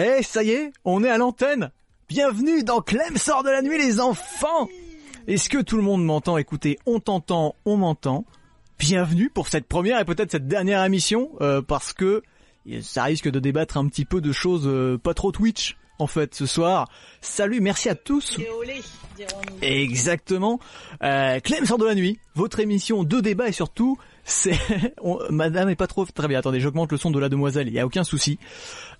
Eh, ça y est, on est à l'antenne. Bienvenue dans Clem sort de la nuit les enfants. Est-ce que tout le monde m'entend? Écoutez, on t'entend, on m'entend. Bienvenue pour cette première et peut-être cette dernière émission euh, parce que ça risque de débattre un petit peu de choses euh, pas trop Twitch en fait ce soir. Salut, merci à tous. Exactement. Euh, Clem sort de la nuit, votre émission de débat et surtout c'est Madame est pas trop très bien. Attendez, j'augmente le son de la demoiselle, il y a aucun souci.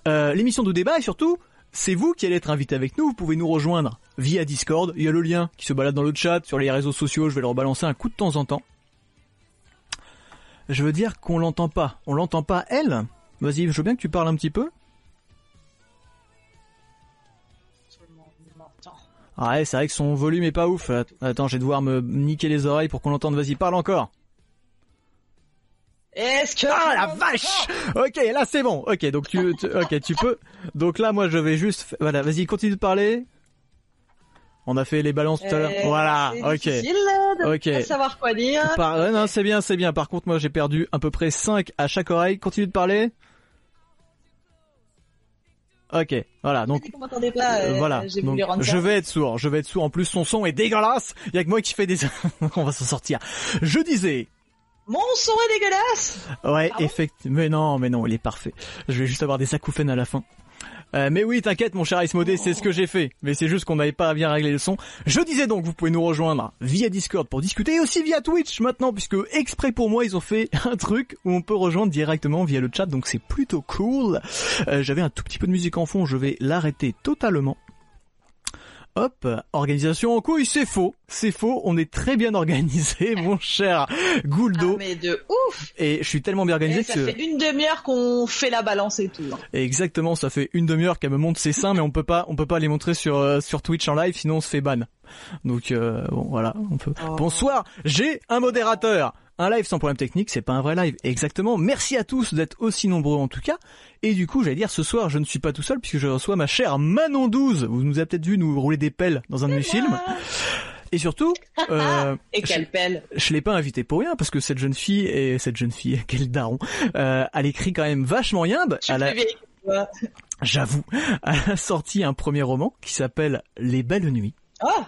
Euh, l'émission de débat et surtout c'est vous qui allez être invité avec nous. Vous pouvez nous rejoindre via Discord. Il y a le lien qui se balade dans le chat, sur les réseaux sociaux. Je vais le rebalancer un coup de temps en temps. Je veux dire qu'on l'entend pas. On l'entend pas elle? Vas-y, je veux bien que tu parles un petit peu. Ah ouais, c'est vrai que son volume est pas ouf. Attends, je vais devoir me niquer les oreilles pour qu'on l'entende. Vas-y, parle encore. Est-ce que ah la vache Ok, là c'est bon. Ok, donc tu, ok, tu peux. Donc là, moi, je vais juste. Voilà, vas-y, continue de parler. On a fait les balances tout à l'heure. Voilà, ok. De ok. Pas savoir quoi dire. Par... non, c'est bien, c'est bien. Par contre, moi, j'ai perdu à peu près 5 à chaque oreille. Continue de parler. Ok, voilà. Donc, pas, euh, voilà. Donc, je vais être sourd. Je vais être sourd. En plus, son son est dégueulasse. Il y a que moi qui fais des. On va s'en sortir. Je disais. Mon son est dégueulasse. Ouais, effectivement. Mais non, mais non, il est parfait. Je vais juste avoir des acouphènes à la fin. Euh, mais oui, t'inquiète mon cher Ismodé, c'est ce que j'ai fait. Mais c'est juste qu'on n'avait pas bien réglé le son. Je disais donc, vous pouvez nous rejoindre via Discord pour discuter et aussi via Twitch maintenant, puisque exprès pour moi, ils ont fait un truc où on peut rejoindre directement via le chat, donc c'est plutôt cool. Euh, J'avais un tout petit peu de musique en fond, je vais l'arrêter totalement. Hop, organisation en couille, c'est faux, c'est faux, on est très bien organisé, mon cher Gouldo. Ah, mais de ouf Et je suis tellement bien organisé et que... Ça fait une demi-heure qu'on fait la balance et tout. Hein. Exactement, ça fait une demi-heure qu'elle me montre ses seins, mais on peut pas, on peut pas les montrer sur euh, sur Twitch en live, sinon on se fait ban. Donc euh, bon, voilà, on peut. Oh. Bonsoir, j'ai un modérateur. Un live sans problème technique, c'est pas un vrai live. Exactement. Merci à tous d'être aussi nombreux en tout cas. Et du coup, j'allais dire ce soir, je ne suis pas tout seul puisque je reçois ma chère Manon 12. Vous nous avez peut-être vu nous rouler des pelles dans un de mes films. Et surtout, euh, et quelle pelle Je, je l'ai pas invitée pour rien parce que cette jeune fille et cette jeune fille, quel daron, euh, elle écrit quand même vachement. Elle a, j'avoue, elle a sorti un premier roman qui s'appelle Les belles nuits. Oh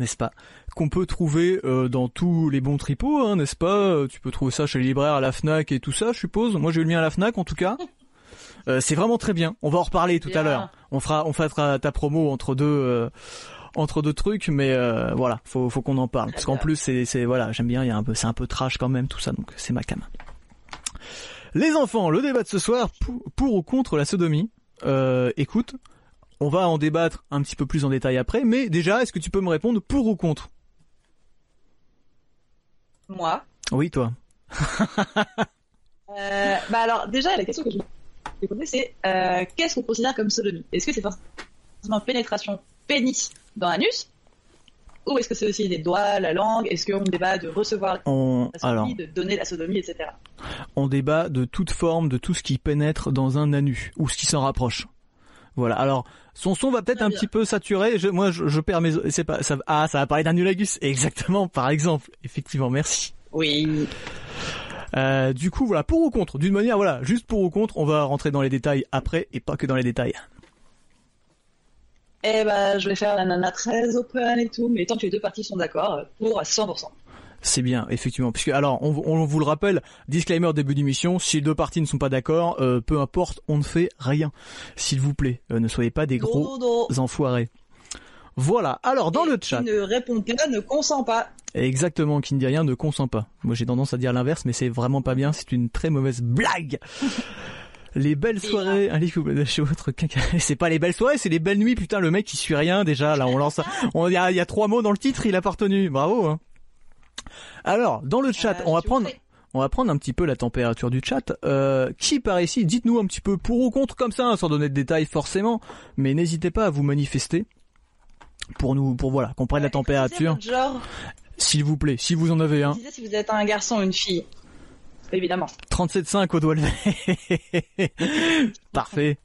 n'est-ce pas? Qu'on peut trouver euh, dans tous les bons tripots, hein, n'est-ce pas? Tu peux trouver ça chez les libraires, à la Fnac et tout ça, je suppose. Moi, j'ai eu le mien à la Fnac, en tout cas. Euh, c'est vraiment très bien. On va en reparler tout à l'heure. On fera, on fera ta promo entre deux, euh, entre deux trucs, mais euh, voilà, faut, faut qu'on en parle. Parce qu'en plus, c'est, c'est, voilà, j'aime bien. Il y a un peu, c'est un peu trash quand même tout ça, donc c'est ma cam. Les enfants, le débat de ce soir pour, pour ou contre la sodomie? écoute, on va en débattre un petit peu plus en détail après, mais déjà, est-ce que tu peux me répondre pour ou contre? Moi Oui, toi. euh, bah alors, déjà, la question que je vais poser, c'est euh, qu'est-ce qu'on considère comme sodomie? Est-ce que c'est forcément pénétration pénis dans l'anus? Ou est-ce que c'est aussi les doigts, la langue? Est-ce qu'on débat de recevoir on... la sodomie, Alors... de donner la sodomie, etc. On débat de toute forme, de tout ce qui pénètre dans un anus, ou ce qui s'en rapproche. Voilà. Alors, son son va peut-être un petit peu saturé. Je, moi, je, je perds mes. C'est pas. Ça, ah, ça va parler d'annulagus. Exactement. Par exemple. Effectivement. Merci. Oui. Euh, du coup, voilà. Pour ou contre? D'une manière, voilà. Juste pour ou contre. On va rentrer dans les détails après et pas que dans les détails. Eh ben, je vais faire la nana très open et tout, mais tant que les deux parties sont d'accord, pour à 100%. C'est bien, effectivement. Puisque alors, on, on, vous le rappelle, disclaimer début d'émission, si les deux parties ne sont pas d'accord, euh, peu importe, on ne fait rien. S'il vous plaît, euh, ne soyez pas des gros enfoirés. Voilà. Alors dans Et le chat. Qui ne répond pas, ne consent pas. Exactement, qui ne dit rien ne consent pas. Moi j'ai tendance à dire l'inverse, mais c'est vraiment pas bien. C'est une très mauvaise blague. Les belles soirées, allez vous chez votre caca. C'est pas les belles soirées, c'est les belles nuits. Putain, le mec il suit rien déjà. Là, on lance. On il y a, y a trois mots dans le titre, il a pas retenu. Bravo. Hein. Alors, dans le chat, Euh, on va prendre, on va prendre un petit peu la température du chat. Euh, qui par ici, dites-nous un petit peu pour ou contre comme ça, sans donner de détails forcément, mais n'hésitez pas à vous manifester pour nous, pour voilà, qu'on prenne la température, genre, s'il vous plaît, si vous en avez un. si vous êtes un garçon ou une fille. Évidemment. 37,5 au doigt levé. Parfait.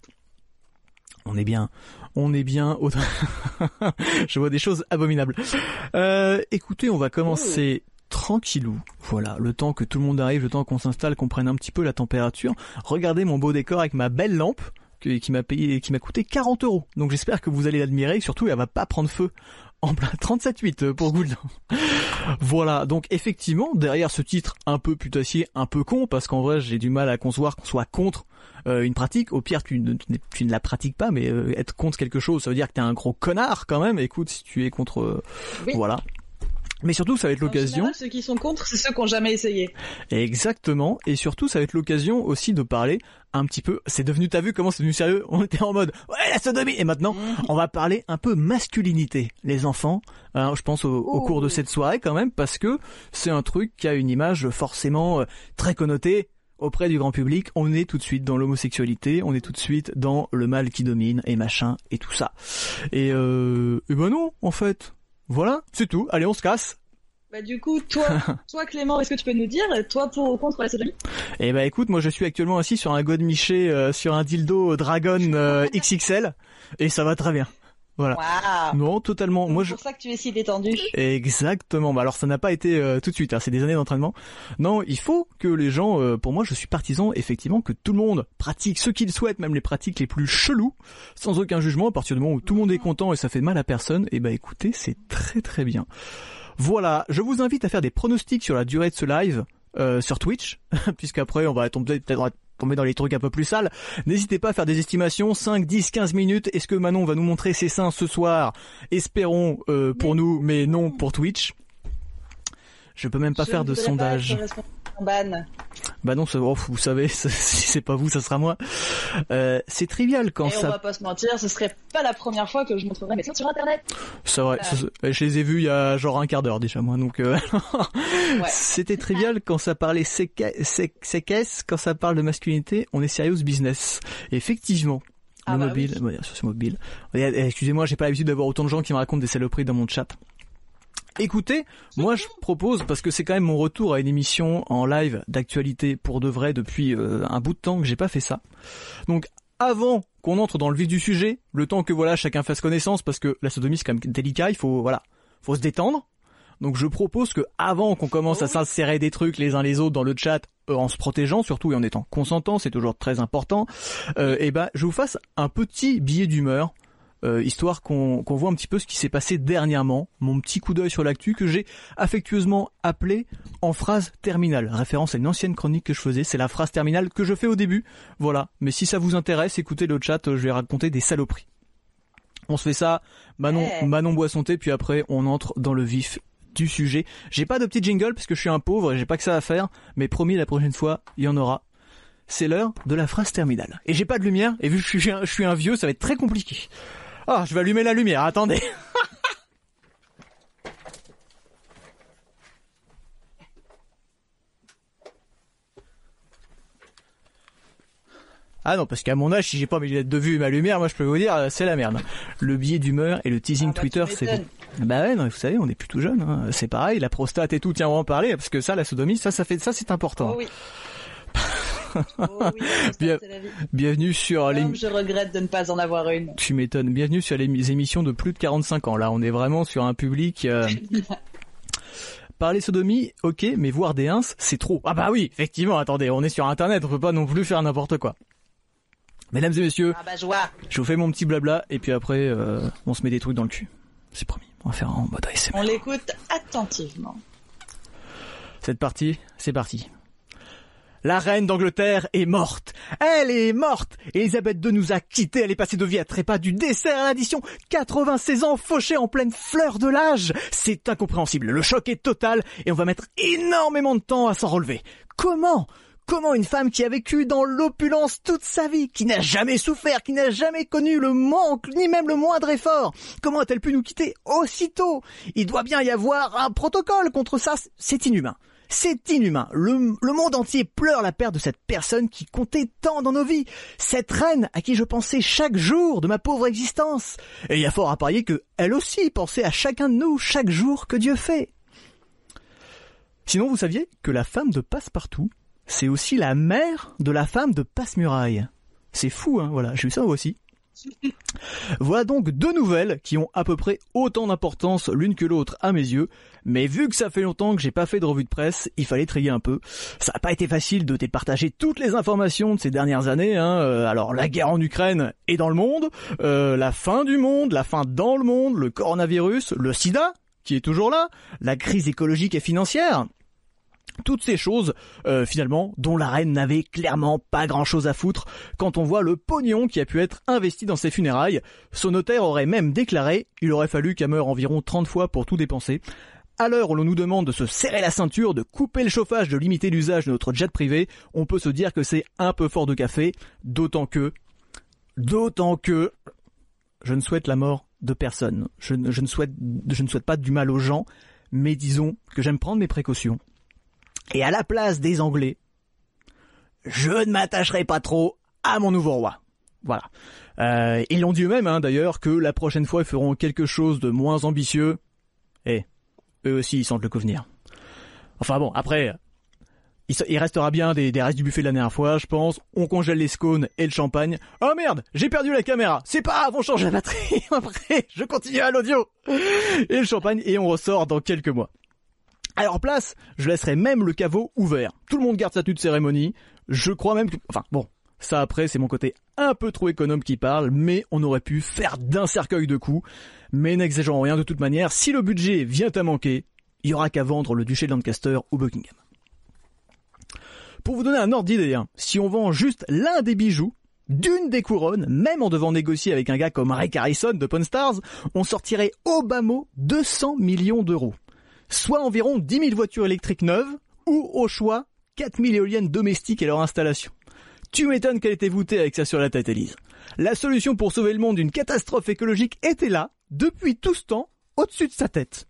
On est bien. On est bien. Au... Je vois des choses abominables. Euh, écoutez, on va commencer tranquillou. Voilà, le temps que tout le monde arrive, le temps qu'on s'installe, qu'on prenne un petit peu la température. Regardez mon beau décor avec ma belle lampe. qui m'a payé, qui m'a coûté 40 euros. Donc j'espère que vous allez l'admirer. Surtout, elle va pas prendre feu en plein 37-8 pour Gouldon. voilà, donc effectivement, derrière ce titre un peu putassier, un peu con, parce qu'en vrai j'ai du mal à concevoir qu'on soit contre euh, une pratique. Au pire, tu ne, tu ne la pratiques pas, mais euh, être contre quelque chose, ça veut dire que t'es un gros connard quand même. Écoute, si tu es contre, euh, voilà. Mais surtout, ça va être l'occasion. Ceux qui sont contre, c'est ceux qui n'ont jamais essayé. Exactement. Et surtout, ça va être l'occasion aussi de parler un petit peu. C'est devenu, t'as vu comment c'est devenu sérieux? On était en mode, ouais, la sodomie. Et maintenant, mhm. on va parler un peu masculinité, les enfants. Hein, je pense au, cours de cette soirée quand même, parce que c'est un truc qui a une image forcément euh, très connotée auprès du grand public, on est tout de suite dans l'homosexualité, on est tout de suite dans le mal qui domine et machin et tout ça. Et, euh, et ben non, en fait, voilà, c'est tout. Allez, on se casse. Bah du coup, toi, toi Clément, est-ce que tu peux nous dire, toi pour ou contre la sodomie Eh bah écoute, moi je suis actuellement assis sur un god miché euh, sur un dildo Dragon euh, XXL et ça va très bien. Voilà. Non, totalement. Moi, c'est pour ça que tu es si détendu. Exactement. Bah alors, ça n'a pas été euh, tout de suite. Hein. C'est des années d'entraînement. Non, il faut que les gens. Euh, pour moi, je suis partisan effectivement que tout le monde pratique ce qu'il souhaite, même les pratiques les plus chelous, sans aucun jugement. À partir du moment où tout le monde est content et ça fait mal à personne, et eh bah écoutez, c'est très très bien. Voilà. Je vous invite à faire des pronostics sur la durée de ce live. Euh, sur Twitch, puisqu'après on va tomber peut-être tomber dans les trucs un peu plus sales. N'hésitez pas à faire des estimations, 5, 10, 15 minutes. Est-ce que Manon va nous montrer ses seins ce soir? Espérons euh, pour nous, mais non pour Twitch. Je peux même pas faire de sondage. Bah non, oh, vous savez, si c'est pas vous, ça sera moi. Euh, c'est trivial quand ça. On va pas se mentir, ce serait pas la première fois que je montrerai mes seins sur Internet. C'est vrai, je les ai vus il y a genre un quart d'heure déjà moi, donc euh... c'était trivial quand ça parlait séquesse, quand ça parle de masculinité, on est serious business. effectivement, ah le bah mobile, oui. mobile. Excusez-moi, j'ai pas l'habitude d'avoir autant de gens qui me racontent des saloperies dans mon chat. Écoutez, moi je propose, parce que c'est quand même mon retour à une émission en live d'actualité pour de vrai depuis euh, un bout de temps que j'ai pas fait ça. Donc avant qu'on entre dans le vif du sujet, le temps que voilà chacun fasse connaissance, parce que la sodomie c'est quand même délicat, il faut voilà, faut se détendre. Donc je propose que avant qu'on commence à s'insérer des trucs les uns les autres dans le chat, euh, en se protégeant surtout et en étant consentant, c'est toujours très important. Euh, et eh ben je vous fasse un petit billet d'humeur euh, histoire qu'on voit un petit peu ce qui s'est passé dernièrement, mon petit coup d'œil sur l'actu que j'ai affectueusement appelé en phrase terminale, référence à une ancienne chronique que je faisais, c'est la phrase terminale que je fais au début, voilà, mais si ça vous intéresse, écoutez le chat, je vais raconter des saloperies. On se fait ça, Manon, Manon boit son thé, puis après on entre dans le vif du sujet. J'ai pas de petit jingle parce que je suis un pauvre et j'ai pas que ça à faire, mais promis la prochaine fois, il y en aura. C'est l'heure de la phrase terminale. Et j'ai pas de lumière, et vu que je suis je suis un vieux, ça va être très compliqué. Ah, je vais allumer la lumière, attendez. Ah non, parce qu'à mon âge, si j'ai pas mes lunettes de vue et ma lumière, moi je peux vous dire, c'est la merde. Le billet d'humeur et le teasing ah bah, Twitter, c'est... Bah ouais, non, vous savez, on est plus tout jeune. Hein. C'est pareil, la prostate et tout, tiens, on va en parler, parce que ça, la sodomie, ça, ça fait, ça, c'est important. Oh oui. Oh bienvenue sur les... Je regrette de ne pas en avoir une. Tu m'étonnes. Bienvenue sur les émissions de plus de 45 ans. Là, on est vraiment sur un public... Euh... Parler sodomie, ok, mais voir des ins, c'est trop. Ah bah oui, effectivement, attendez, on est sur internet, on peut pas non plus faire n'importe quoi. Mesdames et messieurs, ah bah, je vous fais mon petit blabla et puis après euh, on se met des trucs dans le cul. C'est promis, on va faire en mode ASMR. On l'écoute attentivement. Cette partie, c'est parti. La reine d'Angleterre est morte. Elle est morte. Elisabeth II nous a quittés. Elle est passée de vie à trépas du dessert à l'addition. 96 ans fauchés en pleine fleur de l'âge. C'est incompréhensible. Le choc est total et on va mettre énormément de temps à s'en relever. Comment? Comment une femme qui a vécu dans l'opulence toute sa vie, qui n'a jamais souffert, qui n'a jamais connu le manque, ni même le moindre effort, comment a-t-elle pu nous quitter aussitôt? Il doit bien y avoir un protocole contre ça, c'est inhumain. C'est inhumain. Le, monde entier pleure la perte de cette personne qui comptait tant dans nos vies. Cette reine à qui je pensais chaque jour de ma pauvre existence. Et il y a fort à parier que elle aussi pensait à chacun de nous chaque jour que Dieu fait. Sinon, vous saviez que la femme de Passepartout, c'est aussi la mère de la femme de Passe-Muraille. C'est fou, hein, voilà, j'ai vu ça aussi. Voilà donc deux nouvelles qui ont à peu près autant d'importance l'une que l'autre à mes yeux, mais vu que ça fait longtemps que j'ai pas fait de revue de presse, il fallait trier un peu. Ça n'a pas été facile de départager toutes les informations de ces dernières années. Hein. Euh, alors la guerre en Ukraine et dans le monde, euh, la fin du monde, la fin dans le monde, le coronavirus, le sida qui est toujours là, la crise écologique et financière, toutes ces choses, euh, finalement, dont la reine n'avait clairement pas grand-chose à foutre quand on voit le pognon qui a pu être investi dans ses funérailles. Son notaire aurait même déclaré, il aurait fallu qu'elle meure environ 30 fois pour tout dépenser. À l'heure où l'on nous demande de se serrer la ceinture, de couper le chauffage, de limiter l'usage de notre jet privé, on peut se dire que c'est un peu fort de café, d'autant que, d'autant que, je ne souhaite la mort de personne. Je, ne souhaite pas du mal aux gens, mais disons que j'aime prendre mes précautions et à la place des Anglais, je ne m'attacherai pas trop à mon nouveau roi. Voilà. Euh, ils l'ont dit eux-mêmes, hein, d'ailleurs, que la prochaine fois, ils feront quelque chose de moins ambitieux. Et eux aussi, ils sentent le coup venir. Enfin bon, après, il, restera bien des, des, restes du buffet de la dernière fois, je pense. On congèle les scones et le champagne. Oh merde, j'ai perdu la caméra. C'est pas grave, on change la batterie. Après, je continue à l'audio. Et le champagne, et on ressort dans quelques mois. Alors place, je laisserai même le caveau ouvert. Tout le monde garde sa tenue de cérémonie. Je crois même que... Enfin bon, ça après c'est mon côté un peu trop économe qui parle, mais on aurait pu faire d'un cercueil de coups. Mais n'exagérons rien de toute manière, si le budget vient à manquer, il y aura qu'à vendre le duché de Lancaster ou Buckingham. Pour vous donner un ordre d'idée, hein, si on vend juste l'un des bijoux, d'une des couronnes, même en devant négocier avec un gars comme Rick Harrison de Pawn on sortirait au bas mot 200 millions d'euros soit environ 10 000 voitures électriques neuves, ou au choix 4 000 éoliennes domestiques et leur installation. Tu m'étonnes qu'elle était voûtée avec ça sur la tête, Elise. La solution pour sauver le monde d'une catastrophe écologique était là, depuis tout ce temps, au-dessus de sa tête.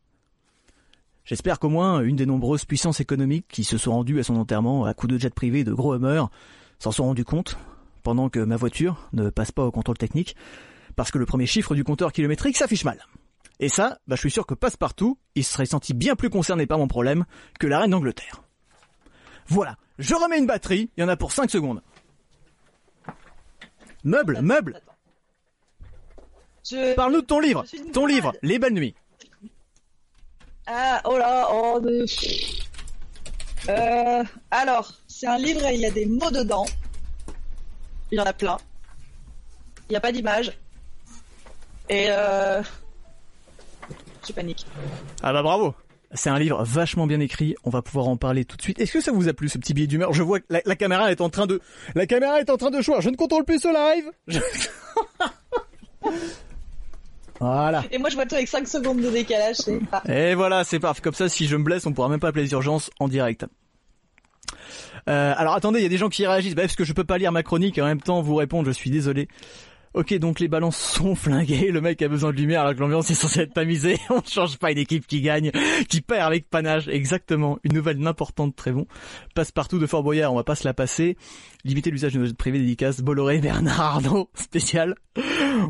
J'espère qu'au moins une des nombreuses puissances économiques qui se sont rendues à son enterrement à coups de jet privé de gros hummers s'en sont rendus compte, pendant que ma voiture ne passe pas au contrôle technique, parce que le premier chiffre du compteur kilométrique s'affiche mal. Et ça, bah, je suis sûr que Passepartout, il serait senti bien plus concerné par mon problème que la reine d'Angleterre. Voilà, je remets une batterie, il y en a pour 5 secondes. Meuble, meuble Parle-nous de ton livre, ton livre, Les Belles Nuits. Ah, oh là, oh de... Euh, alors, c'est un livre et il y a des mots dedans. Il y en a plein. Il n'y a pas d'image. Et euh, je panique. Ah bah bravo c'est un livre vachement bien écrit. On va pouvoir en parler tout de suite. Est-ce que ça vous a plu ce petit billet d'humeur? Je vois que la, caméra est en train de, la caméra est en train de choir. Je ne contrôle plus ce live. voilà. Et moi je vois toi avec 5 secondes de décalage. Et voilà, c'est parfait. Comme ça, si je me blesse, on pourra même pas appeler les urgences en direct. Euh, alors attendez, il y a des gens qui réagissent. Bah, parce que je peux pas lire ma chronique et en même temps vous répondre. Je suis désolé. Ok, donc les balances sont flinguées, le mec a besoin de lumière alors que l'ambiance est censée être tamisée. On ne change pas une équipe qui gagne, qui perd avec panache. Exactement, une nouvelle importante, très bon. Passe partout de Fort Boyard, on va pas se la passer. Limiter l'usage de nos privés dédicaces, Bolloré, Bernard Arnault, spécial.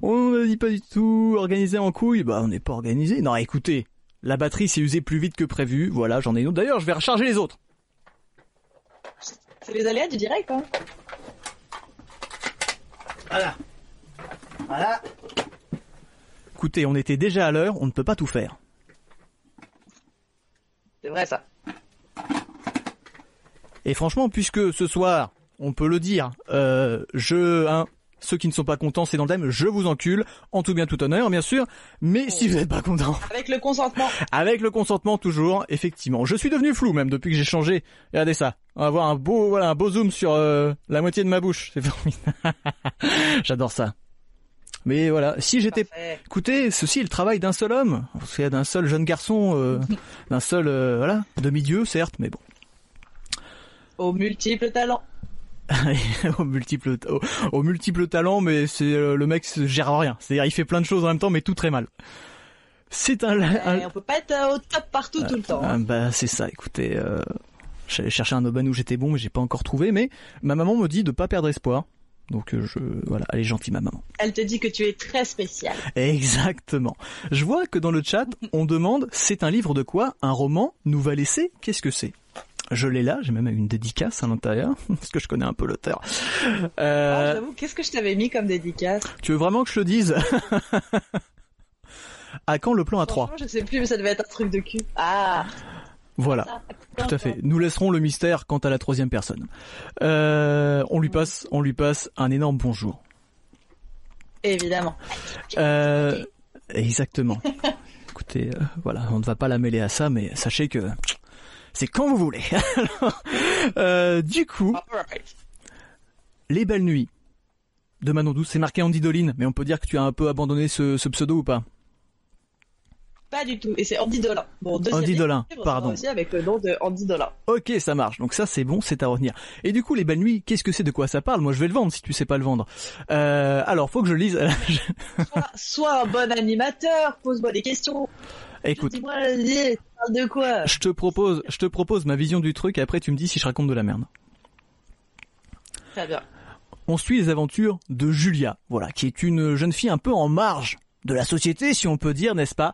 On ne dit pas du tout organisé en couille. Bah, on n'est pas organisé. Non, écoutez, la batterie s'est usée plus vite que prévu. Voilà, j'en ai une autre. D'ailleurs, je vais recharger les autres. C'est les aléas du direct, hein. Voilà. Voilà. Écoutez, on était déjà à l'heure, on ne peut pas tout faire. C'est vrai ça. Et franchement, puisque ce soir, on peut le dire, euh, je, hein, ceux qui ne sont pas contents, c'est dans le thème, je vous encule, en tout bien tout honneur, bien sûr, mais si vous n'êtes pas content. Avec le consentement. Avec le consentement, toujours, effectivement. Je suis devenu flou, même, depuis que j'ai changé. Regardez ça. On va avoir un beau, voilà, un beau zoom sur euh, la moitié de ma bouche. C'est J'adore ça. Mais voilà, si j'étais, écoutez, ceci est le travail d'un seul homme, c'est d'un seul jeune garçon, euh, d'un seul, euh, voilà, demi-dieu certes, mais bon. Aux multiples talents. au multiple, au, multiple talents, mais c'est euh, le mec se gère rien. C'est-à-dire, il fait plein de choses en même temps, mais tout très mal. C'est un, On peut pas être au top partout tout le temps. Hein. bah c'est ça. Écoutez, j'allais chercher un aubaine où j'étais bon, mais j'ai pas encore trouvé. Mais ma maman me dit de pas perdre espoir. Donc euh, je voilà, elle est gentille ma maman. Elle te dit que tu es très spécial. Exactement. Je vois que dans le chat, on demande c'est un livre de quoi? Un roman nous va laisser Qu'est-ce que c'est? Je l'ai là, j'ai même une dédicace à l'intérieur, parce que je connais un peu l'auteur. Euh... j'avoue, qu'est-ce que je t'avais mis comme dédicace? Tu veux vraiment que je le dise? À quand le plan A3 Je sais plus, mais ça devait être un truc de cul. Ah voilà, tout à fait. Nous laisserons le mystère quant à la troisième personne. Euh, on lui passe, on lui passe un énorme bonjour. Évidemment. Euh, exactement. Écoutez, euh, voilà, on ne va pas la mêler à ça, mais sachez que c'est quand vous voulez. euh, du coup, les belles nuits de Manon Douce, c'est marqué Andy Dolin, mais on peut dire que tu as un peu abandonné ce, ce pseudo ou pas? Pas du tout. Et c'est Andy Dolin. Bon, Andy Dolin, pardon. Aussi avec le nom de Andy Dolin. Ok, ça marche. Donc ça, c'est bon, c'est à retenir. Et du coup, les belles nuits, qu'est-ce que c'est De quoi ça parle? Moi, je vais le vendre si tu sais pas le vendre. Euh, alors, faut que je lise. sois, un bon animateur, pose-moi des questions. Écoute, dis-moi, de quoi? Je te propose, je te propose ma vision du truc et après tu me dis si je raconte de la merde. Très bien. On suit les aventures de Julia, voilà, qui est une jeune fille un peu en marge de la société, si on peut dire, n'est-ce pas?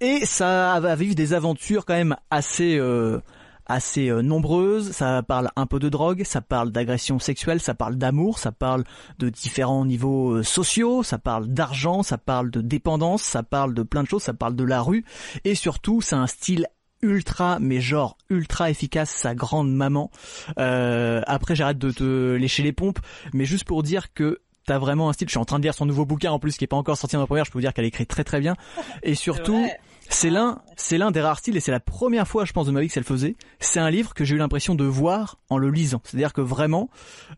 Et ça va vivre des aventures quand même assez euh, assez euh, nombreuses. Ça parle un peu de drogue, ça parle d'agression sexuelle, ça parle d'amour, ça parle de différents niveaux euh, sociaux, ça parle d'argent, ça parle de dépendance, ça parle de plein de choses, ça parle de la rue. Et surtout c'est un style ultra mais genre ultra efficace sa grande maman. Euh, après j'arrête de te lécher les pompes mais juste pour dire que t'as vraiment un style. Je suis en train de lire son nouveau bouquin en plus qui est pas encore sorti en première. Je peux vous dire qu'elle écrit très très bien. Et surtout c'est l'un, c'est l'un des rares styles et c'est la première fois, je pense, de ma vie que ça le faisait. C'est un livre que j'ai eu l'impression de voir en le lisant. C'est-à-dire que vraiment,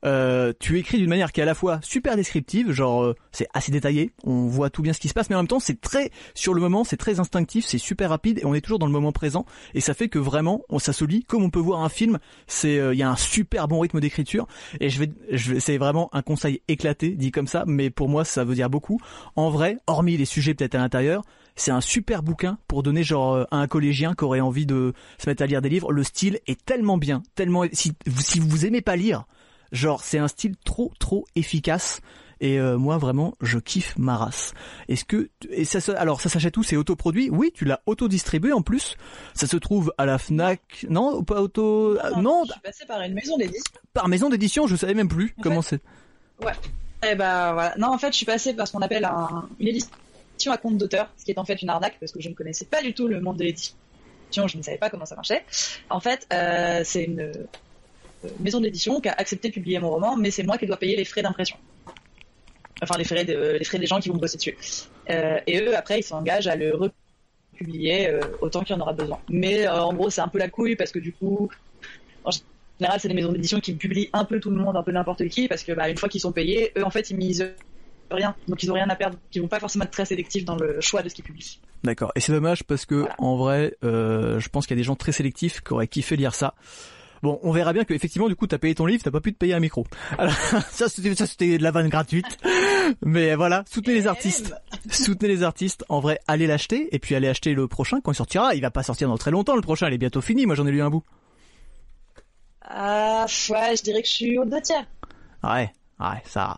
euh, tu écris d'une manière qui est à la fois super descriptive, genre euh, c'est assez détaillé, on voit tout bien ce qui se passe, mais en même temps c'est très, sur le moment, c'est très instinctif, c'est super rapide et on est toujours dans le moment présent et ça fait que vraiment, on ça se lit comme on peut voir un film. C'est, euh, il y a un super bon rythme d'écriture et je vais, je c'est vraiment un conseil éclaté dit comme ça, mais pour moi ça veut dire beaucoup. En vrai, hormis les sujets peut-être à l'intérieur, c'est un super bouquin pour donner genre euh, à un collégien qui aurait envie de se mettre à lire des livres. Le style est tellement bien, tellement si si vous aimez pas lire, genre c'est un style trop trop efficace. Et euh, moi vraiment, je kiffe ma race. Est-ce que et ça alors ça s'achète où? C'est autoproduit? Oui, tu l'as auto-distribué en plus. Ça se trouve à la Fnac. Non, pas auto. Non. Je suis passé par une maison d'édition. Par maison d'édition, je savais même plus comment c'est. Ouais. Eh ben voilà. Non, en fait, je suis passé par ce qu'on appelle un, une édition à compte d'auteur, ce qui est en fait une arnaque parce que je ne connaissais pas du tout le monde de l'édition, je ne savais pas comment ça marchait. En fait, euh, c'est une euh, maison d'édition qui a accepté de publier mon roman, mais c'est moi qui dois payer les frais d'impression. Enfin, les frais, des gens qui vont bosser dessus. Euh, et eux, après, ils s'engagent à le republier autant qu'il y en aura besoin. Mais en gros, c'est un peu la couille parce que du coup, en général, c'est des maisons d'édition qui publient un peu tout le monde, un peu n'importe qui, parce que bah, une fois qu'ils sont payés, eux, en fait, ils misent rien, donc ils ont rien à perdre, ils vont pas forcément être très sélectifs dans le choix de ce qu'ils publient. D'accord. Et c'est dommage parce que en vrai, euh, je pense qu'il y a des gens très sélectifs qui auraient kiffé lire ça. Bon, on verra bien que effectivement, du coup, t'as payé ton livre, t'as pas pu te payer un micro. Alors ça, c'était ça, c'était de la vanne gratuite. Mais voilà, soutenez les artistes, soutenez les artistes. En vrai, allez l'acheter et puis allez acheter le prochain quand il sortira. Il va pas sortir dans très longtemps. Le prochain, il est bientôt fini. Moi, j'en ai lu un bout. Ah, ouais, je dirais que je suis au deux tiers. Ouais. Ouais, ça.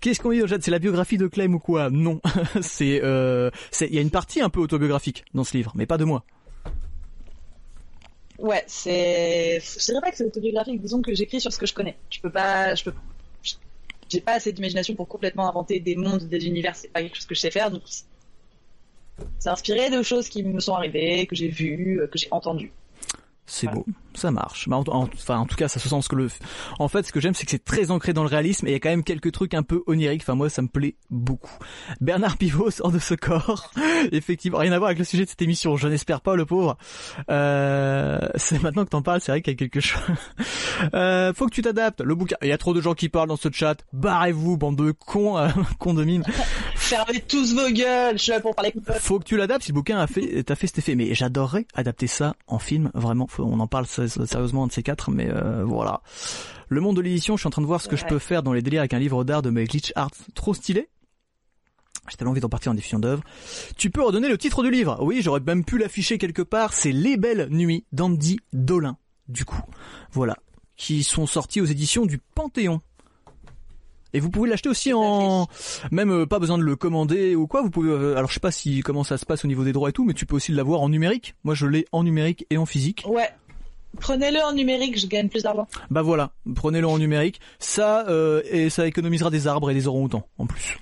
Qu'est-ce qu'on dit au C'est la biographie de Clem ou quoi? Non, c'est euh, c'est il y a une partie un peu autobiographique dans ce livre, mais pas de moi. Ouais, c'est je dirais pas que c'est autobiographique, disons que j'écris sur ce que je connais. Je peux pas je peux j'ai pas assez d'imagination pour complètement inventer des mondes, des univers, c'est pas quelque chose que je sais faire donc c'est inspiré de choses qui me sont arrivées, que j'ai vues, que j'ai entendues. C'est beau, ça marche. en, enfin, en tout cas, ça se sent ce que le. En fait, ce que j'aime, c'est que c'est très ancré dans le réalisme et il y a quand même quelques trucs un peu oniriques. Enfin, moi, ça me plaît beaucoup. Bernard Pivot sort de ce corps. Effectivement, rien à voir avec le sujet de cette émission. Je n'espère pas, le pauvre. Euh, c'est maintenant que t'en parles, c'est vrai qu'il y a quelque chose. euh, faut que tu t'adaptes. Le bouquin. Il y a trop de gens qui parlent dans ce chat. Barrez-vous, bande de cons, euh, cons de. Fermez tous vos gueules. Je suis là pour parler. Faut que tu l'adaptes. Si le bouquin a fait, t'as fait cet effet. Mais j'adorerais adapter ça en film, vraiment on en parle sérieusement de ces quatre, mais euh, voilà. Le monde de l'édition, je suis en train de voir ce que je peux faire dans les délires avec un livre d'art de mes glitch art trop stylé. J'ai tellement envie d'en partir en diffusion d'œuvre. Tu peux redonner le titre du livre. Oui, j'aurais même pu l'afficher quelque part. C'est Les Belles Nuits d'Andy Dolin. Du coup, voilà, qui sont sortis aux éditions du Panthéon. Et vous pouvez l'acheter aussi en même euh, pas besoin de le commander ou quoi. Vous pouvez euh, alors je sais pas si comment ça se passe au niveau des droits et tout, mais tu peux aussi l'avoir en numérique. Moi je l'ai en numérique et en physique. Ouais. Prenez-le en numérique, je gagne plus d'argent. Bah voilà, prenez-le en numérique. Ça euh, et ça économisera des arbres et des orang-outans en plus.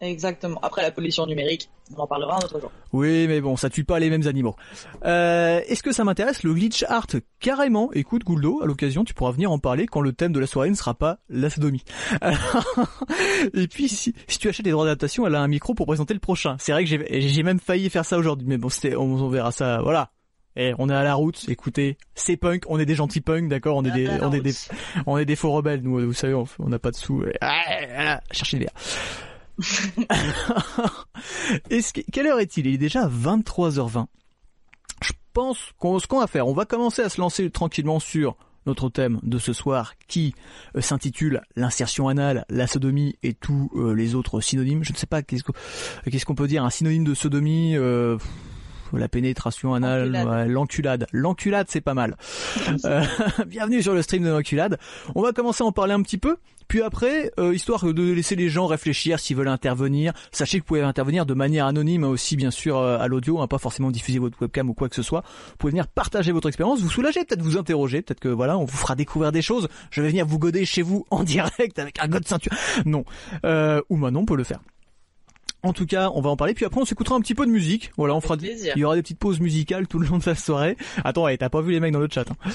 Exactement. Après la pollution numérique, on en parlera un autre jour. Oui, mais bon, ça tue pas les mêmes animaux. Euh, Est-ce que ça m'intéresse le glitch art? Carrément. Écoute, Gouldo, à l'occasion, tu pourras venir en parler quand le thème de la soirée ne sera pas la sodomie. et puis, si, si tu achètes les droits d'adaptation, elle a un micro pour présenter le prochain. C'est vrai que j'ai même failli faire ça aujourd'hui, mais bon, on verra ça. Voilà. Et on est à la route. Écoutez, c'est punk. On est des gentils punks, d'accord? On est des, on est des, on est des faux rebelles. Nous, vous savez, on n'a pas de sous. Ah, voilà, cherchez les. Est-ce que, quelle heure est-il? Il est déjà 23h20. Je pense qu'on, ce qu'on va faire, on va commencer à se lancer tranquillement sur notre thème de ce soir qui euh, s'intitule l'insertion anale, la sodomie et tous euh, les autres synonymes. Je ne sais pas qu'est-ce qu'on, qu'est-ce qu'on peut dire un synonyme de sodomie. euh, la pénétration anale, l'enculade. L'enculade, c'est pas mal. Euh, bienvenue sur le stream de l'enculade. On va commencer à en parler un petit peu. Puis après, euh, histoire de laisser les gens réfléchir s'ils veulent intervenir, sachez que vous pouvez intervenir de manière anonyme aussi bien sûr euh, à l'audio, hein, pas forcément diffuser votre webcam ou quoi que ce soit. Vous pouvez venir partager votre expérience, vous soulager, peut-être vous interroger, peut-être que voilà, on vous fera découvrir des choses. Je vais venir vous goder chez vous en direct avec un god ceinture. Non, euh, ou maintenant on peut le faire. En tout cas, on va en parler. Puis après, on s'écoutera un petit peu de musique. Voilà, on fera. Il y aura des petites pauses musicales tout le long de la soirée. Attends, ouais, t'as pas vu les mecs dans le chat. hein.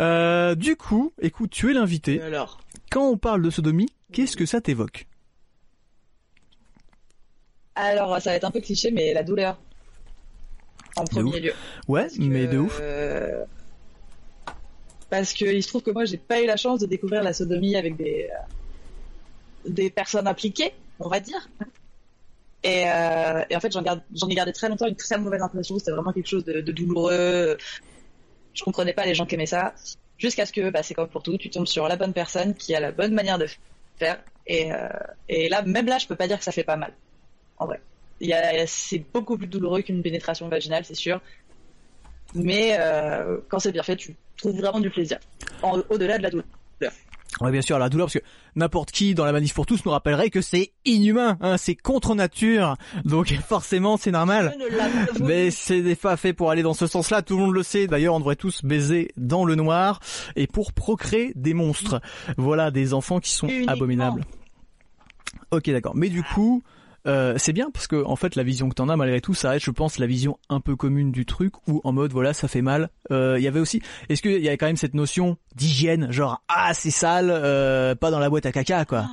Euh, du coup, écoute, tu es l'invité. Alors? Quand on parle de sodomie, qu'est-ce que ça t'évoque? Alors, ça va être un peu cliché, mais la douleur. En premier lieu. Ouais, Parce que, mais de ouf. euh, Parce que il se trouve que moi, j'ai pas eu la chance de découvrir la sodomie avec des euh, des personnes impliquées, on va dire. Et, euh, et en fait, j'en ai gardé très longtemps une très mauvaise impression. C'était vraiment quelque chose de, de douloureux. Je comprenais pas les gens qui aimaient ça. Jusqu'à ce que, bah, c'est comme pour tout, tu tombes sur la bonne personne qui a la bonne manière de faire. Et, euh, et là, même là, je peux pas dire que ça fait pas mal. En vrai. C'est beaucoup plus douloureux qu'une pénétration vaginale, c'est sûr. Mais euh, quand c'est bien fait, tu trouves vraiment du plaisir. Au-delà de la douleur. Ouais, bien sûr, la douleur, parce que n'importe qui dans la manif pour tous nous rappellerait que c'est inhumain, hein, c'est contre nature. Donc forcément, c'est normal. Mais c'est des fois fait pour aller dans ce sens-là, tout le monde le sait. D'ailleurs, on devrait tous baiser dans le noir et pour procréer des monstres. Voilà, des enfants qui sont Uniquement. abominables. Ok, d'accord. Mais du coup, euh, c'est bien parce que en fait, la vision que t'en as malgré tout, ça reste, je pense, la vision un peu commune du truc où en mode voilà, ça fait mal. Euh, Il y avait aussi, est-ce qu'il y a quand même cette notion d'hygiène, genre ah c'est sale, euh, pas dans la boîte à caca quoi.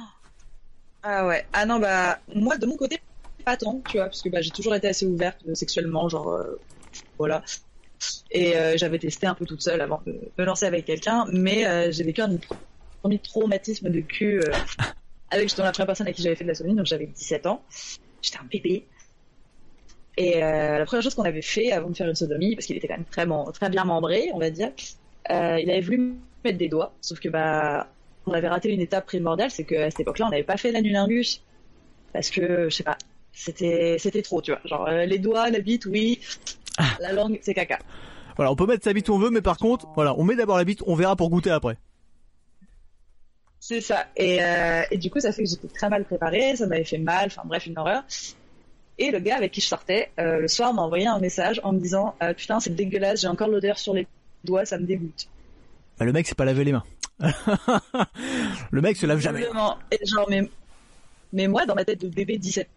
Ah ouais. Ah non, bah, moi, de mon côté, pas tant, tu vois, parce que bah, j'ai toujours été assez ouverte sexuellement, genre, voilà. Et j'avais testé un peu toute seule avant de me lancer avec quelqu'un, mais j'ai vécu un premier traumatisme de cul avec justement la première personne à qui j'avais fait de la sodomie, donc j'avais 17 ans. J'étais un bébé. Et euh, la première chose qu'on avait fait avant de faire une sodomie, parce qu'il était quand même très, bien membré, on va dire, euh, il avait voulu me mettre des doigts, sauf que bah on avait raté une étape primordiale, c'est qu'à cette époque-là, on n'avait pas fait l'anulingus. Parce que, je sais pas, c'était, c'était trop, tu vois. Genre, euh, les doigts, la bite, oui. La langue, c'est caca. Voilà, on peut mettre sa bite où on veut, mais par contre, voilà, on met d'abord la bite, on verra pour goûter après. C'est ça. Et, euh, et du coup, ça fait que j'étais très mal préparée, ça m'avait fait mal, enfin bref, une horreur. Et le gars avec qui je sortais, euh, le soir, m'a envoyé un message en me disant euh, Putain, c'est dégueulasse, j'ai encore l'odeur sur les doigts, ça me dégoûte. Bah, le mec s'est pas lavé les mains. le mec se lave jamais. Et genre, mais, mais moi, dans ma tête de bébé de 17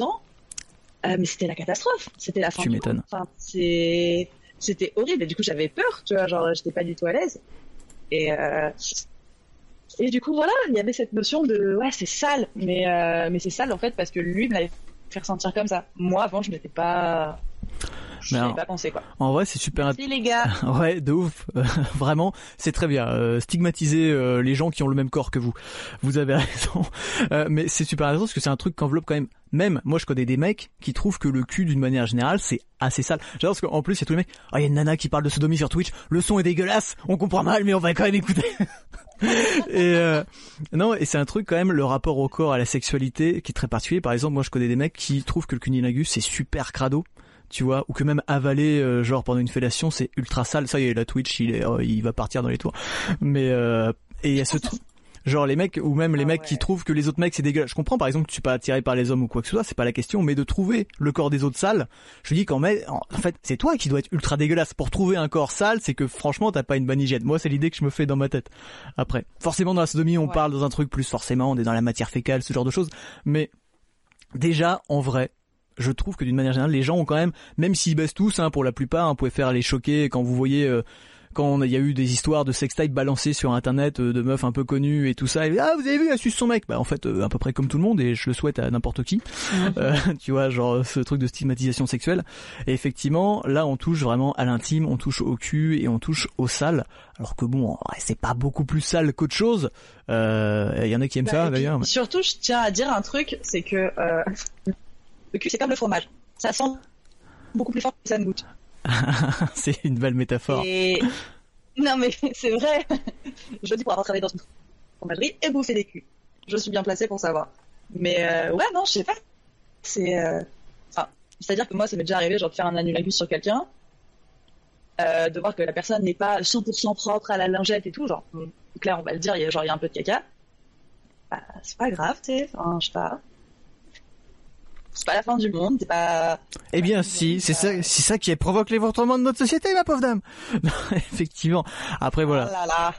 ans, mais c'était la catastrophe. C'était la fin Tu m'étonnes. Enfin, c'était horrible. Et du coup, j'avais peur, tu vois, genre, j'étais pas du tout à l'aise. Et, et du coup, voilà, il y avait cette notion de, ouais, c'est sale. Mais, euh, mais c'est sale, en fait, parce que lui me l'avait fait ressentir comme ça. Moi, avant, je n'étais pas, je alors- pas pensé, quoi. En vrai, c'est super Si, les gars. Ouais, de ouf. Vraiment, c'est très bien. Euh, stigmatiser euh, les gens qui ont le même corps que vous. Vous avez raison. Euh, mais c'est super intéressant parce que c'est un truc qu'enveloppe quand même. Même, moi je connais des mecs qui trouvent que le cul d'une manière générale c'est assez sale. J'adore parce qu'en plus il y a tous les mecs. Ah, il y a une nana qui parle de sodomie sur Twitch. Le son est dégueulasse. On comprend mal, mais on va quand même écouter. et euh, non, et c'est un truc quand même le rapport au corps, à la sexualité qui est très particulier. Par exemple, moi je connais des mecs qui trouvent que le cunilingus c'est super crado tu vois, ou que même avaler euh, genre pendant une fellation c'est ultra sale. Ça y est, la Twitch il est, euh, il va partir dans les tours. Mais euh, et il y a ce truc. Genre les mecs ou même les Ah mecs qui trouvent que les autres mecs c'est dégueulasse. Je comprends par exemple que tu suis pas attiré par les hommes ou quoi que ce soit, c'est pas la question, mais de trouver le corps des autres sales, je dis qu'en mais en en fait c'est toi qui dois être ultra dégueulasse pour trouver un corps sale, c'est que franchement t'as pas une bonne hygiène. Moi c'est l'idée que je me fais dans ma tête. Après, forcément dans la sodomie on Ouais. parle dans un truc plus forcément, on est dans la matière fécale, ce genre de choses, mais déjà en vrai je trouve que d'une manière générale, les gens ont quand même, même s'ils baissent tous, hein, pour la plupart, hein, vous pouvez faire les choquer quand vous voyez, euh, quand il y a eu des histoires de sextape balancées sur internet euh, de meufs un peu connues et tout ça, et, ah vous avez vu, elle suce son mec, bah en fait euh, à peu près comme tout le monde et je le souhaite à n'importe qui, Euh, tu vois, genre ce truc de stigmatisation sexuelle. Et effectivement, là on touche vraiment à l'intime, on touche au cul et on touche au sale, alors que bon, c'est pas beaucoup plus sale qu'autre chose. Euh, Il y en a qui aiment Bah, ça d'ailleurs. mais- Surtout, je tiens à dire un truc, c'est que euh, le cul, c'est comme le fromage. Ça sent beaucoup plus fort que ça ne goûte. c'est une belle métaphore. Non, mais c'est vrai. Je dis pour avoir travaillé dans une fromagerie et bouffer des culs. Je suis bien placée pour savoir. Mais euh, ouais, non, je sais pas. C'est... euh, Enfin, c'est-à-dire que moi, ça m'est déjà arrivé genre, de faire un annulagus sur quelqu'un, euh, de voir que la personne n'est pas 100% propre à la lingette et tout. Genre, hum, clair, on va le dire, genre, il y a un peu de caca. Bah, c'est pas grave, tu sais. Enfin, je sais pas. C'est pas la fin du monde, c'est pas... Eh bien, si, c'est ça, c'est ça qui provoque l'éventrement de notre société, ma pauvre dame. Non, effectivement. Après, voilà, Ah là là.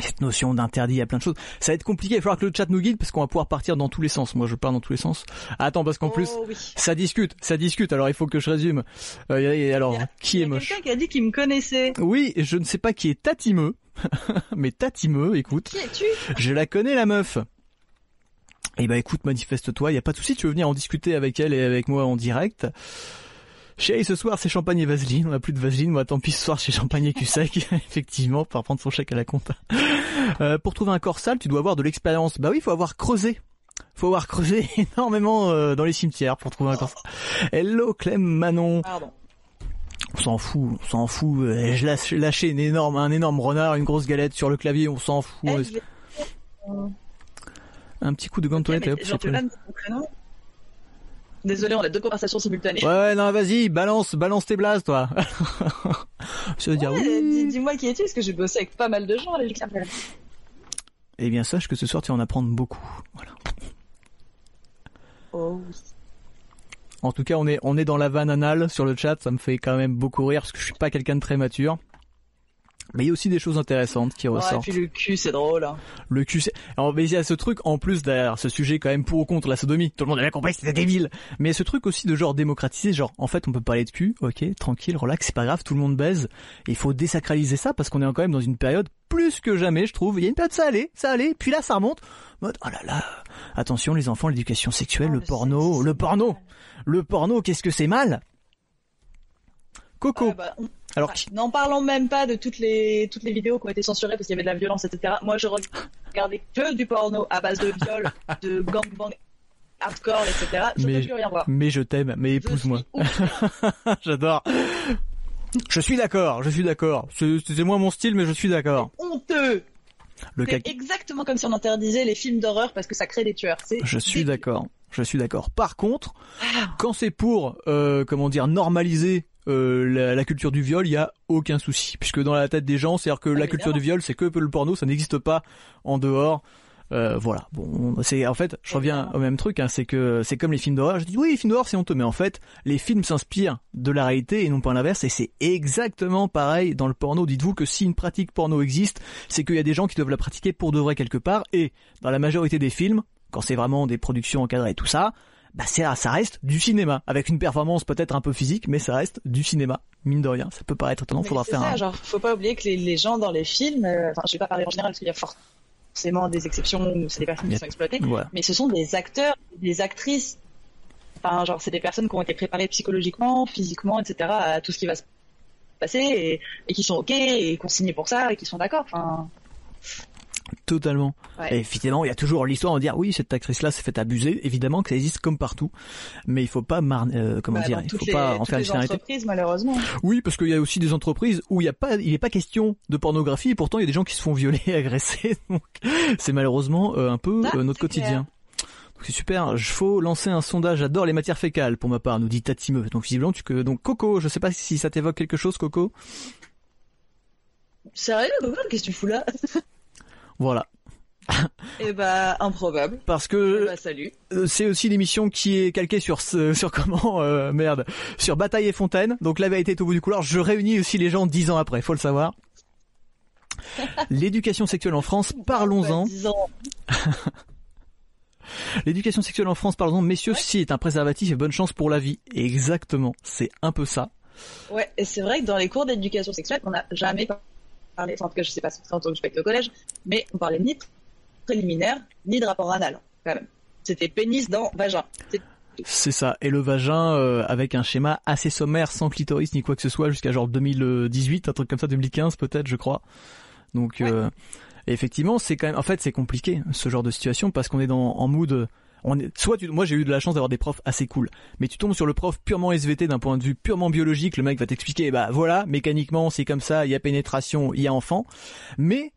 cette notion d'interdit, il y a plein de choses. Ça va être compliqué. Il va falloir que le chat nous guide parce qu'on va pouvoir partir dans tous les sens. Moi, je pars dans tous les sens. Attends, parce qu'en plus, Oh, oui. ça discute, ça discute. Alors, il faut que je résume. Euh, alors, a- qui est moche quelqu'un qui a dit qu'il me connaissait. Oui, je ne sais pas qui est Tatimeux, mais Tatimeux, écoute, Qui es-tu? Je la connais la meuf. Eh ben écoute, manifeste-toi, y a pas de souci, tu veux venir en discuter avec elle et avec moi en direct. Chérie, ce soir c'est champagne et vaseline, on a plus de vaseline, moi tant pis ce soir c'est champagne et cul sec, effectivement, pour prendre son chèque à la compte. Euh, pour trouver un corps sale, tu dois avoir de l'expérience. Bah oui, il faut avoir creusé. Faut avoir creusé énormément euh, dans les cimetières pour trouver un corps sale. Hello Clem Manon. Pardon. On s'en fout, on s'en fout. Euh, Je lâche, lâchais une énorme, un énorme renard, une grosse galette sur le clavier, on s'en fout. Ouais, Un petit coup de gants de toilette Désolé, on a deux conversations simultanées. Ouais, non, vas-y, balance, balance tes blases, toi. Veut dire Ouais, oui. dis- Dis-moi qui es-tu, parce que j'ai bossé avec pas mal de gens la Eh bien, sache que ce soir, tu vas en apprendre beaucoup. Voilà. Oh oui. En tout cas, on est, on est dans la vanne anale sur le chat, ça me fait quand même beaucoup rire parce que je suis pas quelqu'un de très mature. Mais il y a aussi des choses intéressantes qui Ouais, ressortent. puis le cul, c'est drôle. hein. Le cul, c'est... Alors, mais il y a ce truc, en plus derrière ce sujet quand même pour ou contre la sodomie. Tout le monde a bien compris que c'était débile. Mais ce truc aussi de genre démocratiser, genre, en fait, on peut parler de cul, ok, tranquille, relax, c'est pas grave, tout le monde baise. Il faut désacraliser ça parce qu'on est quand même dans une période plus que jamais, je trouve. Il y a une période, ça allait, ça allait, puis là, ça remonte. Mode, oh là là, attention les enfants, l'éducation sexuelle, Oh, le le porno, le porno. Le porno, qu'est-ce que c'est mal? Coco. Ouais, bah, on- Alors, qui- N'en parlons même pas de toutes les toutes les vidéos qui ont été censurées parce qu'il y avait de la violence, etc. Moi, je regardais que du porno à base de viol, de gangbang hardcore, etc. Je ne Mais- peux plus rien voir. mais je t'aime, mais épouse-moi. J'adore. Je suis d'accord, je suis d'accord. C'est c'est moins mon style, mais je suis d'accord. honteux. Le C'est caca. exactement comme si on interdisait les films d'horreur parce que ça crée des tueurs. Je suis d'accord. Je suis d'accord. Par contre, Ah. quand c'est pour, euh, comment dire, normaliser euh, la, la culture du viol, il y a aucun souci, puisque dans la tête des gens, c'est-à-dire que Ah, la culture du viol, c'est que le porno, ça n'existe pas en dehors. Euh, voilà. Bon, c'est en fait, je reviens Évidemment. au même truc. Hein, c'est que c'est comme les films d'horreur. Je dis oui, les films d'horreur, c'est honteux, mais en fait, les films s'inspirent de la réalité et non pas l'inverse. Et c'est exactement pareil dans le porno. Dites-vous que si une pratique porno existe, c'est qu'il y a des gens qui doivent la pratiquer pour de vrai quelque part. Et dans la majorité des films, quand c'est vraiment des productions encadrées et tout ça, bah c'est ça reste du cinéma avec une performance peut-être un peu physique, mais ça reste du cinéma. Mine de rien, ça peut paraître étonnant. Faudra faire ça, un. genre, faut pas oublier que les, les gens dans les films, euh, enfin, je vais pas parler en général parce qu'il y a forcément des exceptions où c'est des personnes qui sont exploitées, mais ce sont des acteurs, des actrices. Enfin, genre, c'est des personnes qui ont été préparées psychologiquement, physiquement, etc. à tout ce qui va se passer et, et qui sont ok et qui ont signé pour ça et qui sont d'accord. Enfin, Totalement. Ouais. Et évidemment, il y a toujours l'histoire de dire oui, cette actrice-là s'est fait abuser. Évidemment que ça existe comme partout, mais il faut pas mar... euh, comment bah, dire, il faut les, pas en faire une généralité. entreprises, malheureusement. Oui, parce qu'il y a aussi des entreprises où il y a pas, il est pas question de pornographie, et pourtant il y a des gens qui se font violer, agresser. Donc c'est malheureusement euh, un peu Ah, euh, notre quotidien. C'est super. Je faut lancer un sondage. J'adore les matières fécales pour ma part, nous dit Tatimeux. Donc visiblement tu que donc Coco. Je sais pas si ça t'évoque quelque chose, Coco. Sérieux, Google, qu'est-ce que tu fous là? Voilà. Eh bah improbable. Parce que Eh bah, salut. euh, c'est aussi l'émission qui est calquée sur ce- sur comment euh, merde sur Bataille et Fontaine. Donc la vérité est au bout du couloir. Je réunis aussi les gens dix ans après, faut le savoir. L'éducation sexuelle en France, parlons-en. Bah, dix ans. L'éducation sexuelle en France, parlons-en. Messieurs, Ouais. si est un préservatif et bonne chance pour la vie. Exactement, c'est un peu ça. Ouais, et c'est vrai que dans les cours d'éducation sexuelle, on n'a jamais en tout cas je sais pas si c'est en tant que je au collège, mais on parlait ni de préliminaire, ni de rapport anal, quand même. C'était pénis dans vagin. C'est- ça. Et le vagin euh, avec un schéma assez sommaire, sans clitoris ni quoi que ce soit, jusqu'à genre 2018, un truc comme ça, 2015 peut-être, je crois. Donc Ouais. euh, effectivement, c'est quand même, en fait, c'est compliqué ce genre de situation parce qu'on est dans en mood. On est, soit tu, moi j'ai eu de la chance d'avoir des profs assez cool, mais tu tombes sur le prof purement SVT d'un point de vue purement biologique, le mec va t'expliquer, bah voilà, mécaniquement c'est comme ça, il y a pénétration, il y a enfant, mais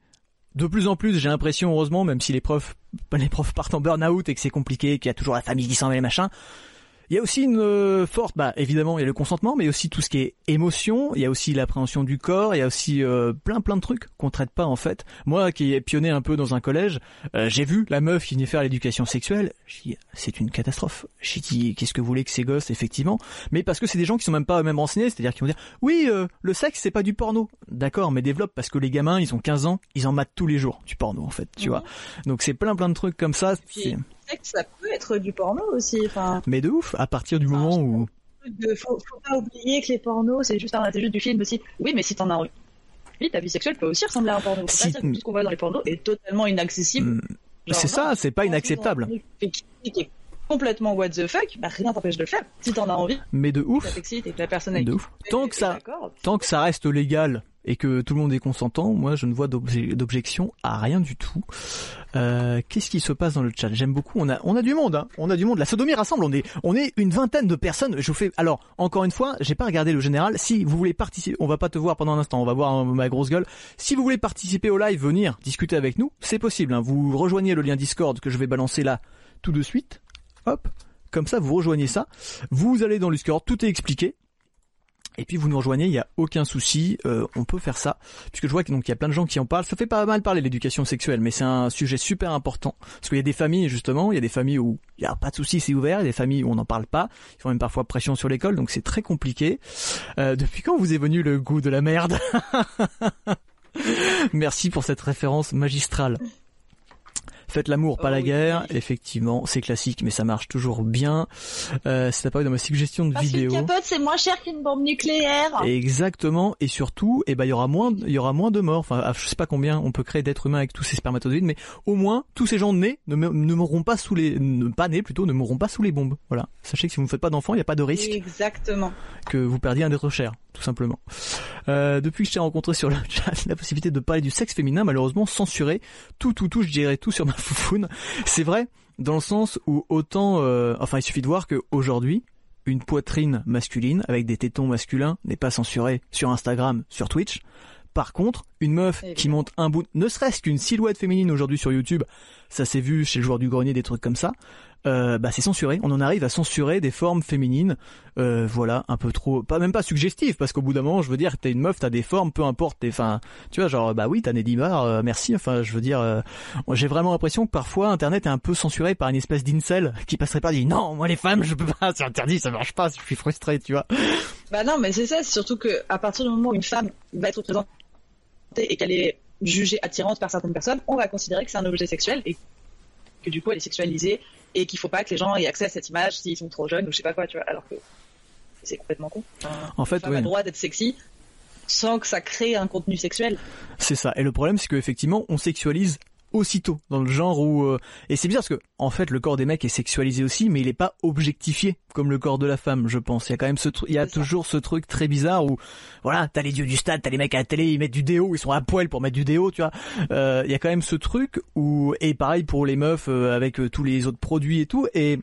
de plus en plus, j'ai l'impression, heureusement, même si les profs, les profs partent en burn-out et que c'est compliqué, qu'il y a toujours la famille qui s'en mêle, machin, il y a aussi une euh, forte, bah évidemment, il y a le consentement, mais aussi tout ce qui est émotion. Il y a aussi l'appréhension du corps. Il y a aussi euh, plein plein de trucs qu'on traite pas en fait. Moi, qui ai pionné un peu dans un collège, euh, j'ai vu la meuf qui venait faire l'éducation sexuelle. J'ai dit, c'est une catastrophe. J'ai dit, qu'est-ce que vous voulez que ces gosses, effectivement? Mais parce que c'est des gens qui sont même pas eux-mêmes renseignés, c'est-à-dire qui vont dire, oui, euh, le sexe c'est pas du porno. D'accord, mais développe parce que les gamins, ils ont 15 ans, ils en matent tous les jours du porno en fait, tu Mhm. vois. Donc c'est plein plein de trucs comme ça. puis, que ça peut être du porno aussi, enfin. Mais de ouf, à partir du moment où de- faut, faut pas oublier que les pornos, c'est juste, un- c'est juste du film aussi. Oui, mais si t'en as envie, ta vie sexuelle peut aussi ressembler à un porno. Si- pas dire que tout ce qu'on voit dans les pornos est totalement inaccessible. Hmm, Genre, c'est ça, c'est pas inacceptable. Qui est complètement what the fuck, bah rien t'empêche de le faire. Si t'en as envie, Mais de ouf, la personne de ouf. Tant que ça, tant que ça reste légal et que tout le monde est consentant, moi je ne vois d'obje- d'objection à rien du tout. Euh, Qu'est-ce qui se passe dans le chat? J'aime beaucoup. On a, du monde. Hein. On a du monde. La sodomie rassemble. On est, une vingtaine de personnes. Je. Alors encore une fois, j'ai pas regardé le général. Si vous voulez participer, on va pas te voir pendant un instant. On va voir euh, ma grosse gueule. Si vous voulez participer au live, venir discuter avec nous, c'est possible. Hein. Vous rejoignez le lien Discord que je vais balancer là tout de suite. Hop. Comme ça, vous rejoignez ça. Vous allez dans le Discord. Tout est expliqué. Et puis vous nous rejoignez, il y a aucun souci, euh, on peut faire ça, puisque je vois qu'il y a plein de gens qui en parlent. Ça fait pas mal parler l'éducation sexuelle, mais c'est un sujet super important parce qu'il y a des familles justement, il y a des familles où il y a pas de souci, c'est ouvert, il y a des familles où on n'en parle pas. Ils font même parfois pression sur l'école, donc c'est très compliqué. Euh, depuis quand vous est venu le goût de la merde? Merci pour cette référence magistrale. Faites l'amour, pas Oh la oui, guerre. oui. Effectivement, c'est classique, mais ça marche toujours bien. Euh, c'est apparu dans ma suggestion de Parce vidéo. qu'une capote, c'est moins cher qu'une bombe nucléaire. Exactement, et surtout, eh ben il y aura moins, il y aura moins de morts. Enfin, ah, je sais pas combien on peut créer d'êtres humains avec tous ces spermatozoïdes, mais au moins tous ces gens nés ne, ne mourront pas sous les, ne, pas nés plutôt, ne mourront pas sous les bombes. Voilà. Sachez que si vous ne faites pas d'enfants, il n'y a pas de risque Exactement. que vous perdiez un être cher, tout simplement. Euh, depuis que je t'ai rencontré sur le chat, la possibilité de parler du sexe féminin, malheureusement censuré. Tout, tout, tout, je dirais tout sur ma foufoune. C'est vrai, dans le sens où autant, euh, enfin, il suffit de voir que aujourd'hui, une poitrine masculine avec des tétons masculins n'est pas censurée sur Instagram, sur Twitch. Par contre, une meuf qui Évidemment. monte un bout, ne serait-ce qu'une silhouette féminine aujourd'hui sur YouTube, ça s'est vu chez le joueur du grenier, des trucs comme ça, euh, bah c'est censuré. On en arrive à censurer des formes féminines, euh, voilà, un peu trop, pas même pas suggestives, parce qu'au bout d'un moment, je veux dire, t'es une meuf, t'as des formes, peu importe, enfin, tu vois, genre, bah oui, t'as Nedimar, euh, merci, enfin, je veux dire, euh, j'ai vraiment l'impression que parfois Internet est un peu censuré par une espèce d'incel qui passerait pas, dit non, moi les femmes, je peux pas, c'est interdit, ça marche pas, je suis frustré, tu vois. Bah non, mais c'est ça, surtout que à partir du moment où une femme va être représentée et qu'elle est jugée attirante par certaines personnes, on va considérer que c'est un objet sexuel et que du coup elle est sexualisée et qu'il faut pas que les gens aient accès à cette image s'ils sont trop jeunes ou je sais pas quoi, tu vois, alors que c'est complètement con. Enfin, En fait, oui. a le droit d'être sexy sans que ça crée un contenu sexuel. C'est ça. Et le problème, c'est qu'effectivement, on sexualise aussitôt dans le genre où euh, et c'est bizarre parce que en fait le corps des mecs est sexualisé aussi mais il est pas objectifié comme le corps de la femme je pense. Il y a quand même ce truc il y a toujours ce truc très bizarre où voilà t'as les dieux du stade t'as les mecs à la télé ils mettent du déo ils sont à poil pour mettre du déo tu vois. Euh, il y a quand même ce truc où et pareil pour les meufs euh, avec euh, tous les autres produits et tout et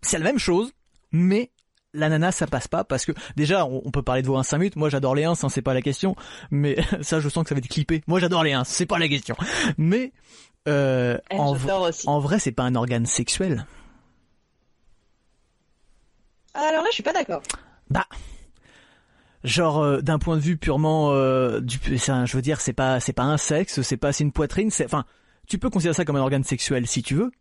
c'est la même chose mais la nana ça passe pas parce que déjà on, on peut parler de vos 1 5 minutes. Moi j'adore les 1 hein, c'est pas la question. Mais ça je sens que ça va être clippé. Moi j'adore les 1 c'est pas la question. Mais euh, Eh, en, en vrai c'est pas un organe sexuel. Alors là, je suis pas d'accord. bah. Genre euh, d'un point de vue purement euh, du un- je veux dire c'est pas c'est pas un sexe c'est pas c'est une poitrine c'est enfin tu peux considérer ça comme un organe sexuel si tu veux,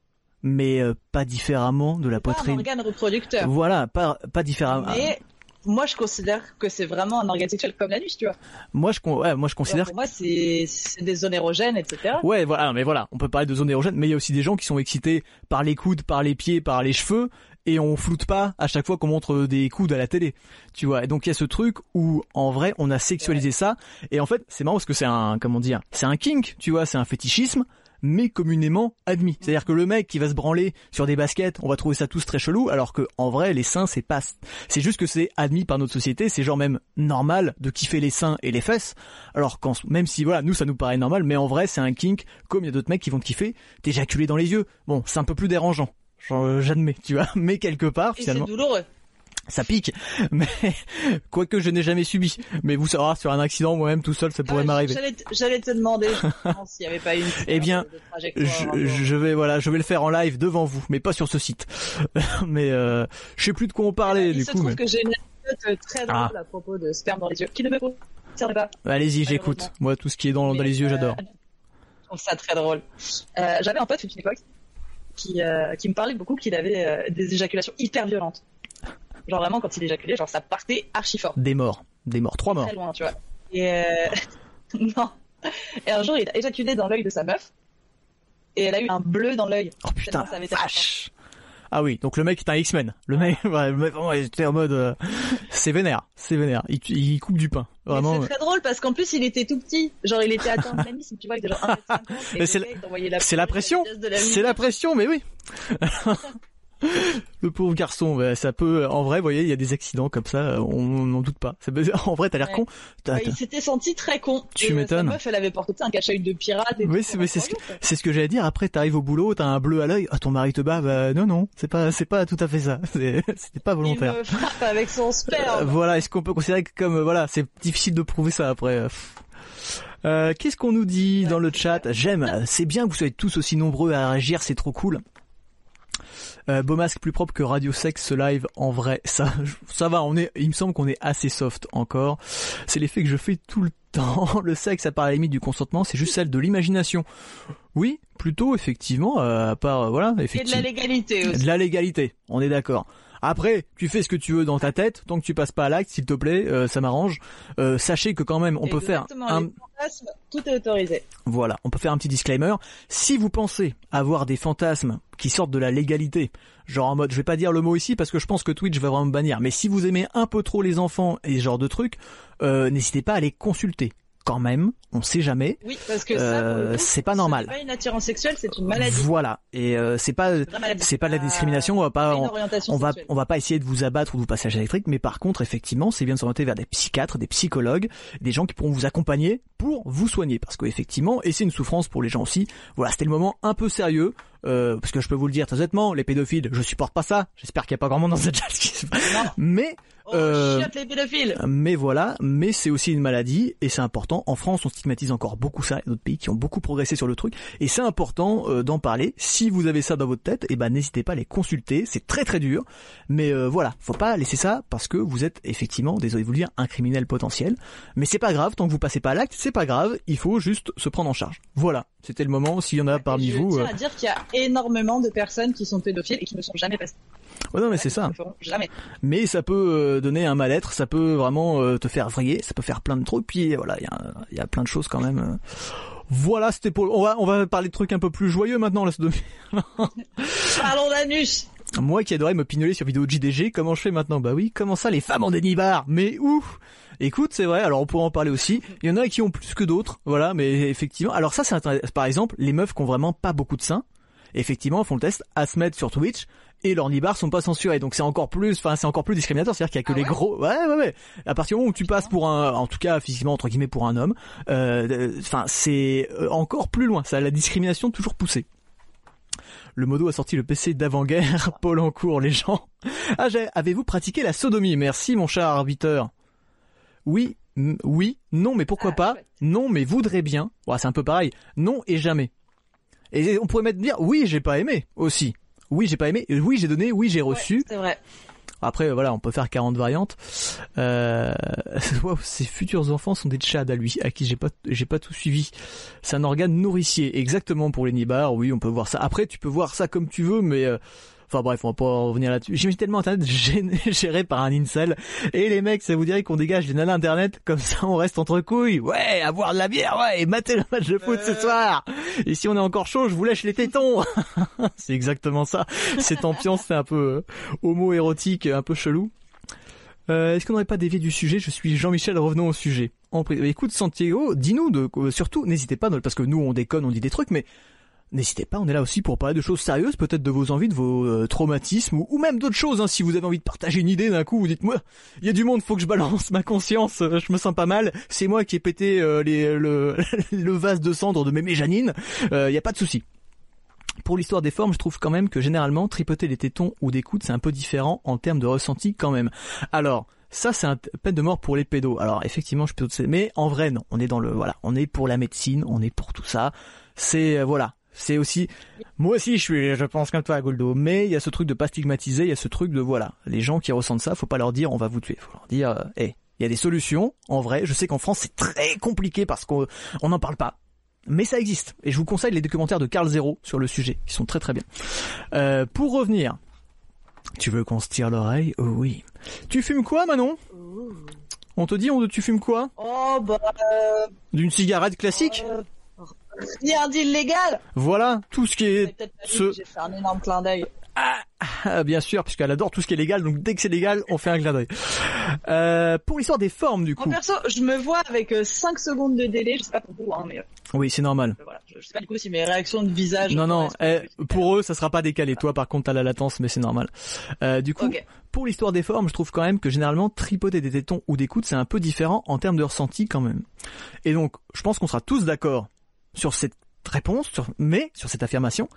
mais euh, pas différemment de la Pas un poitrine. organe reproducteur. Voilà, pas pas différemment. Mais moi, je considère que c'est vraiment un organe sexuel comme l'anus, tu vois. Moi je ouais, moi je considère Pour moi, c'est c'est des zones érogènes, etc. Ouais, voilà, mais voilà, on peut parler de zone érogène, mais il y a aussi des gens qui sont excités par les coudes, par les pieds, par les cheveux, et on floute pas à chaque fois qu'on montre des coudes à la télé, tu vois. Et donc il y a ce truc où, en vrai, on a sexualisé ça, et en fait, c'est marrant parce que c'est un, comment dire, c'est un kink, tu vois, c'est un fétichisme, mais communément admis. C'est-à-dire que le mec qui va se branler sur des baskets, on va trouver ça tous très chelou, alors que en vrai, les seins, c'est pas, c'est juste que c'est admis par notre société, c'est genre même normal de kiffer les seins et les fesses, alors quand, même si voilà, nous ça nous paraît normal, mais en vrai c'est un kink, comme il y a d'autres mecs qui vont te kiffer, t'éjaculer dans les yeux. Bon, c'est un peu plus dérangeant. Euh, J'admets, tu vois, mais quelque part Et c'est finalement douloureux. Ça pique, mais quoique je n'ai jamais subi. Mais vous saurez sur un accident moi-même tout seul ça pourrait Ah, m'arriver. J'allais te- demander s'il n'y avait pas une. Eh bien, de Je, un peu. je vais voilà, je vais le faire en live devant vous, mais pas sur ce site. mais euh, je sais plus de quoi on parlait Il du se coup. trouve Mais... que j'ai une anecdote très drôle Ah. à propos de sperme dans les yeux, qui ne me concerne pas. Allez-y, j'écoute. Moi tout ce qui est dans, les yeux, euh, j'adore. Je trouve ça très drôle. Euh, J'avais un pote, une époque, qui, euh, qui me parlait beaucoup qu'il avait euh, des éjaculations hyper violentes. Genre vraiment, quand il éjaculait, genre ça partait archi fort. Des morts, des morts, trois morts. Très loin, tu vois. Et euh... non. Et un jour, il a éjaculé dans l'œil de sa meuf. Et elle a eu un bleu dans l'œil. Oh putain, ça avait vache. Ah oui, donc le mec est un X-Men. Le mec, vraiment, il était en mode, euh, c'est vénère, c'est vénère. Il, il coupe du pain, vraiment. C'est très drôle parce qu'en plus il était tout petit. Genre il était atteint de l'anisme, tu vois, il était genre 1m50. et Mais c'est la- pression, c'est la pression, mais oui. le pauvre garçon, ça peut, en vrai, vous voyez, il y a des accidents comme ça, on n'en doute pas. En vrai, t'as l'air Ouais. con. Ouais, il s'était senti très con. Tu euh, m'étonnes. Meuf, elle avait porté un cache-œil de pirate. Et Oui, c'est- ce quoi. C'est ce que j'allais dire. Après, t'arrives au boulot, t'as un bleu à l'œil. Ah, ton mari te bat. Bah, non, non, c'est pas, c'est pas tout à fait ça. C'était pas volontaire. Il me frappe avec son Euh, sperme. voilà, est-ce qu'on peut considérer que comme euh, voilà, c'est difficile de prouver ça après. euh. Euh, Qu'est-ce qu'on nous dit dans le chat? J'aime, euh, c'est bien que vous soyez tous aussi nombreux à réagir, c'est trop cool. Euh, beau masque plus propre que Radio Sex live en vrai, ça, ça va. On est, il me semble qu'on est assez soft encore. C'est l'effet que je fais tout le temps. Le sexe, à part la limite du consentement, c'est juste celle de l'imagination. Oui, plutôt effectivement. euh, à part euh, voilà, Et de effectivement. la légalité aussi. De la légalité, on est d'accord. Après, tu fais ce que tu veux dans ta tête, tant que tu passes pas à l'acte, s'il te plaît, euh, ça m'arrange. Euh, sachez que quand même, on peut faire un, fantasmes, tout est autorisé. voilà, on peut faire un petit disclaimer. Si vous pensez avoir des fantasmes qui sortent de la légalité, genre en mode, je vais pas dire le mot ici parce que je pense que Twitch va vraiment me bannir, mais si vous aimez un peu trop les enfants et ce genre de trucs, euh, n'hésitez pas à les consulter. Quand même, on sait jamais. Oui, parce que Euh, c'est pas normal. pas une attirance sexuelle, c'est une maladie. Voilà, et euh, c'est pas, c'est de la Ah, discrimination. On va pas, va on va pas essayer de vous abattre ou de vous passer à électrique, mais par contre effectivement c'est bien de s'orienter vers des psychiatres, des psychologues, des gens qui pourront vous accompagner pour vous soigner, parce que effectivement et c'est une souffrance pour les gens aussi. Voilà, c'était le moment un peu sérieux. Euh, parce que je peux vous le dire très honnêtement, les pédophiles, je supporte pas ça. J'espère qu'il y a pas grand monde dans cette chat qui se- Non. Mais Oh, euh, chiotte les pédophiles. mais voilà, mais c'est aussi une maladie et c'est important. En France, on stigmatise encore beaucoup ça. A d'autres pays qui ont beaucoup progressé sur le truc et c'est important euh, d'en parler. Si vous avez ça dans votre tête, eh ben n'hésitez pas à les consulter. C'est très très dur, mais euh, voilà, faut pas laisser ça parce que vous êtes effectivement, désolé de vous le dire, un criminel potentiel. Mais c'est pas grave tant que vous passez pas à l'acte, c'est pas grave. Il faut juste se prendre en charge. Voilà, c'était le moment. S'il y en a parmi je vous, tiens euh, à dire qu'il y a énormément de personnes qui sont pédophiles et qui ne sont jamais passées. ouais, non mais c'est ça. Jamais. mais ça peut euh, donner un mal-être, ça peut vraiment euh, te faire vriller, ça peut faire plein de trucs. Puis voilà, il y a, il y a plein de choses quand même. Voilà, c'était pour. On va on va parler de trucs un peu plus joyeux maintenant là. sodomie. Parlons d'anus. Moi qui adorais me pignoler sur vidéo de JDG, comment je fais maintenant? Bah oui, comment ça les femmes en dénibar? Mais où? Écoute, c'est vrai. Alors on pourra en parler aussi. Il y en a qui ont plus que d'autres, voilà. Mais effectivement, alors ça c'est intéressant. par exemple les meufs qui ont vraiment pas beaucoup de seins. Effectivement, font le test à se mettre sur Twitch et leurs nibars sont pas censurés. Donc c'est encore plus, enfin c'est encore plus discriminateur. C'est-à-dire qu'il y a que Ah les ouais gros. Ouais, ouais, ouais. À partir du moment où tu passes pour un, en tout cas physiquement entre guillemets pour un homme, euh, enfin c'est euh, encore plus loin. Ça, la discrimination toujours poussée. Le modo a sorti le PC d'avant-guerre, Paul en cours, les gens. Ah, j'ai- avez-vous pratiqué la sodomie? Merci, mon cher arbiteur. Oui, oui, non, mais pourquoi Ah, pas? Non, mais voudrais bien. Ouais, c'est un peu pareil. Non et jamais. Et on pourrait mettre dire oui, j'ai pas aimé aussi. Oui, j'ai pas aimé. Oui, j'ai donné. Oui, j'ai reçu. Ouais, c'est vrai. Après, voilà, on peut faire 40 variantes. Euh... wow, ses futurs enfants sont des tchads à lui, à qui j'ai pas, j'ai pas tout suivi. C'est un organe nourricier, exactement pour les nibards. Oui, on peut voir ça. Après, tu peux voir ça comme tu veux, mais euh, Enfin bref, on va pas revenir là-dessus. J'imagine tellement Internet géré par un incel. Et les mecs, ça vous dirait qu'on dégage les nanas Internet, comme ça on reste entre couilles. Ouais, à boire de la bière, ouais, et mater le match de foot ce soir. Et si on est encore chaud, je vous lâche les tétons. c'est exactement ça. Cette ambiance, c'est un peu euh, homo-érotique, un peu chelou. Euh, Est-ce qu'on n'aurait pas dévié du sujet? Je suis Jean-Michel, revenons au sujet. En, écoute Santiago, dis-nous, de, euh, surtout, n'hésitez pas, parce que nous on déconne, on dit des trucs, mais N'hésitez pas, on est là aussi pour parler de choses sérieuses, peut-être de vos envies, de vos euh, traumatismes, ou, même d'autres choses. Hein, si vous avez envie de partager une idée d'un coup, vous dites moi, il y a du monde, faut que je balance ma conscience, euh, je me sens pas mal. C'est moi qui ai pété euh, le, vase de cendre de mémé Janine. Il y a pas de souci. Pour l'histoire des formes, je trouve quand même que généralement tripoter les tétons ou des coudes, c'est un peu différent en termes de ressenti quand même. Alors. Ça, c'est un peine de mort pour les pédos. Alors, effectivement, je peux mais en vrai, non. On est dans le, voilà, on est pour la médecine, on est pour tout ça. C'est, voilà, c'est aussi, moi aussi je suis, je pense comme toi à Goldo, mais il y a ce truc de pas stigmatiser, il y a ce truc de voilà, les gens qui ressentent ça, faut pas leur dire on va vous tuer, faut leur dire, hé, euh, il y a des solutions. En vrai, je sais qu'en France c'est très compliqué parce qu'on n'en parle pas. Mais ça existe. Et je vous conseille les documentaires de Carl Zero sur le sujet, qui sont très très bien. Euh, pour revenir, tu veux qu'on se tire l'oreille? Oh, Oui. Tu fumes quoi, Manon? On te dit, on, tu fumes quoi? Oh bah. Euh, D'une cigarette classique? Rien d'illégal. Voilà, tout ce qui est ce. J'ai fait un énorme clin d'œil. Ah, ah, bien sûr, puisqu'elle adore tout ce qui est légal, donc dès que c'est légal, on fait un clin d'œil. Euh, pour l'histoire des formes, du coup. En perso, je me vois avec 5 euh, secondes de délai, je sais pas pour vous, hein, mais... Euh, oui, c'est normal. Voilà, je sais pas du coup si mes réactions de visage... Non, non, eh, pour eux, ça sera pas décalé. Toi, par contre, t'as la latence, mais c'est normal. Euh, du coup, pour l'histoire des formes, je trouve quand même que généralement, tripoter des tétons ou des coudes, c'est un peu différent en termes de ressenti quand même. Et donc, je pense qu'on sera tous d'accord sur cette réponse, sur, mais sur cette affirmation,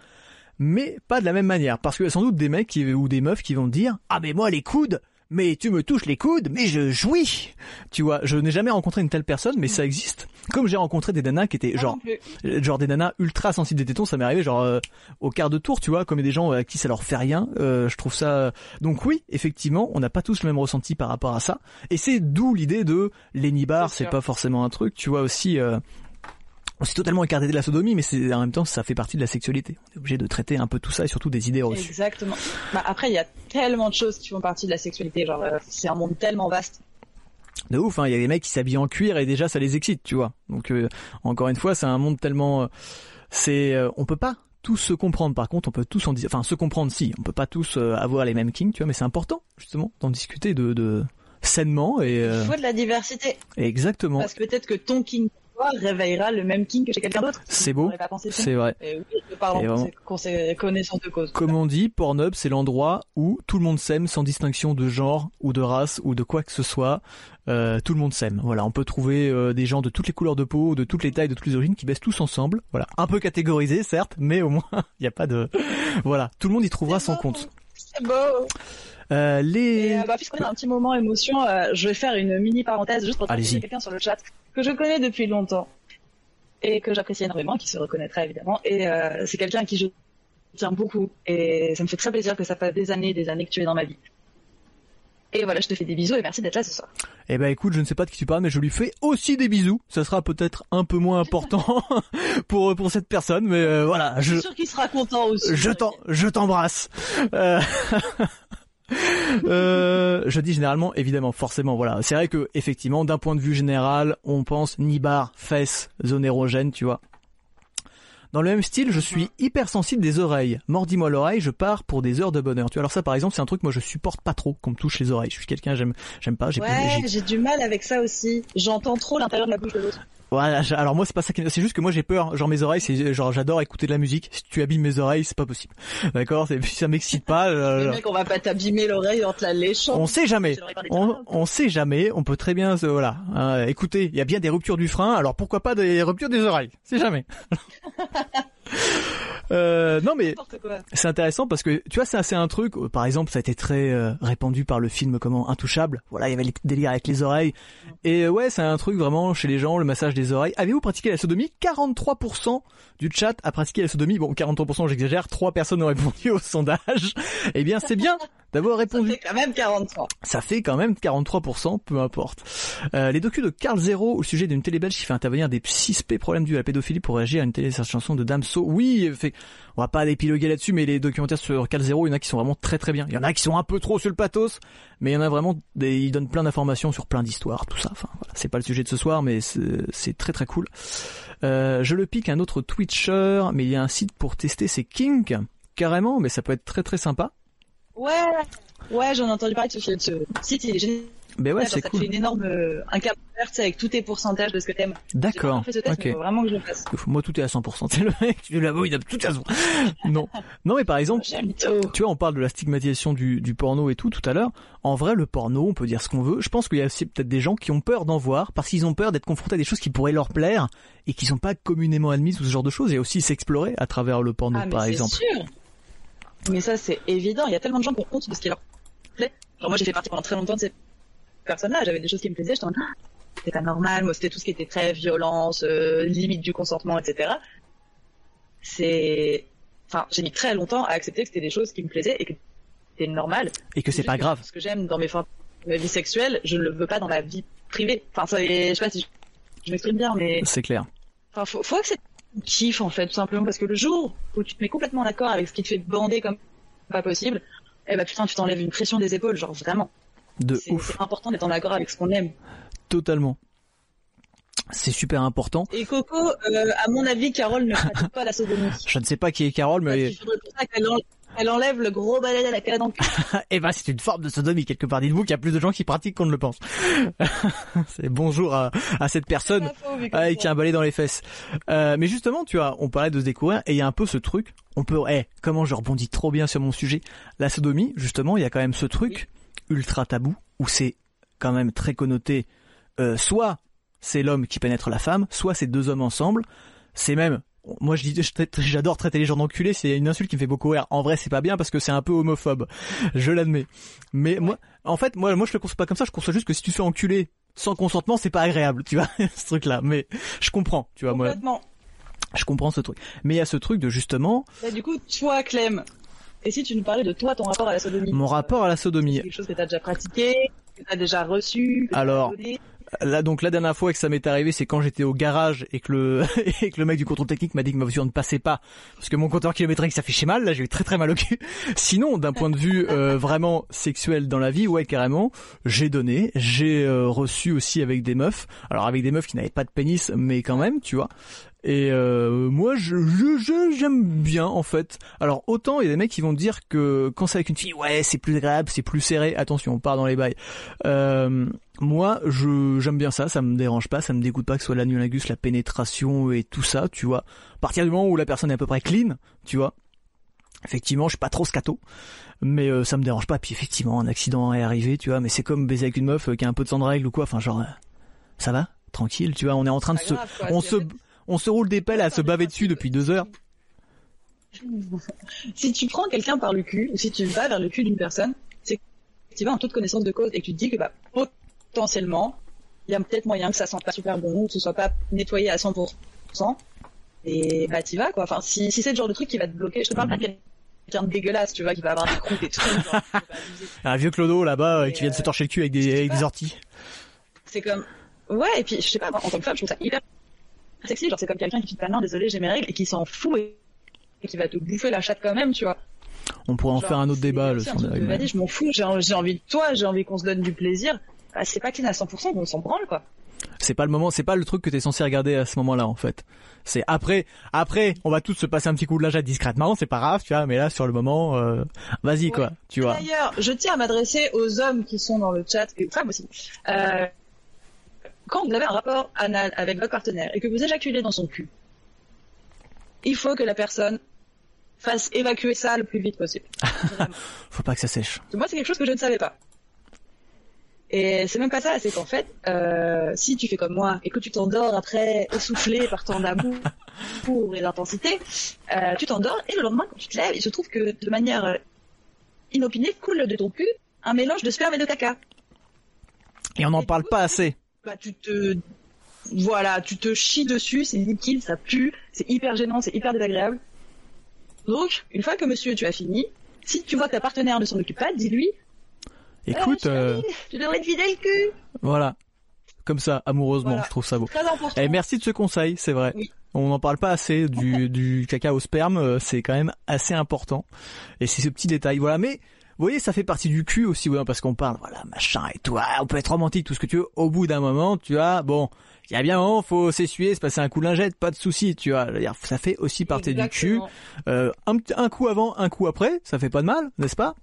mais pas de la même manière, parce qu'il y a sans doute des mecs ou des meufs qui vont dire ah mais moi les coudes, mais tu me touches les coudes, mais je jouis. Tu vois, je n'ai jamais rencontré une telle personne, mais ça existe. Comme j'ai rencontré des nanas qui étaient genre, genre des nanas ultra sensibles des tétons, ça m'est arrivé genre euh, au quart de tour, tu vois, comme des gens à qui ça leur fait rien. Euh, je trouve ça. Donc oui, effectivement, on n'a pas tous le même ressenti par rapport à ça, et c'est d'où l'idée de Lenny c'est pas forcément un truc, tu vois aussi. Euh, on s'est totalement écarté de la sodomie, mais c'est en même temps ça fait partie de la sexualité. On est obligé de traiter un peu tout ça et surtout des idées reçues. Exactement. Bah, après, il y a tellement de choses qui font partie de la sexualité. Genre, euh, c'est un monde tellement vaste. De ouf, hein. Il y a des mecs qui s'habillent en cuir et déjà ça les excite, tu vois. Donc euh, encore une fois, c'est un monde tellement, euh, c'est, on peut pas tous se comprendre. Par contre, on peut tous en enfin se comprendre si. On peut pas tous avoir les mêmes kings, tu vois. Mais c'est important justement d'en discuter de, de sainement et. Il faut de la diversité. Exactement. Parce que peut-être que ton king réveillera le même king que chez quelqu'un d'autre. C'est beau. C'est vrai. Et oui, je parle en connaissance de cause. Comme on dit, Pornhub, c'est l'endroit où tout le monde s'aime sans distinction de genre ou de race ou de quoi que ce soit. Euh, tout le monde s'aime. Voilà, on peut trouver euh, des gens de toutes les couleurs de peau, de toutes les tailles, de toutes les origines qui baissent tous ensemble. Voilà, un peu catégorisé certes, mais au moins il n'y a pas de. Voilà, tout le monde y trouvera son compte. C'est beau. Euh, les... Euh, bah, puisqu'on a un petit moment émotion, euh, je vais faire une mini parenthèse juste pour dire quelqu'un sur le chat que je connais depuis longtemps et que j'apprécie énormément, qui se reconnaîtra évidemment. Et euh, c'est quelqu'un à qui je tiens beaucoup et ça me fait très plaisir que ça fasse des années, des années que tu es dans ma vie. Et voilà, je te fais des bisous et merci d'être là ce soir. Eh ben écoute, je ne sais pas de qui tu parles, mais je lui fais aussi des bisous. Ça sera peut-être un peu moins important pour pour cette personne, mais euh, voilà. Je suis sûr qu'il sera content aussi. Je t'en, je t'embrasse. Euh... euh, je dis généralement, évidemment, forcément, voilà. C'est vrai que effectivement, d'un point de vue général, on pense nibar, fesses, zone érogène, tu vois. Dans le même style, je suis hypersensible des oreilles. Mordis-moi l'oreille, je pars pour des heures de bonheur. Tu vois, alors ça, par exemple, c'est un truc moi je supporte pas trop qu'on me touche les oreilles. Je suis quelqu'un, j'aime, j'aime pas. J'ai ouais, j'ai du mal avec ça aussi. J'entends trop l'intérieur de la bouche de l'autre. Voilà, alors moi c'est pas ça qui c'est juste que moi j'ai peur, genre mes oreilles c'est genre j'adore écouter de la musique. Si tu abîmes mes oreilles, c'est pas possible. D'accord, ça m'excite pas. Euh, mec, on va pas t'abîmer l'oreille en te la léchant. On sait jamais. On, on, sait jamais, on peut très bien voilà, hein, écoutez, il y a bien des ruptures du frein, alors pourquoi pas des ruptures des oreilles? C'est jamais. Euh, non mais c'est intéressant parce que tu vois c'est assez un truc. Par exemple, ça a été très euh, répandu par le film comment Intouchable. Voilà, il y avait les délires avec les oreilles. Et euh, ouais, c'est un truc vraiment chez les gens, le massage des oreilles. Avez-vous pratiqué la sodomie? 43% du chat a pratiqué la sodomie. Bon, 43%, j'exagère. Trois personnes ont répondu au sondage. Eh bien, c'est bien d'avoir répondu. Ça fait quand même 43. Ça fait quand même 43%, peu importe. Euh, les docus de Carl Zero au sujet d'une télé belge qui fait intervenir des 6P problèmes dus à la pédophilie pour réagir à une télé chanson de Damso. Oui, fait, on va pas épiloguer là-dessus, mais les documentaires sur Carl Zero, il y en a qui sont vraiment très très bien. Il y en a qui sont un peu trop sur le pathos, mais il y en a vraiment des, ils donnent plein d'informations sur plein d'histoires, tout ça. Enfin, voilà, c'est pas le sujet de ce soir, mais c'est très très cool. Euh, je le pique un autre Twitcher, mais il y a un site pour tester, c'est Kink, carrément, mais ça peut être très très sympa. Ouais, ouais, j'en ai entendu parler de ce, ce site, il est génial. Ben ouais, c'est cool. Ça fait une énorme, euh, un cap verte avec tous tes pourcentages de ce que t'aimes. D'accord. Ok. Vraiment que je le fasse. Moi, tout est à 100%. C'est le mec, tu l'avoues, il a tout à façon. non. Non, mais par exemple, tu vois, on parle de la stigmatisation du, du porno et tout, tout à l'heure. En vrai, le porno, on peut dire ce qu'on veut. Je pense qu'il y a aussi peut-être des gens qui ont peur d'en voir parce qu'ils ont peur d'être confrontés à des choses qui pourraient leur plaire et qui sont pas communément admises ou ce genre de choses et aussi s'explorer à travers le porno, ah, par exemple. Sûr. Mais ça, c'est évident. Il y a tellement de gens qui ont honte de ce qui leur plaît. Genre, moi, j'ai fait partie pendant très longtemps de ces personnes-là. J'avais des choses qui me plaisaient. J'étais en ah, c'était pas normal. Moi, c'était tout ce qui était très violence, euh, limite du consentement, etc. C'est, enfin, j'ai mis très longtemps à accepter que c'était des choses qui me plaisaient et que c'était normal. Et que c'est pas grave. Ce que j'aime dans mes ma vie sexuelle, je ne le veux pas dans ma vie privée. Enfin, ça, je sais pas si je, m'exprime bien, mais. C'est clair. Enfin, faut, faut accepter kiff en fait tout simplement parce que le jour où tu te mets complètement d'accord avec ce qui te fait bander comme pas possible eh ben putain tu t'enlèves une pression des épaules genre vraiment de ouf c'est important d'être en accord avec ce qu'on aime totalement c'est super important. Et Coco, euh, à mon avis, Carole ne pratique pas la sodomie. Je ne sais pas qui est Carole, mais... Elle enlève le gros balai à la canne Eh ben, c'est une forme de sodomie quelque part. Dites-vous qu'il y a plus de gens qui pratiquent qu'on ne le pense. c'est bonjour à, à cette personne avec un balai dans les fesses. Euh, mais justement, tu vois, on parlait de se découvrir et il y a un peu ce truc. On peut, eh, comment je rebondis trop bien sur mon sujet? La sodomie, justement, il y a quand même ce truc ultra tabou où c'est quand même très connoté. Euh, soit c'est l'homme qui pénètre la femme, soit c'est deux hommes ensemble. C'est même moi je dis j'adore traiter les gens d'enculés, c'est une insulte qui me fait beaucoup rire. En vrai, c'est pas bien parce que c'est un peu homophobe. Je l'admets. Mais moi en fait, moi moi je le conçois pas comme ça, je conçois juste que si tu fais enculer sans consentement, c'est pas agréable, tu vois, ce truc là. Mais je comprends, tu vois moi. Je comprends ce truc. Mais il y a ce truc de justement bah, du coup, toi Clem, et si tu nous parlais de toi ton rapport à la sodomie? Mon rapport à la sodomie. Quelque chose que tu as déjà pratiqué, que tu as déjà reçu, Alors Là donc la dernière fois que ça m'est arrivé, c'est quand j'étais au garage et que le et que le mec du contrôle technique m'a dit que ma voiture ne passait pas parce que mon compteur kilométrique ça fait mal. Là j'ai eu très très mal au cul. Sinon d'un point de vue euh, vraiment sexuel dans la vie, ouais carrément, j'ai donné, j'ai euh, reçu aussi avec des meufs. Alors avec des meufs qui n'avaient pas de pénis, mais quand même, tu vois. Et euh, moi, je, je, j'aime bien en fait. Alors autant il y a des mecs qui vont dire que quand c'est avec une fille, ouais, c'est plus agréable, c'est plus serré. Attention, on part dans les bails. Euh, moi, je j'aime bien ça, ça me dérange pas, ça me dégoûte pas que ce soit l'annulagus, la pénétration et tout ça, tu vois. À partir du moment où la personne est à peu près clean, tu vois. Effectivement, je suis pas trop scato, mais euh, ça me dérange pas. Puis effectivement, un accident est arrivé, tu vois. Mais c'est comme baiser avec une meuf qui a un peu de sang de règle ou quoi. Enfin, genre, ça va, tranquille, tu vois. On est en train de se, on se, on se roule des pelles à se baver dessus depuis deux heures. si tu prends quelqu'un par le cul, ou si tu vas vers le cul d'une personne, c'est que tu vas en toute connaissance de cause et que tu te dis que bah, potentiellement, il y a peut-être moyen que ça sente pas super bon ou que ce soit pas nettoyé à 100%. Et bah t'y vas quoi. Enfin, si, si c'est le genre de truc qui va te bloquer, je te parle pas quelqu'un de dégueulasse, tu vois, qui va avoir des croûtes et tout. un vieux clodo là-bas euh, qui vient de se torcher le cul avec des, avec des orties. C'est comme, ouais, et puis je sais pas, en tant que femme, je trouve ça hyper sexy. Genre, c'est comme quelqu'un qui dit pas non, désolé, j'ai mes règles, et qui s'en fout et, qui va te bouffer la chatte quand même, tu vois. On pourrait en faire un autre débat, le son des Je m'en fous, j'ai envie de toi, j'ai envie qu'on se donne du plaisir. Bah, c'est pas clean à 100%, on s'en branle, quoi. C'est pas le moment, c'est pas le truc que t'es censé regarder à ce moment-là, en fait. C'est après, après, on va tous se passer un petit coup de lingette discrètement, c'est pas grave, tu vois, mais là, sur le moment, euh, vas-y, quoi, tu vois. D'ailleurs, je tiens à m'adresser aux hommes qui sont dans le chat, et aux femmes aussi. Euh, quand vous avez un rapport anal avec votre partenaire et que vous éjaculez dans son cul, il faut que la personne fasse évacuer ça le plus vite possible. faut pas que ça sèche. Moi, c'est quelque chose que je ne savais pas. Et c'est même pas ça, c'est qu'en fait, euh, si tu fais comme moi et que tu t'endors après essoufflé par ton d'amour et d'intensité, euh, tu t'endors et le lendemain quand tu te lèves, il se trouve que de manière inopinée coule de ton cul un mélange de sperme et de caca. Et on n'en parle pas assez bah, tu te, voilà, tu te chies dessus, c'est liquide, ça pue, c'est hyper gênant, c'est hyper désagréable. Donc, une fois que monsieur, tu as fini, Si tu vois que ta partenaire ne s'en occupe pas, dis-lui. Écoute, Ah, euh, tu devrais te vider le cul. voilà. Comme ça, amoureusement, Voilà. je trouve ça beau. Très important. Et merci de ce conseil, c'est vrai. Oui. On n'en parle pas assez du, du caca au sperme, euh, c'est quand même assez important. Et c'est ce petit détail, voilà. Mais vous voyez, ça fait partie du cul aussi, ouais, parce qu'on parle, voilà, machin et tout. Ah, on peut être romantique, tout ce que tu veux. Au bout d'un moment, tu vois, bon, il y a bien un moment, faut s'essuyer, se passer un coup de lingette, pas de souci, tu vois. Je Ça fait aussi partie du cul. Euh, un, un coup avant, un coup après, ça fait pas de mal, n'est-ce pas?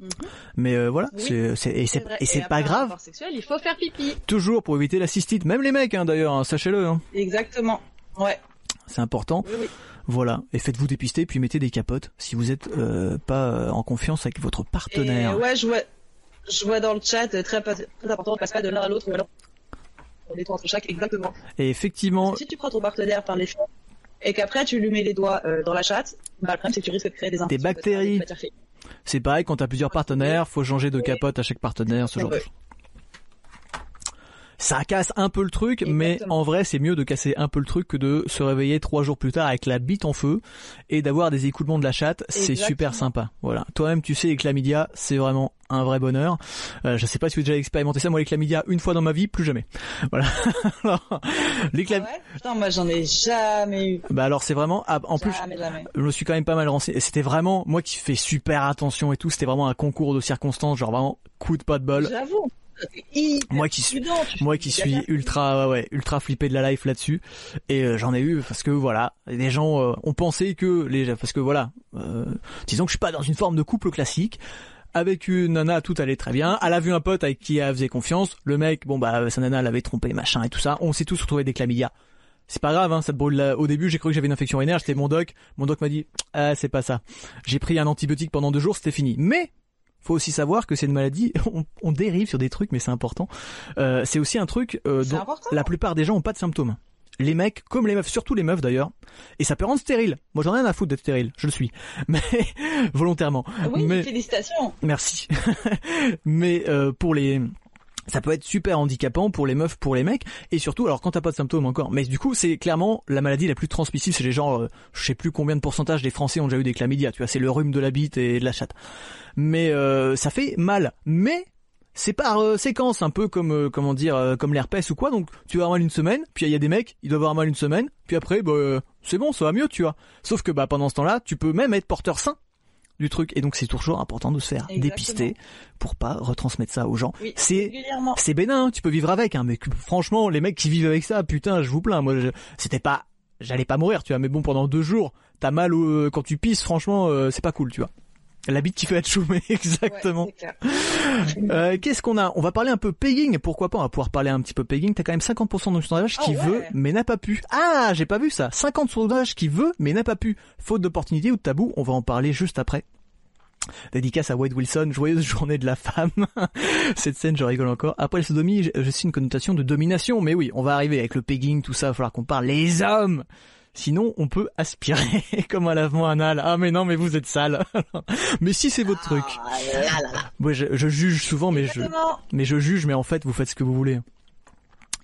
Mhm. Mais euh, voilà, Oui, c'est c'est- et c'est pas grave. sexuel, il faut faire pipi. Toujours pour éviter la cystite, même les mecs, hein, d'ailleurs, hein, sachez-le. hein. Exactement. Ouais. C'est important. Oui, oui. Voilà, et faites-vous dépister, puis mettez des capotes si vous êtes euh, pas euh, en confiance avec votre partenaire. Et ouais, je vois, je vois dans le chat, euh, très, important, on passe pas de l'un à l'autre, ou alors on est entre chaque, exactement. Et effectivement, Si tu prends ton partenaire par les cheveux et qu'après tu lui mets les doigts euh, dans la chatte, bah, le problème c'est que tu risques de créer des infections. bactéries. C'est pareil quand t'as plusieurs partenaires, faut changer de capote à chaque partenaire, ce genre de choses. Ça casse un peu le truc, mais en vrai, c'est mieux de casser un peu le truc que de se réveiller trois jours plus tard avec la bite en feu et d'avoir des écoulements de la chatte. C'est super sympa. Voilà. Toi-même, tu sais, les chlamydia, c'est vraiment un vrai bonheur. Euh, je sais pas si vous avez déjà expérimenté ça. Moi, les chlamydia, une fois dans ma vie, plus jamais. Voilà. Alors, les Ah chlam... ouais? Putain, moi j'en ai jamais eu. Bah alors, c'est vraiment, ah, en plus, jamais. je me suis quand même pas mal renseigné. C'était vraiment, moi qui fais super attention et tout, c'était vraiment un concours de circonstances, genre vraiment coup de pas de bol. J'avoue. Moi qui suis, moi qui ultra, ouais, ouais, ultra flippé de la life là-dessus. Et euh, j'en ai eu parce que voilà, des gens euh, ont pensé que les, parce que voilà, euh, disons que je suis pas dans une forme de couple classique. Avec une nana, tout allait très bien. Elle a vu un pote avec qui elle faisait confiance. Le mec, bon bah, sa nana l'avait trompé, machin et tout ça. On s'est tous retrouvés des chlamydia. C'est pas grave, hein, ça te brûle la- Au début, j'ai cru que j'avais une infection urinaire. J'étais mon doc. Mon doc m'a dit, ah, c'est pas ça. J'ai pris un antibiotique pendant deux jours, c'était fini. Mais faut aussi savoir que c'est une maladie. On, on dérive sur des trucs, mais c'est important. Euh, c'est aussi un truc euh, dont important. la plupart des gens ont pas de symptômes. Les mecs, comme les meufs, surtout les meufs d'ailleurs, et ça peut rendre stérile. Moi, j'en ai rien à foutre d'être stérile, je le suis, mais volontairement. Oui, mais félicitations. Merci. Mais euh, pour les ça peut être super handicapant pour les meufs, pour les mecs, et surtout, alors quand t'as pas de symptômes encore, mais du coup c'est clairement la maladie la plus transmissible, c'est les gens, euh, je sais plus combien de pourcentage des Français ont déjà eu des chlamydia, tu vois, c'est le rhume de la bite et de la chatte. Mais euh, ça fait mal, mais c'est par euh, séquence, un peu comme euh, comment dire, comme l'herpès ou quoi. Donc tu vas avoir mal une semaine, puis il y a des mecs, ils doivent avoir mal une semaine, puis après, bah, c'est bon, ça va mieux, tu vois. Sauf que bah pendant ce temps-là, tu peux même être porteur sain du truc, et donc c'est toujours important de se faire Exactement. dépister pour pas retransmettre ça aux gens. Oui, C'est c'est bénin, hein, tu peux vivre avec, hein, mais franchement, les mecs qui vivent avec ça, putain, je vous plains. Moi, c'était pas, j'allais pas mourir, tu vois, mais bon, pendant deux jours, t'as mal au- quand tu pisses, franchement, euh, c'est pas cool, tu vois. La bite qui fait être choumée, exactement. Ouais. Euh, Qu'est-ce qu'on a? On va parler un peu pegging. Pourquoi pas On va pouvoir parler un petit peu pegging. T'as quand même 50% de sondage qui Ah ouais. veut mais n'a pas pu. Ah, j'ai pas vu ça. 50 sondage qui veut mais n'a pas pu. Faute d'opportunité ou de tabou. On va en parler juste après. Dédicace à Wade Wilson, joyeuse journée de la femme. Cette scène, je rigole encore. Après le sodomie, je, je suis une connotation de domination. Mais oui, on va arriver avec le pegging, tout ça. Il va falloir qu'on parle les hommes. Sinon, on peut aspirer comme un lavement anal. Ah mais non, mais vous êtes sale. mais si c'est votre truc. Ah là là là. Moi, je, je juge souvent, mais je, mais je juge, mais en fait, vous faites ce que vous voulez.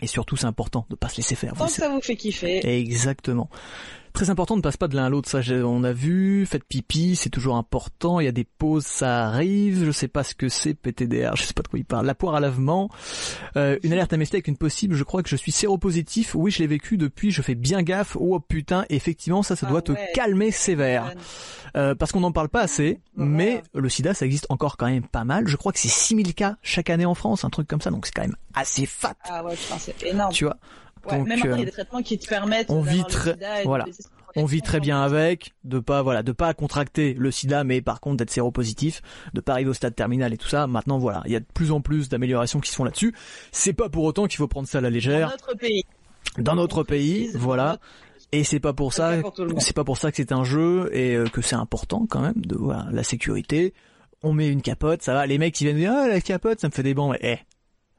Et surtout, c'est important de pas se laisser faire. Vous Tant que ça vous fait kiffer. Exactement. Très important, ne passe pas de l'un à l'autre. Ça, on a vu. Faites pipi, c'est toujours important. Il y a des pauses, ça arrive. Je sais pas ce que c'est, PTDR. Je sais pas de quoi il parle. La poire à lavement. Euh, une alerte à MST avec une possible. Je crois que je suis séropositif. Oui, je l'ai vécu depuis. Je fais bien gaffe. Oh putain, effectivement, ça, ça Ah doit te calmer sévère. Euh, parce qu'on n'en parle pas assez, mais le sida, ça existe encore quand même pas mal. Je crois que c'est 6000 cas chaque année en France, un truc comme ça, donc c'est quand même assez fat, Ah ouais, c'est énorme. tu vois? Ouais, donc, même euh, il y a des traitements qui te permettent on vit très- voilà. On vit très bien avec, de pas voilà, de pas contracter le sida, mais par contre d'être séropositif, de pas arriver au stade terminal et tout ça. Maintenant voilà, il y a de plus en plus d'améliorations qui se font là-dessus. C'est pas pour autant qu'il faut prendre ça à la Dans légère. notre pays. Dans notre pays, voilà. Et c'est pas pour ça, c'est pas pour ça que c'est un jeu et euh, que c'est important quand même de voilà la sécurité. On met une capote, ça va. Les mecs qui viennent dire ah la capote, ça me fait des bancs. Mais, eh,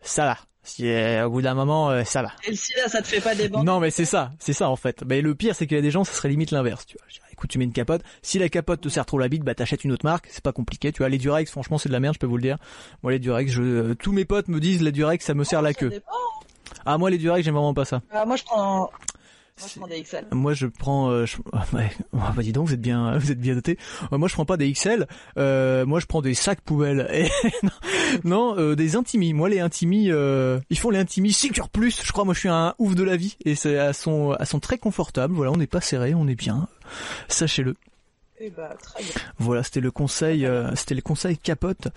ça va. Si euh, au bout d'un moment, euh, ça va. Et le sida, ça te fait pas des. Non mais c'est ça, c'est ça en fait. Mais le pire c'est qu'il y a des gens, ça serait limite l'inverse. Tu vois. Je dirais, Écoute, tu mets une capote. Si la capote te sert trop la bite, bah t'achètes une autre marque. C'est pas compliqué. Tu vois, les Durex, franchement, c'est de la merde, je peux vous le dire. Moi les Durex, je, euh, tous mes potes me disent les Durex, ça me serre la queue. dépend. Ah moi les Durex, j'aime vraiment pas ça. Ah, moi, je prends. Moi, je prends des XL. Moi, je prends. Euh, je... Ouais, bah, dis donc, vous êtes bien, vous êtes bien doté. Euh, moi, je prends pas des XL. Euh, moi, je prends des sacs poubelles. Et... non, euh, des intimis. Moi, les intimis, euh, ils font les intimis Secure Plus. Je crois. Moi, je suis un ouf de la vie et c'est elles sont, elles sont très confortables. Voilà, on n'est pas serré, on est bien. Sachez-le. Eh bah, très bien. Voilà, c'était le conseil, euh, c'était le conseil capote.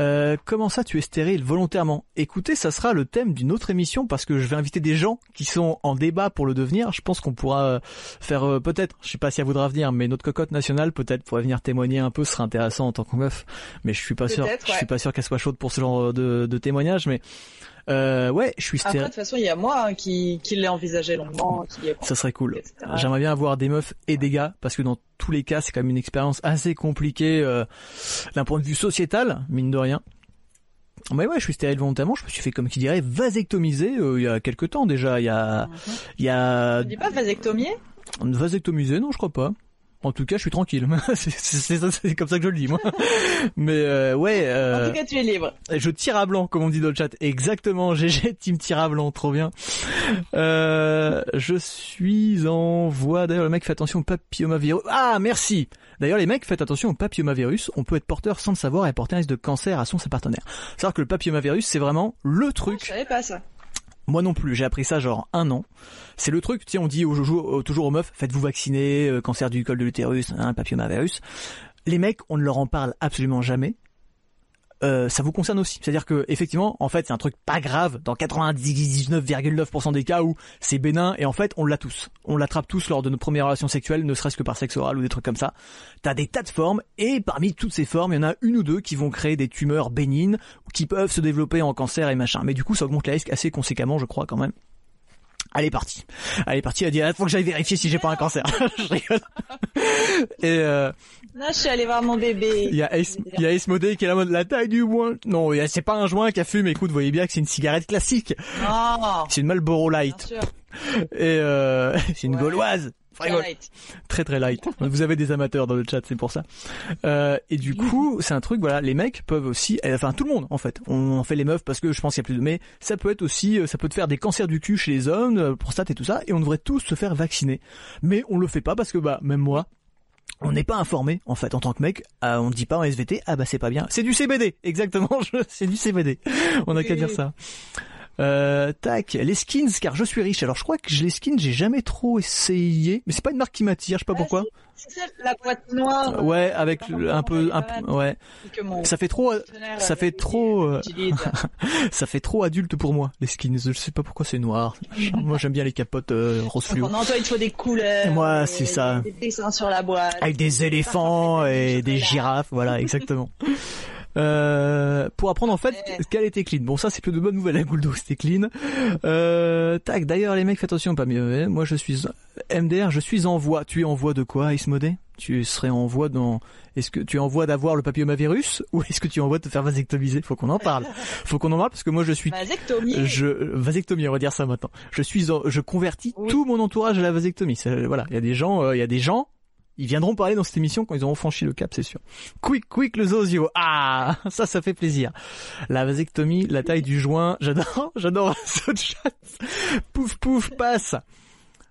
Euh, comment ça, tu es stérile volontairement? Écoutez, ça sera le thème d'une autre émission parce que je vais inviter des gens qui sont en débat pour le devenir. Je pense qu'on pourra euh, faire euh, peut-être, je sais pas si elle voudra venir, mais notre cocotte nationale peut-être pourrait venir témoigner un peu, ce serait intéressant en tant que meuf. Mais je suis pas sûr, je suis pas sûr qu'elle soit chaude pour ce genre de, de témoignage. Mais euh, ouais, je suis Après, de toute façon, il y a moi hein, qui, qui l'ai envisagé longuement, qui y est Ça serait cool. J'aimerais bien avoir des meufs et des gars parce que dans tous les cas, c'est quand même une expérience assez compliquée euh, d'un point de vue sociétal, mine de rien. Mais ouais, je suis stérile volontairement. Je me suis fait comme qui dirait vasectomiser euh, il y a quelques temps déjà. Il y a, Mhm. il y a Tu dis pas vasectomier? Vasectomiser, non, je crois pas. En tout cas, je suis tranquille. c'est c'est- c'est- c'est comme ça que je le dis, moi. Mais euh, ouais, En euh, tout cas, tu es libre. je tire à blanc, comme on dit dans le chat. Exactement, GG Team tire à blanc, trop bien. Euh, je suis en voie. D'ailleurs, le mec fait attention au papillomavirus. Ah, merci. D'ailleurs, les mecs, faites attention au papillomavirus. On peut être porteur sans le savoir et porter un risque de cancer à son sa partenaire. Savoir que le papillomavirus, c'est vraiment le Je truc. savais pas ça. Moi non plus, j'ai appris ça genre un an. C'est le truc, tu sais, on dit au- toujours aux meufs, faites-vous vacciner, euh, cancer du col de l'utérus, hein, papillomavirus. Les mecs, on ne leur en parle absolument jamais. Euh, ça vous concerne aussi. C'est-à-dire que effectivement, en fait, c'est un truc pas grave dans 99,9% des cas où c'est bénin et en fait, on l'a tous. On l'attrape tous lors de nos premières relations sexuelles, ne serait-ce que par sexe oral ou des trucs comme ça. T'as des tas de formes et parmi toutes ces formes, il y en a une ou deux qui vont créer des tumeurs bénignes qui peuvent se développer en cancer et machin. Mais du coup, ça augmente les risques assez conséquemment, je crois quand même. Allez parti. Allez parti. Elle dit ah, faut que j'aille vérifier si j'ai pas un cancer. je rigole. Et euh, Là, je suis allée voir mon bébé. il y a Ace, il y a Ace Modé qui est la mode la taille du joint. Non, a- c'est pas un joint qu'elle fume. Écoute, vous voyez bien que c'est une cigarette classique. Oh, C'est une Marlboro Light. Et euh, c'est une Ouais. gauloise. Très gauloise. Light. très très light. Vous avez des amateurs dans le chat, c'est pour ça. Euh, et du coup, c'est un truc, voilà, les mecs peuvent aussi, euh, enfin tout le monde en fait. On en fait les meufs parce que je pense qu'il y a plus de, mais ça peut être aussi, euh, ça peut te faire des cancers du cul chez les hommes, euh, prostate et tout ça, et on devrait tous se faire vacciner. Mais on le fait pas parce que bah même moi. On n'est pas informé en fait en tant que mec, euh, on ne dit pas en SVT ah bah c'est pas bien. C'est du CBD, exactement, je- c'est du CBD. On a qu'à dire ça. Euh, tac, les skins car je suis riche. Alors je crois que les skins j'ai jamais trop essayé, mais c'est pas une marque qui m'attire, je sais pas Ah, pourquoi. C'est la boîte noire. Ouais, avec le- un peu, un ouais. Ça fait trop, partenaire ça fait avait trop, euh, ça fait trop adulte pour moi les skins. Je sais pas pourquoi c'est noir. Moi j'aime bien les capotes euh, rose fluo. Non, toi, il te faut des couleurs. Moi, c'est ça. Des dessins sur la boîte. Avec des éléphants et des girafes, voilà, exactement. Euh, pour apprendre en fait qu'elle était clean. Bon ça c'est plus de bonnes nouvelles à Gouldo, c'était clean. Euh, tac, d'ailleurs les mecs faites attention pas mieux. Moi je suis MDR, je suis en voie. Tu es en voie de quoi, Ismodé? Tu serais en voie dans est-ce que tu es en voie d'avoir le papillomavirus ou est-ce que tu es en voie de te faire vasectomiser? Faut qu'on en parle. Faut qu'on en parle parce que moi je suis Vasectomie. je vasectomie, on va dire ça maintenant. Je suis en- je convertis Oui. tout mon entourage à la vasectomie. Voilà, il y a des gens, euh, il y a des gens, ils viendront parler dans cette émission quand ils auront franchi le cap, c'est sûr. Quick, quick le zozio. Ah, ça, ça fait plaisir. La vasectomie, la taille du joint, j'adore, j'adore ce chat. Pouf, pouf, passe.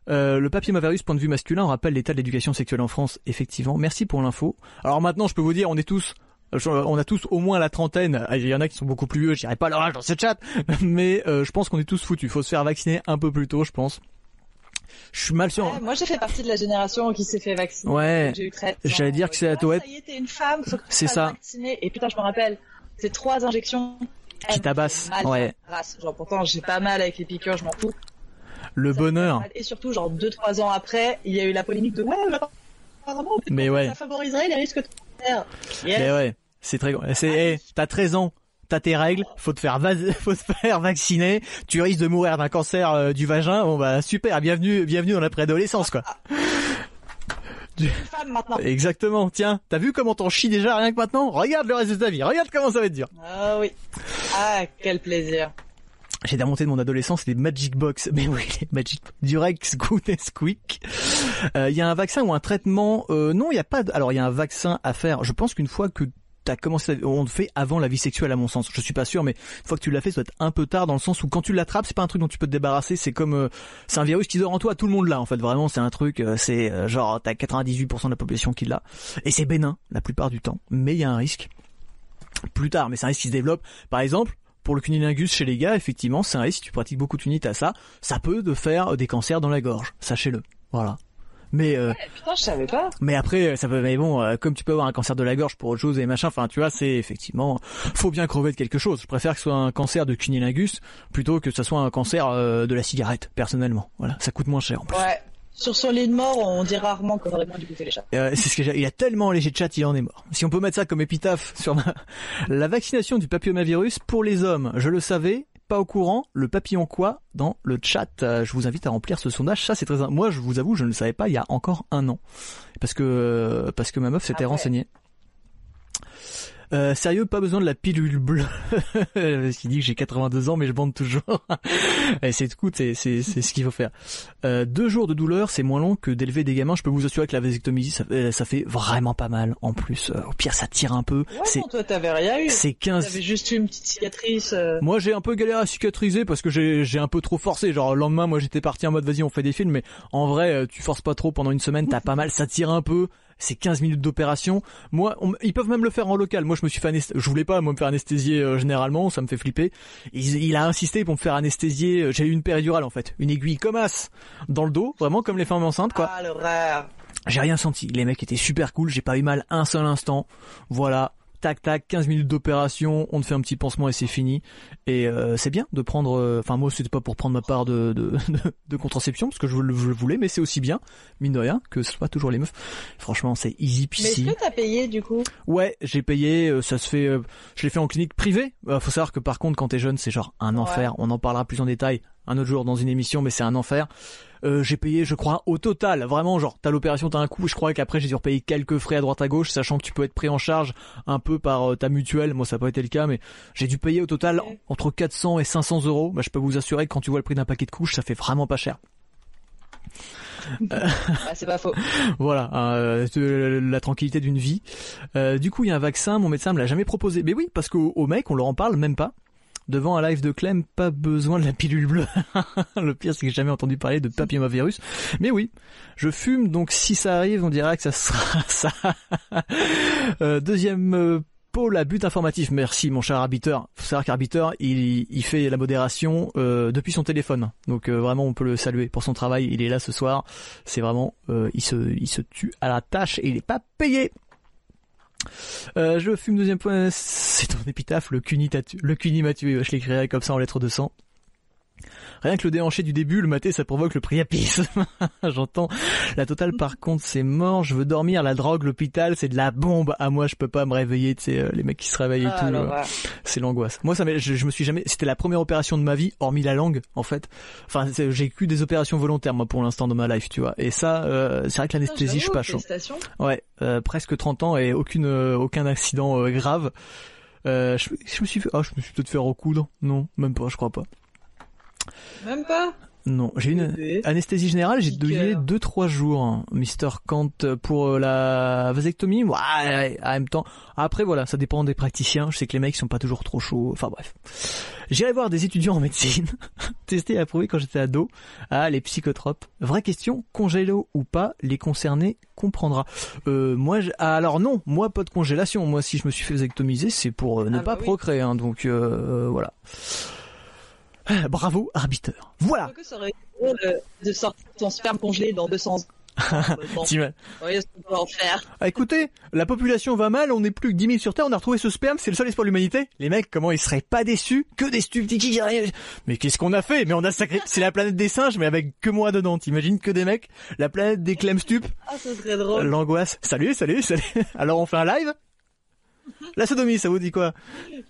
Euh, le papillomavirus, point de vue masculin, rappelle l'état de l'éducation sexuelle en France, effectivement. Merci pour l'info. Alors maintenant, je peux vous dire, on est tous, on a tous au moins la trentaine. Il y en a qui sont beaucoup plus vieux, je pas leur âge dans ce chat, mais euh, je pense qu'on est tous foutus. Faut se faire vacciner un peu plus tôt, je pense. Je suis mal sûr. Ouais, moi, j'ai fait partie de la génération qui s'est fait vacciner. Ouais. J'ai eu 13 ans. J'allais dire que c'est la Ah, une femme, tu C'est ça. vacciner. Et putain, je me rappelle, c'est trois injections. Qui tabasse, ouais. race. Genre, pourtant, j'ai pas mal avec les piqûres, je m'en fous. Le Ça bonheur. Et surtout, genre, deux, trois ans après, il y a eu la polémique de, ouais, mais apparemment, Mais ouais. ça favoriserait les risques de cancer. Yes. Mais ouais, c'est très grand. C'est, hey, t'as 13 ans, t'as tes règles, faut te faire, vas- faut te faire vacciner. Tu risques de mourir d'un cancer euh, du vagin. Bon bah super, bienvenue, bienvenue dans la préadolescence quoi. Exactement. Tiens, t'as vu comment t'en chies déjà rien que maintenant? Regarde le reste de ta vie. Regarde comment ça va être dur. Ah oui. Ah, quel plaisir. J'ai remonté de mon adolescence les Magic Box. Mais oui, les Magic Durex Good and Squeak. Euh, Il y a un vaccin ou un traitement? Euh, Non, il y a pas. De... Alors il y a un vaccin à faire. Je pense qu'une fois que t'as commencé, on le fait avant la vie sexuelle à mon sens. Je suis pas sûr, mais une fois que tu l'as fait, ça doit être un peu tard dans le sens où quand tu l'attrapes, c'est pas un truc dont tu peux te débarrasser. C'est comme, euh, c'est un virus qui dort en toi. Tout le monde l'a en fait. Vraiment, c'est un truc. euh, c'est euh, genre t'as 98% de la population qui l'a et c'est bénin la plupart du temps. Mais il y a un risque plus tard. Mais c'est un risque qui se développe. Par exemple. Pour le cunilingus chez les gars, effectivement, c'est un risque. Si tu pratiques beaucoup de à ça, ça peut te faire des cancers dans la gorge. Sachez-le. Voilà. Mais euh, Putain, je savais pas. mais après, ça peut, mais bon, euh, comme tu peux avoir un cancer de la gorge pour autre chose et machin, enfin, tu vois, c'est effectivement, faut bien crever de quelque chose. Je préfère que ce soit un cancer de cunilingus plutôt que ce soit un cancer euh, de la cigarette, personnellement. Voilà, ça coûte moins cher en plus. Ouais. Sur son lit de mort, on dit rarement qu'on aurait dû bouffer les chats. Euh, c'est ce que j'ai- il a tellement allégé de chat, il en est mort. Si on peut mettre ça comme épitaphe sur ma... la vaccination du papillomavirus pour les hommes, je le savais, pas au courant, le papillon quoi dans le chat. Euh, je vous invite à remplir ce sondage. Ça c'est très moi je vous avoue, je ne le savais pas il y a encore un an parce que parce que ma meuf s'était renseignée. Euh, sérieux, pas besoin de la pilule bleue. Parce qu'il dit que j'ai 82 ans, mais je bande toujours. Et c'est écoute, c'est c'est c'est ce qu'il faut faire. Euh, deux jours de douleur, c'est moins long que d'élever des gamins. Je peux vous assurer que la vasectomie, ça, euh, ça fait vraiment pas mal. En plus, Euh, au pire, ça tire un peu. Ouais, c'est non, toi, t'avais rien eu. c'est 15 T'avais juste eu une petite cicatrice. euh. moi j'ai un peu galéré à cicatriser parce que j'ai j'ai un peu trop forcé. Genre le lendemain moi j'étais parti en mode vas-y on fait des films mais en vrai tu forces pas trop pendant une semaine, t'as pas mal, ça tire un peu. C'est 15 minutes d'opération. Moi, on- ils peuvent même le faire en local. Moi, je me suis fait anesthésier. Je voulais pas, moi, me faire anesthésier euh, généralement, ça me fait flipper. Il, il a insisté pour me faire anesthésier. euh, J'ai eu une péridurale en fait, une aiguille comme as dans le dos, vraiment comme les femmes enceintes quoi. Ah, l'horreur. J'ai rien senti. Les mecs étaient super cool. J'ai pas eu mal un seul instant. Voilà. Tac tac, 15 minutes d'opération, on te fait un petit pansement et c'est fini. Et euh, c'est bien de prendre. euh, Enfin moi c'était pas pour prendre ma part de de, de, de contraception parce que je, le- voulais, mais c'est aussi bien mine de rien que ce soit toujours les meufs. Franchement c'est easy Mais est-ce peasy. que t'as payé, du coup? Ouais, j'ai payé. euh, ça se fait. euh, je l'ai fait en clinique privée. Euh, faut savoir que par contre quand t'es jeune c'est genre un Ouais. enfer. On en parlera plus en détail un autre jour dans une émission, mais c'est un enfer. Euh, j'ai payé, je crois, au total, vraiment, genre, t'as l'opération, t'as un coût, je crois qu'après j'ai dû repayer quelques frais à droite à gauche, sachant que tu peux être pris en charge un peu par euh, ta mutuelle, moi ça n'a pas été le cas, mais j'ai dû payer au total entre 400 et 500 euros, bah, je peux vous assurer que quand tu vois le prix d'un paquet de couches, ça fait vraiment pas cher. Ah, c'est pas faux. Voilà, euh, de- la tranquillité d'une vie. Euh, du coup, il y a un vaccin, mon médecin me l'a jamais proposé. Mais oui, parce qu'au au mec, on leur en parle même pas. Devant un live de Clem, pas besoin de la pilule bleue. le pire, c'est que j'ai jamais entendu parler de papillomavirus. Mais oui, je fume, donc si ça arrive, on dira que ça sera ça. Euh, deuxième euh, pôle à but informatif. Merci, mon cher arbiteur. Faut savoir qu'arbiteur, il, il fait la modération euh, depuis son téléphone. Donc euh, vraiment, on peut le saluer pour son travail. Il est là ce soir. C'est vraiment, euh, il se, il se tue à la tâche et il est pas payé. Euh, je fume deuxième point, c'est ton épitaphe, le cuni le cuni tué, je l'écrirai comme ça en lettres de sang. Rien que le déhanché du début, le maté, ça provoque le priapisme. J'entends. La totale, par contre, c'est mort. Je veux dormir. La drogue, l'hôpital, c'est de la bombe. À moi, je peux pas me réveiller. Tu sais, euh, les mecs qui se réveillent et Ah, tout. euh, c'est l'angoisse. Moi, ça, je, je me suis jamais. C'était la première opération de ma vie, hormis la langue, en fait. Enfin, j'ai eu des opérations volontaires, moi, pour l'instant dans ma life, tu vois. Et ça, euh, c'est vrai que l'anesthésie, je suis pas chaud. Ouais, presque 30 ans et aucune aucun accident grave. Euh, je, je me suis fait, ah, je me suis peut-être fait recoudre. Non, même pas, je crois pas. Même pas. Non, j'ai une anesthésie générale, j'ai douillé 2-3 jours, Mister Kant, pour euh, la vasectomie. Ouais, en même temps. Après, voilà, ça dépend des praticiens. Je sais que les mecs sont pas toujours trop chauds. Enfin bref. J'irai voir des étudiants en médecine, testés et approuvés quand j'étais ado. Ah, les psychotropes. Vraie question, congélo ou pas, les concernés comprendra. Euh, moi, je- ah, alors non, moi pas de congélation. Moi, si je me suis fait vasectomiser, c'est pour euh, ne Ah pas bah procréer. hein, donc euh, voilà. Ah, Bravo, arbiteur. Voilà. Quoique ça aurait été drôle euh, de sortir ton sperme congelé dans 200 ans. Bon, T'im- vous voyez ce qu'on peut en faire. Ah, écoutez, la population va mal, on n'est plus que 10 000 sur Terre, on a retrouvé ce sperme, c'est le seul espoir de l'humanité. Les mecs, comment ils seraient pas déçus Que des stupides qui rien. Mais qu'est-ce qu'on a fait? Mais on a sacré... C'est la planète des singes, mais avec que moi dedans. T'imagines que des mecs? La planète des clem stup Ah, ce serait drôle. L'angoisse. Salut, salut, salut. Alors on fait un live? La sodomie, ça vous dit quoi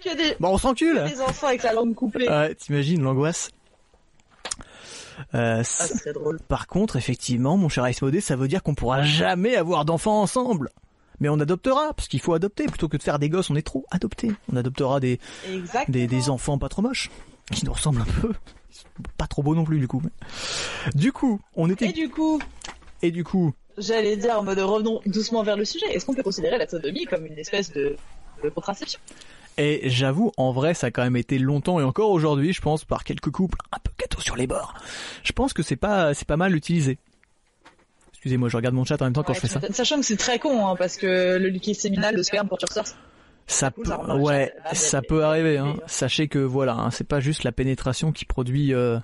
Que des, Bon, on s'encule des enfants avec la langue coupée. Ouais, t'imagines l'angoisse euh, Ah, drôle. Par contre, effectivement, mon cher Ice Modé, ça veut dire qu'on pourra jamais avoir d'enfants ensemble. Mais on adoptera, parce qu'il faut adopter. Plutôt que de faire des gosses, on est trop adopter. On adoptera des, des, des enfants pas trop moches, qui nous ressemblent un peu. Pas trop beaux non plus, du coup. Du coup, on Et était... du coup, Et du coup, j'allais dire en mode revenons doucement vers le sujet. Est-ce qu'on peut considérer la sodomie comme une espèce de de contraception? Et j'avoue, en vrai, ça a quand même été longtemps et encore aujourd'hui, je pense, par quelques couples un peu gâteau sur les bords. Je pense que c'est pas, c'est pas mal utilisé. Excusez-moi, je regarde mon chat en même temps quand je fais ça. Sachant que c'est très con, hein, parce que le liquide séminal, le sperme pour Ça coup, peut, ça remarche. ouais, Ah, ça peut arriver. Hein. Sachez que voilà, hein, c'est pas juste la pénétration qui produit, euh,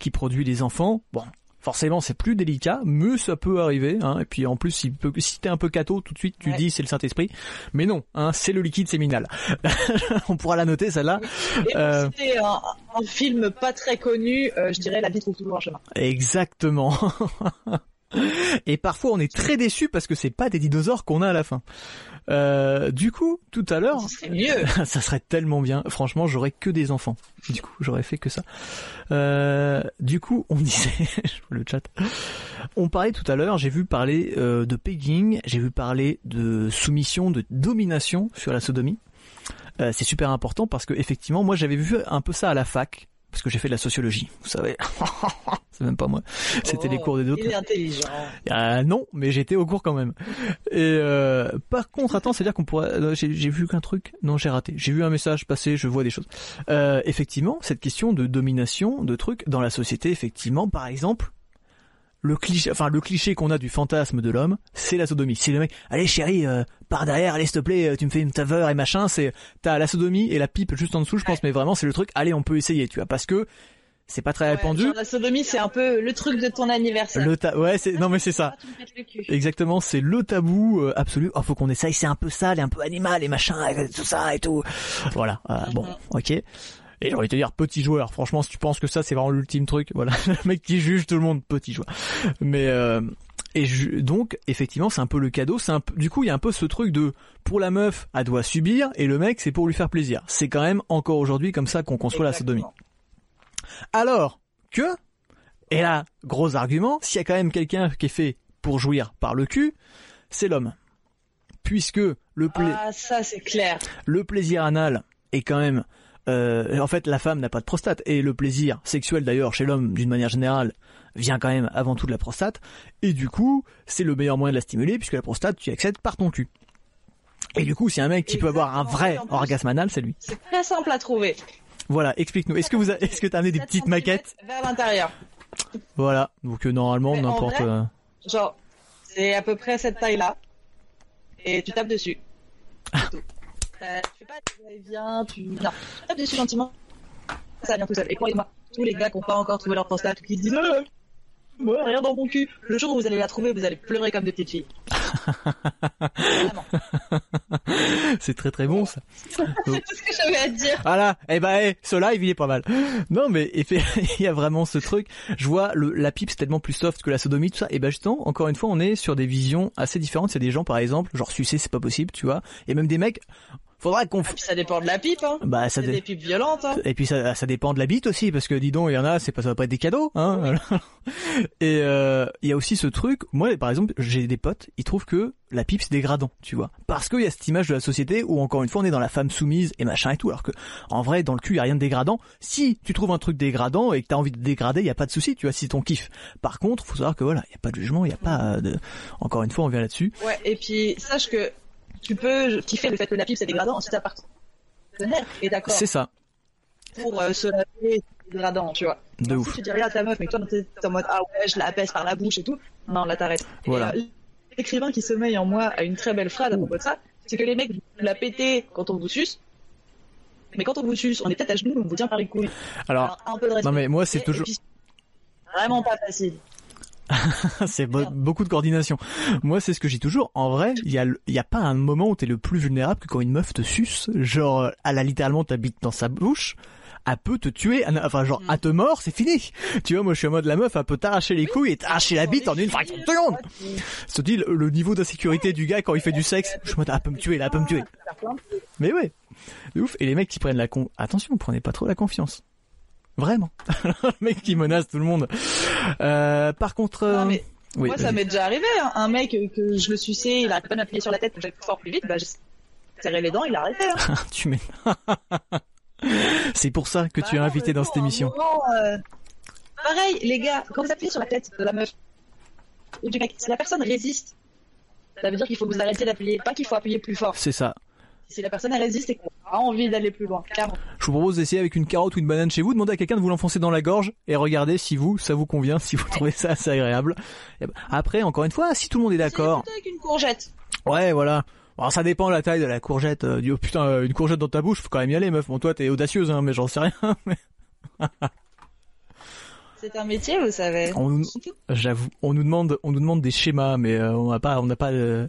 qui produit les enfants. Bon, forcément, c'est plus délicat, mais ça peut arriver. Hein. Et puis en plus, si, t'es un peu cato, tout de suite, tu Ouais. dis c'est le Saint Esprit. Mais non, hein, c'est le liquide séminal. On pourra la noter celle-là. Et Euh. un, un film pas très connu, euh, je dirais La vie trouve toujours un chemin. Exactement. Et parfois on est très déçu parce que c'est pas des dinosaures qu'on a à la fin. Euh, du coup, tout à l'heure, ça serait tellement bien. Franchement, j'aurais que des enfants. Du coup, j'aurais fait que ça. Euh, du coup, on disait, je vois le chat. On parlait tout à l'heure. J'ai vu parler euh, de pegging, j'ai vu parler de soumission, de domination sur la sodomie. Euh, c'est super important parce que effectivement, moi, j'avais vu un peu ça à la fac parce que j'ai fait de la sociologie. Vous savez, c'est même pas moi. C'était les Oh, cours des autres. Il est intelligent. Ah non, mais j'étais au cours quand même. Et euh, par contre, attends, c'est-à-dire qu'on pourrait. euh, J'ai j'ai vu qu'un truc. Non, j'ai raté. J'ai vu un message passer. Je vois des choses. Euh, effectivement, cette question de domination de trucs dans la société, effectivement, par exemple, le cliché, enfin le cliché qu'on a du fantasme de l'homme, c'est la sodomie. C'est le mec, allez chérie, euh, par derrière, allez s'il te plaît, euh, tu me fais une taveur et machin. C'est t'as la sodomie et la pipe juste en dessous, je pense, mais vraiment c'est le truc. Allez, on peut essayer, tu vois, parce que c'est pas très Ouais, répandu. genre, la sodomie, c'est un peu le truc de ton anniversaire. Le ta... ouais, c'est non mais c'est ça. Ah. Exactement, c'est le tabou euh, absolu. Oh, faut qu'on essaye, c'est un peu sale et un peu animal et machin, et tout ça et tout. Voilà. euh, Bon, ok. Et j'ai envie de te dire petit joueur. Franchement, si tu penses que ça c'est vraiment l'ultime truc, voilà, le mec qui juge tout le monde, petit joueur. Mais euh, et je- donc effectivement, c'est un peu le cadeau. C'est du coup, il y a un peu ce truc de pour la meuf, elle doit subir et le mec, c'est pour lui faire plaisir. C'est quand même encore aujourd'hui comme ça qu'on conçoit la sodomie. Alors que, et là, gros argument, s'il y a quand même quelqu'un qui est fait pour jouir par le cul, c'est l'homme. Puisque le, pla- Ah, ça, clair. le plaisir anal est quand même... euh, en fait, la femme n'a pas de prostate. Et le plaisir sexuel, d'ailleurs, chez l'homme, d'une manière générale, vient quand même avant tout de la prostate. Et du coup, c'est le meilleur moyen de la stimuler, puisque la prostate, tu y accèdes par ton cul. Et du coup, si un mec qui peut avoir un vrai orgasme anal, c'est lui. C'est très simple à trouver. Voilà, explique-nous. Est-ce que vous, a- est-ce que t'as amené des 7 petites maquettes Vers l'intérieur. Voilà. Donc euh, normalement, n'importe. euh, Genre, c'est à peu près cette taille-là. Et tu tapes dessus. Euh, tu fais pas de va-et-vient, tu... Non, tu dessus gentiment. Ça vient tout seul. Et croyez-moi, tous les gars qui n'ont pas encore trouvé leur prostate qui se disent Ah, moi, rien dans mon cul. Le jour où vous allez la trouver, vous allez pleurer comme des petites filles. C'est très très bon ça. C'est tout ce que j'avais à te dire. Voilà, eh ben eh, ce live il est pas mal. Non mais il y a vraiment ce truc. Je vois le, la pipe c'est tellement plus soft que la sodomie tout ça. Et ben justement, encore une fois, on est sur des visions assez différentes. Il y a des gens par exemple, genre sucer c'est pas possible, tu vois. Et même des mecs, faudra qu'on. Puis ça dépend de la pipe, hein. Bah ça C'est des pipes violentes, hein. Et puis ça, ça dépend de la bite aussi, parce que dis donc, il y en a, c'est pas, ça va pas être des cadeaux, hein. Et euh, il y a aussi ce truc. Moi, par exemple, j'ai des potes, ils trouvent que la pipe c'est dégradant, tu vois, parce qu'il y a cette image de la société où encore une fois on est dans la femme soumise et machin et tout, alors que en vrai dans le cul il y a rien de dégradant. Si tu trouves un truc dégradant et que t'as envie de dégrader, il y a pas de souci, tu vois, si ton kiff. Par contre, faut savoir que voilà, il y a pas de jugement, il y a pas de. Encore une fois, on vient là-dessus. Ouais, et puis sache que tu peux kiffer le fait que la pipe c'est dégradant si ta partenaire est d'accord C'est ça, pour euh, se laver c'est dégradant, tu vois. de Si ouf. tu dis rien à ta meuf, mais toi t'es en mode ah ouais, je la apaise par la bouche et tout, non, là t'arrêtes. Voilà. euh, L'écrivain qui sommeille en moi a une très belle phrase à propos de ça, c'est que les mecs vous la pétez quand on vous suce, mais quand on vous suce, on est peut-être à genoux, on vous tient par les couilles. Alors, un peu de respect. non mais moi c'est toujours. puis, vraiment pas facile. c'est be- beaucoup de coordination. Moi, c'est ce que j'ai toujours. En vrai, il y a, y pas un moment où t'es le plus vulnérable que quand une meuf te suce. Genre, euh, elle a littéralement ta bite dans sa bouche. Elle peut te tuer. Enfin, genre, Mm. à te mort, c'est fini. Tu vois, moi, je suis en mode la meuf, elle peut t'arracher les couilles et t'arracher la bite en une fraction de seconde. Se dit le, le niveau d'insécurité du gars quand il fait du sexe. Je suis en mode, elle peut me tuer, là, elle peut me tuer. Mais ouais, de ouf. Et les mecs qui prennent la con. Attention, prenez pas trop la confiance. Vraiment. le mec qui menace tout le monde. Euh, par contre. Non, euh, mais oui, Moi, ça m'est déjà arrivé. hein. Un mec que je le suçais, il arrêtait pas de m'appuyer sur la tête, que j'allais fort plus vite, bah, j'ai serré les dents, il a arrêté. Hein. tu mets. C'est pour ça que tu es Bah, invité dans cette émission. moment, euh, Pareil, les gars, quand vous appuyez sur la tête de la meuf ou du mec, si la personne résiste, ça veut dire qu'il faut que vous arrêtiez d'appuyer, pas qu'il faut appuyer plus fort. C'est ça. Si la personne elle résiste et qu'elle a envie d'aller plus loin, clairement. Je vous propose d'essayer avec une carotte ou une banane chez vous, demandez à quelqu'un de vous l'enfoncer dans la gorge et regardez si vous, ça vous convient, si vous trouvez ça assez agréable. Ben, Après, encore une fois, si tout le monde est d'accord, avec une courgette. ouais, voilà. Alors ça dépend de la taille de la courgette. euh, oh, putain, euh, une courgette dans ta bouche, faut quand même y aller, meuf. Bon, toi, t'es audacieuse, hein, mais j'en sais rien. mais C'est un métier, vous savez. on nous, j'avoue, on nous demande, on nous demande des schémas, mais euh, on n'a pas, on n'a pas. euh,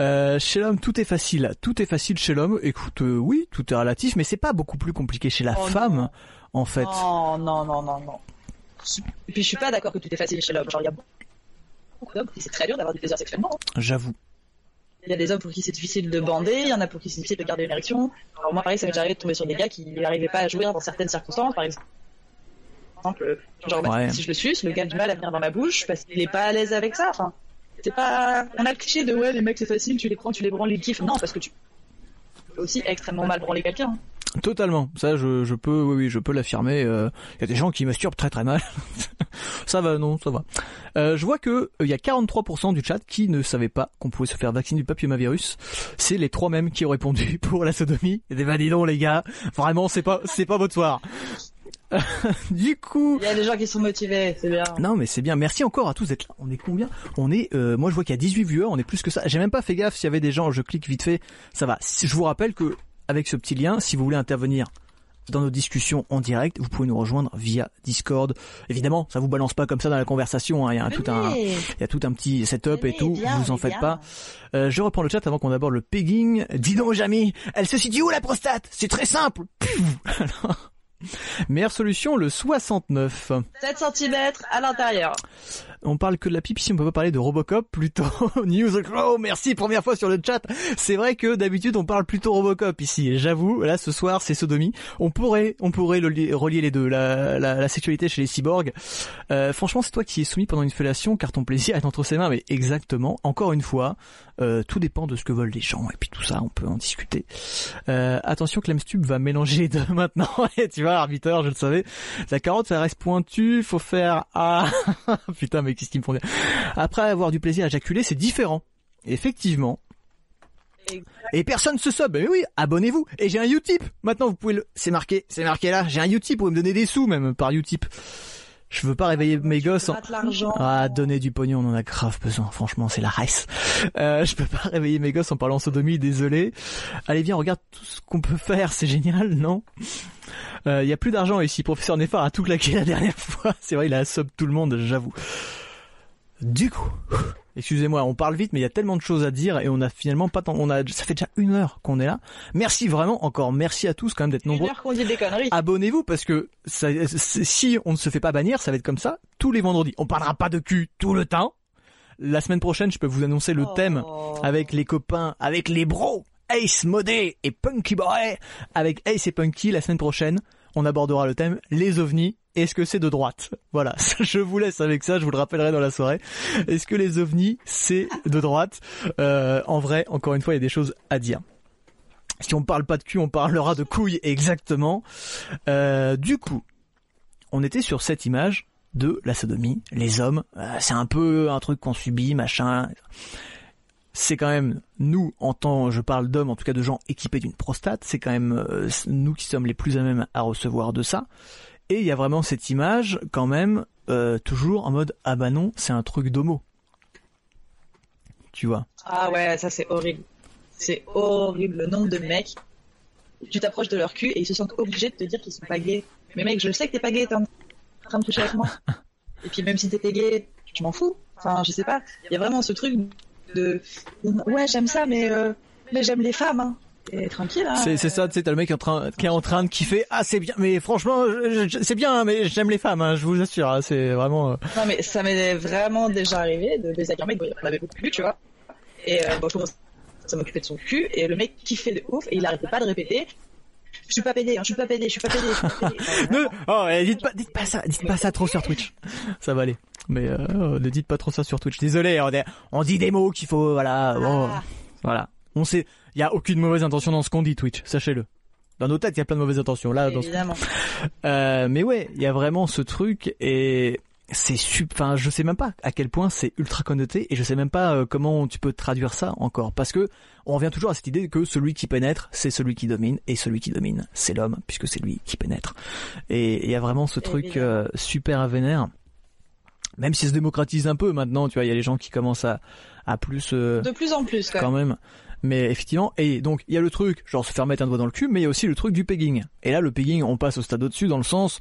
Euh, chez l'homme, tout est facile. Tout est facile chez l'homme. Écoute, euh, oui, tout est relatif, mais c'est pas beaucoup plus compliqué chez la Oh femme, non. en fait. Non, non, non, non, non. Et puis je suis pas d'accord que tout est facile chez l'homme. Genre, il y a beaucoup d'hommes qui c'est très dur d'avoir du plaisir sexuellement. J'avoue. Il y a des hommes pour qui c'est difficile de bander, il y en a pour qui c'est difficile de garder une érection. Alors moi, pareil, ça m'est arrivé de tomber sur des gars qui n'arrivaient pas à jouir dans certaines circonstances, par exemple. euh, Genre, bah, Ouais. si je le suce, le gars a du mal à venir dans ma bouche parce qu'il est pas à l'aise avec ça. Enfin, c'est pas. On a le cliché de ouais, les mecs c'est facile, tu les prends, tu les branles, ils kiffent. Non, parce que tu peux aussi extrêmement mal branler quelqu'un. Totalement. Ça, je, je peux, oui, oui, je peux l'affirmer. euh, Il y a des gens qui masturbent très très mal. ça va, non, ça va. Euh, je vois que euh, il y a 43% du chat qui ne savaient pas qu'on pouvait se faire vacciner du papillomavirus. C'est les trois mêmes qui ont répondu pour la sodomie. Et des bah dis donc, les gars, vraiment, c'est pas, c'est pas votre soir. du coup, Il y a des gens qui sont motivés, c'est bien. non mais c'est bien. Merci encore à tous d'être là. On est combien? On est, euh, moi je vois qu'il y a 18 viewers. On est plus que ça. J'ai même pas fait gaffe s'il y avait des gens. Je clique vite fait. Ça va. Je vous rappelle que avec ce petit lien, si vous voulez intervenir dans nos discussions en direct, vous pouvez nous rejoindre via Discord. Évidemment, ça vous balance pas comme ça dans la conversation. hein. Il y a un, tout un, il y a tout un petit setup et tout. vous en faites pas. Euh, je reprends le chat avant qu'on aborde le pegging. Dis donc, Jamie, elle se situe où la prostate? C'est très simple. Alors, Meilleure solution, le 69. 7 cm à l'intérieur. On parle que de la pipe ici, on peut pas parler de Robocop, plutôt News Crow, merci, première fois sur le chat. C'est vrai que d'habitude on parle plutôt Robocop ici, j'avoue, là ce soir c'est Sodomie. On pourrait, on pourrait le li- relier les deux, la, la, la sexualité chez les cyborgs. Euh, franchement c'est toi qui es soumis pendant une fellation car ton plaisir est entre ses mains, mais exactement, encore une fois, euh, tout dépend de ce que veulent les gens et puis tout ça on peut en discuter. Euh, attention Clemstube va mélanger les deux maintenant, tu vois arbiteur je le savais. La carotte ça reste pointu, faut faire ah putain mais qu'est-ce qu'ils me font dire Après avoir du plaisir à éjaculer, c'est différent. Effectivement. Et personne se sub. Mais oui, abonnez-vous. Et j'ai un Utip. Maintenant, vous pouvez le, c'est marqué, c'est marqué là. J'ai un Utip. Vous pouvez me donner des sous même par Utip. Je veux pas réveiller mes gosses en, ah, donner du pognon, on en a grave besoin. Franchement, c'est la race. Euh, je peux pas réveiller mes gosses en parlant sodomie, désolé. Allez, viens, regarde tout ce qu'on peut faire, c'est génial, non? Il y a plus d'argent ici. Professeur Néphar a tout claqué la dernière fois. C'est vrai, il a sub tout le monde, j'avoue. Du coup, excusez-moi, on parle vite, mais il y a tellement de choses à dire et on a finalement pas tant. On a, ça fait déjà une heure qu'on est là. Merci vraiment, encore merci à tous quand même d'être Une nombreux heure qu'on dit des conneries. abonnez-vous parce que ça- si on ne se fait pas bannir, ça va être comme ça tous les vendredis. On parlera pas de cul tout le temps. La semaine prochaine, je peux vous annoncer le Oh. thème avec les copains, avec les bros, Ace, Modé et Punky Boy. Avec Ace et Punky, la semaine prochaine, on abordera le thème les ovnis. Est-ce que c'est de droite? Voilà, je vous laisse avec ça, je vous le rappellerai dans la soirée. Est-ce que les ovnis, c'est de droite? Euh, En vrai, encore une fois, il y a des choses à dire. Si on parle pas de cul, on parlera de couilles exactement. Euh, du coup, on était sur cette image de la sodomie, les hommes. euh, c'est un peu un truc qu'on subit, machin. C'est quand même nous, en tant, je parle d'hommes, en tout cas de gens équipés d'une prostate, c'est quand même nous qui sommes les plus à même à recevoir de ça. Et il y a vraiment cette image, quand même, euh, toujours en mode ah bah non, c'est un truc d'homo. Tu vois. Ah ouais, ça c'est horrible. C'est horrible le nombre de mecs. Tu t'approches de leur cul et ils se sentent obligés de te dire qu'ils sont pas gays. Mais mec, je sais que t'es pas gay, t'es en train de toucher avec moi. Et puis même si t'étais gay, je m'en fous. Enfin, je sais pas. Il y a vraiment ce truc de ouais, j'aime ça, mais euh, mais j'aime les femmes. Hein. Et tranquille. Hein. C'est c'est ça, tu sais, t'as le mec qui est en train, qui est en train de kiffer. Ah, c'est bien, mais franchement, je- je- c'est bien, mais j'aime les femmes, hein, je vous assure. hein, c'est vraiment. euh, Non mais ça m'est vraiment déjà arrivé de avec un mec, on avait beaucoup plus, tu vois. Et euh, bon, je commence à m'occuper de son cul et le mec kiffait de ouf et il arrêtait pas de répéter. Je suis pas pédé, hein, je suis pas pédé, je suis pas pédé, je suis pas pédé. Ne, oh, eh, dites pas, dites pas ça, dites pas ça trop sur Twitch. Ça va aller. Mais euh, ne dites pas trop ça sur Twitch. Désolé, on, est- on dit des mots qu'il faut, voilà, bon, Ah. voilà. On sait, il y a aucune mauvaise intention dans ce qu'on dit Twitch, sachez-le. Dans nos têtes, il y a plein de mauvaises intentions. Là, dans ce- Évidemment. Euh, mais ouais, il y a vraiment ce truc et c'est enfin je sais même pas à quel point c'est ultra connoté et je sais même pas euh, comment tu peux traduire ça encore parce que on revient toujours à cette idée que celui qui pénètre c'est celui qui domine et celui qui domine c'est l'homme puisque c'est lui qui pénètre et il y a vraiment ce truc euh, super vénère même si ça se démocratise un peu maintenant tu vois il y a les gens qui commencent à à plus euh, de plus en plus quand même mais effectivement, et donc il y a le truc, genre se faire mettre un doigt dans le cul, mais il y a aussi le truc du pegging. Et là, le pegging, on passe au stade au-dessus dans le sens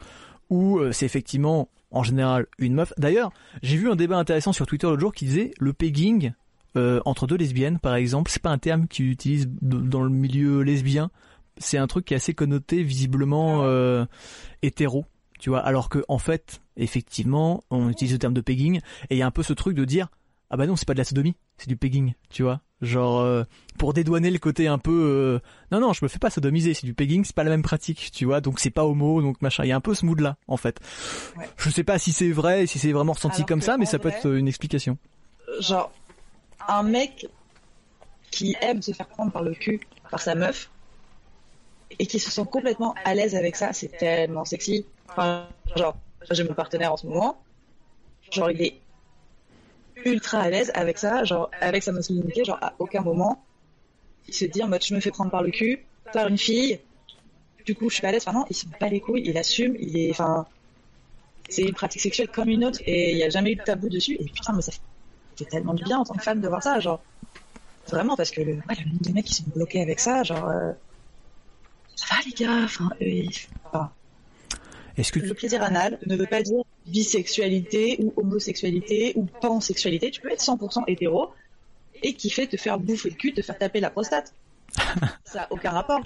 où c'est effectivement en général une meuf. D'ailleurs, j'ai vu un débat intéressant sur Twitter l'autre jour qui disait le pegging euh, entre deux lesbiennes, par exemple, c'est pas un terme qu'ils utilisent dans le milieu lesbien. C'est un truc qui est assez connoté, visiblement euh, hétéro, tu vois. Alors que en fait, effectivement, on utilise le terme de pegging et il y a un peu ce truc de dire ah bah non, c'est pas de la sodomie, c'est du pegging, tu vois. Genre euh, pour dédouaner le côté un peu euh, non non, je me fais pas sodomiser, c'est du pegging, c'est pas la même pratique, tu vois. Donc c'est pas homo, donc machin, il y a un peu ce mood là en fait. Je sais pas si c'est vrai, si c'est vraiment ressenti comme ça, mais ça peut être euh, une explication. Genre un mec qui aime se faire prendre par le cul par sa meuf et qui se sent complètement à l'aise avec ça, c'est tellement sexy. Enfin, genre j'ai mon partenaire en ce moment, genre il est ultra à l'aise avec ça, genre avec sa masculinité, genre à aucun moment il se dit en mode je me fais prendre par le cul par une fille, du coup je suis pas à l'aise. Enfin non, il se met pas les couilles, il assume, il est, enfin c'est une pratique sexuelle comme une autre et il y a jamais eu de tabou dessus. Et putain mais ça fait tellement du bien en tant que femme de voir ça, genre vraiment parce que le, ouais, le nombre de mecs qui sont bloqués avec ça, genre euh, ça va les gars, enfin, enfin est-ce que le plaisir anal ne veut pas dire bisexualité ou homosexualité ou pansexualité. Tu peux être 100% hétéro et qui fait te faire bouffer le cul, te faire taper la prostate. Ça n'a aucun rapport.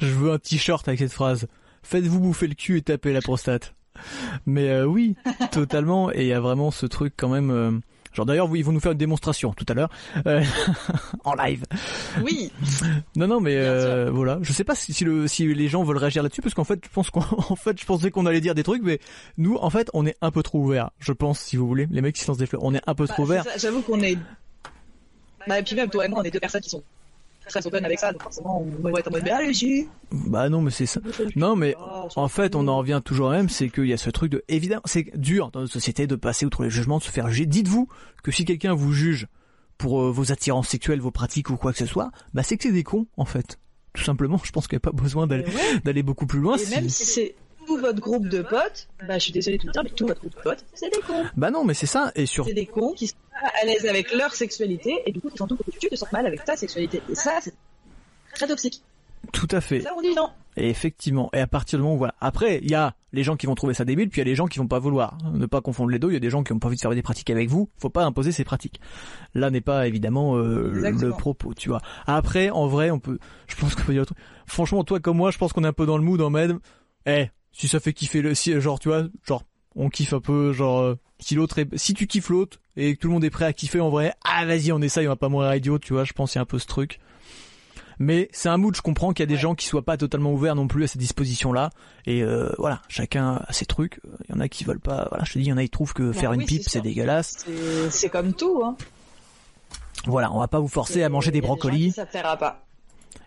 Je veux un t-shirt avec cette phrase. Faites-vous bouffer le cul et taper la prostate. Mais euh, oui, totalement. Et il y a vraiment ce truc quand même. Euh, Genre d'ailleurs, ils vont nous faire une démonstration tout à l'heure euh, en live. Oui. Non, non, mais euh, voilà. Je sais pas si, si, le, si les gens veulent réagir là-dessus parce qu'en fait, je pense qu'en fait, je pensais qu'on allait dire des trucs, mais nous, en fait, on est un peu trop ouvert. Je pense, si vous voulez, les mecs qui se lancent des fleurs, on est un peu bah, trop ouvert. J'avoue qu'on est. Bah, et puis même toi et moi, on est deux personnes qui sont très open avec ça, donc forcément on va être en mode bah allez Bah non mais c'est ça. Non mais en fait on en revient toujours même, c'est qu'il y a ce truc de évidemment c'est dur dans notre société de passer outre les jugements, de se faire juger. Dites-vous que si quelqu'un vous juge pour euh, vos attirances sexuelles, vos pratiques ou quoi que ce soit, bah c'est que c'est des cons en fait. Tout simplement, je pense qu'il n'y a pas besoin d'aller d'aller beaucoup plus loin. Et même si c'est tout votre groupe de potes, bah je suis désolé de tout dire, mais tout votre groupe de potes, c'est des cons. Bah non, mais c'est ça, et sur. C'est des cons qui sont à l'aise avec leur sexualité, et du coup, ils sentent que tu te sens mal avec ta sexualité. Et ça, c'est très toxique. Tout à fait. Ça, on dit non. Et effectivement. Et à partir du moment où, voilà. Après, il y a les gens qui vont trouver ça débile, puis il y a les gens qui vont pas vouloir. Ne pas confondre les deux. Il y a des gens qui ont pas envie de faire des pratiques avec vous. Faut pas imposer ces pratiques. Là n'est pas évidemment euh, le propos, tu vois. Après, en vrai, on peut. Je pense qu'on peut dire. Franchement, toi comme moi, je pense qu'on est un peu dans le mood en mode. Eh, si ça fait kiffer le, si, genre, tu vois, genre, on kiffe un peu, genre, euh, si l'autre est, si tu kiffes l'autre et que tout le monde est prêt à kiffer en vrai, ah vas-y, on essaye, on va pas mourir idiot, tu vois. Je pense qu'il y a un peu ce truc. Mais c'est un mood, je comprends qu'il y a des gens qui soient pas totalement ouverts non plus à ces dispositions-là. Et euh, voilà, chacun a ses trucs. Il y en a qui veulent pas. Voilà, je te dis, il y en a qui trouvent que bah faire une pipe c'est dégueulasse. C'est comme tout. Hein. Voilà, on va pas vous forcer à manger des brocolis. Ça fera pas.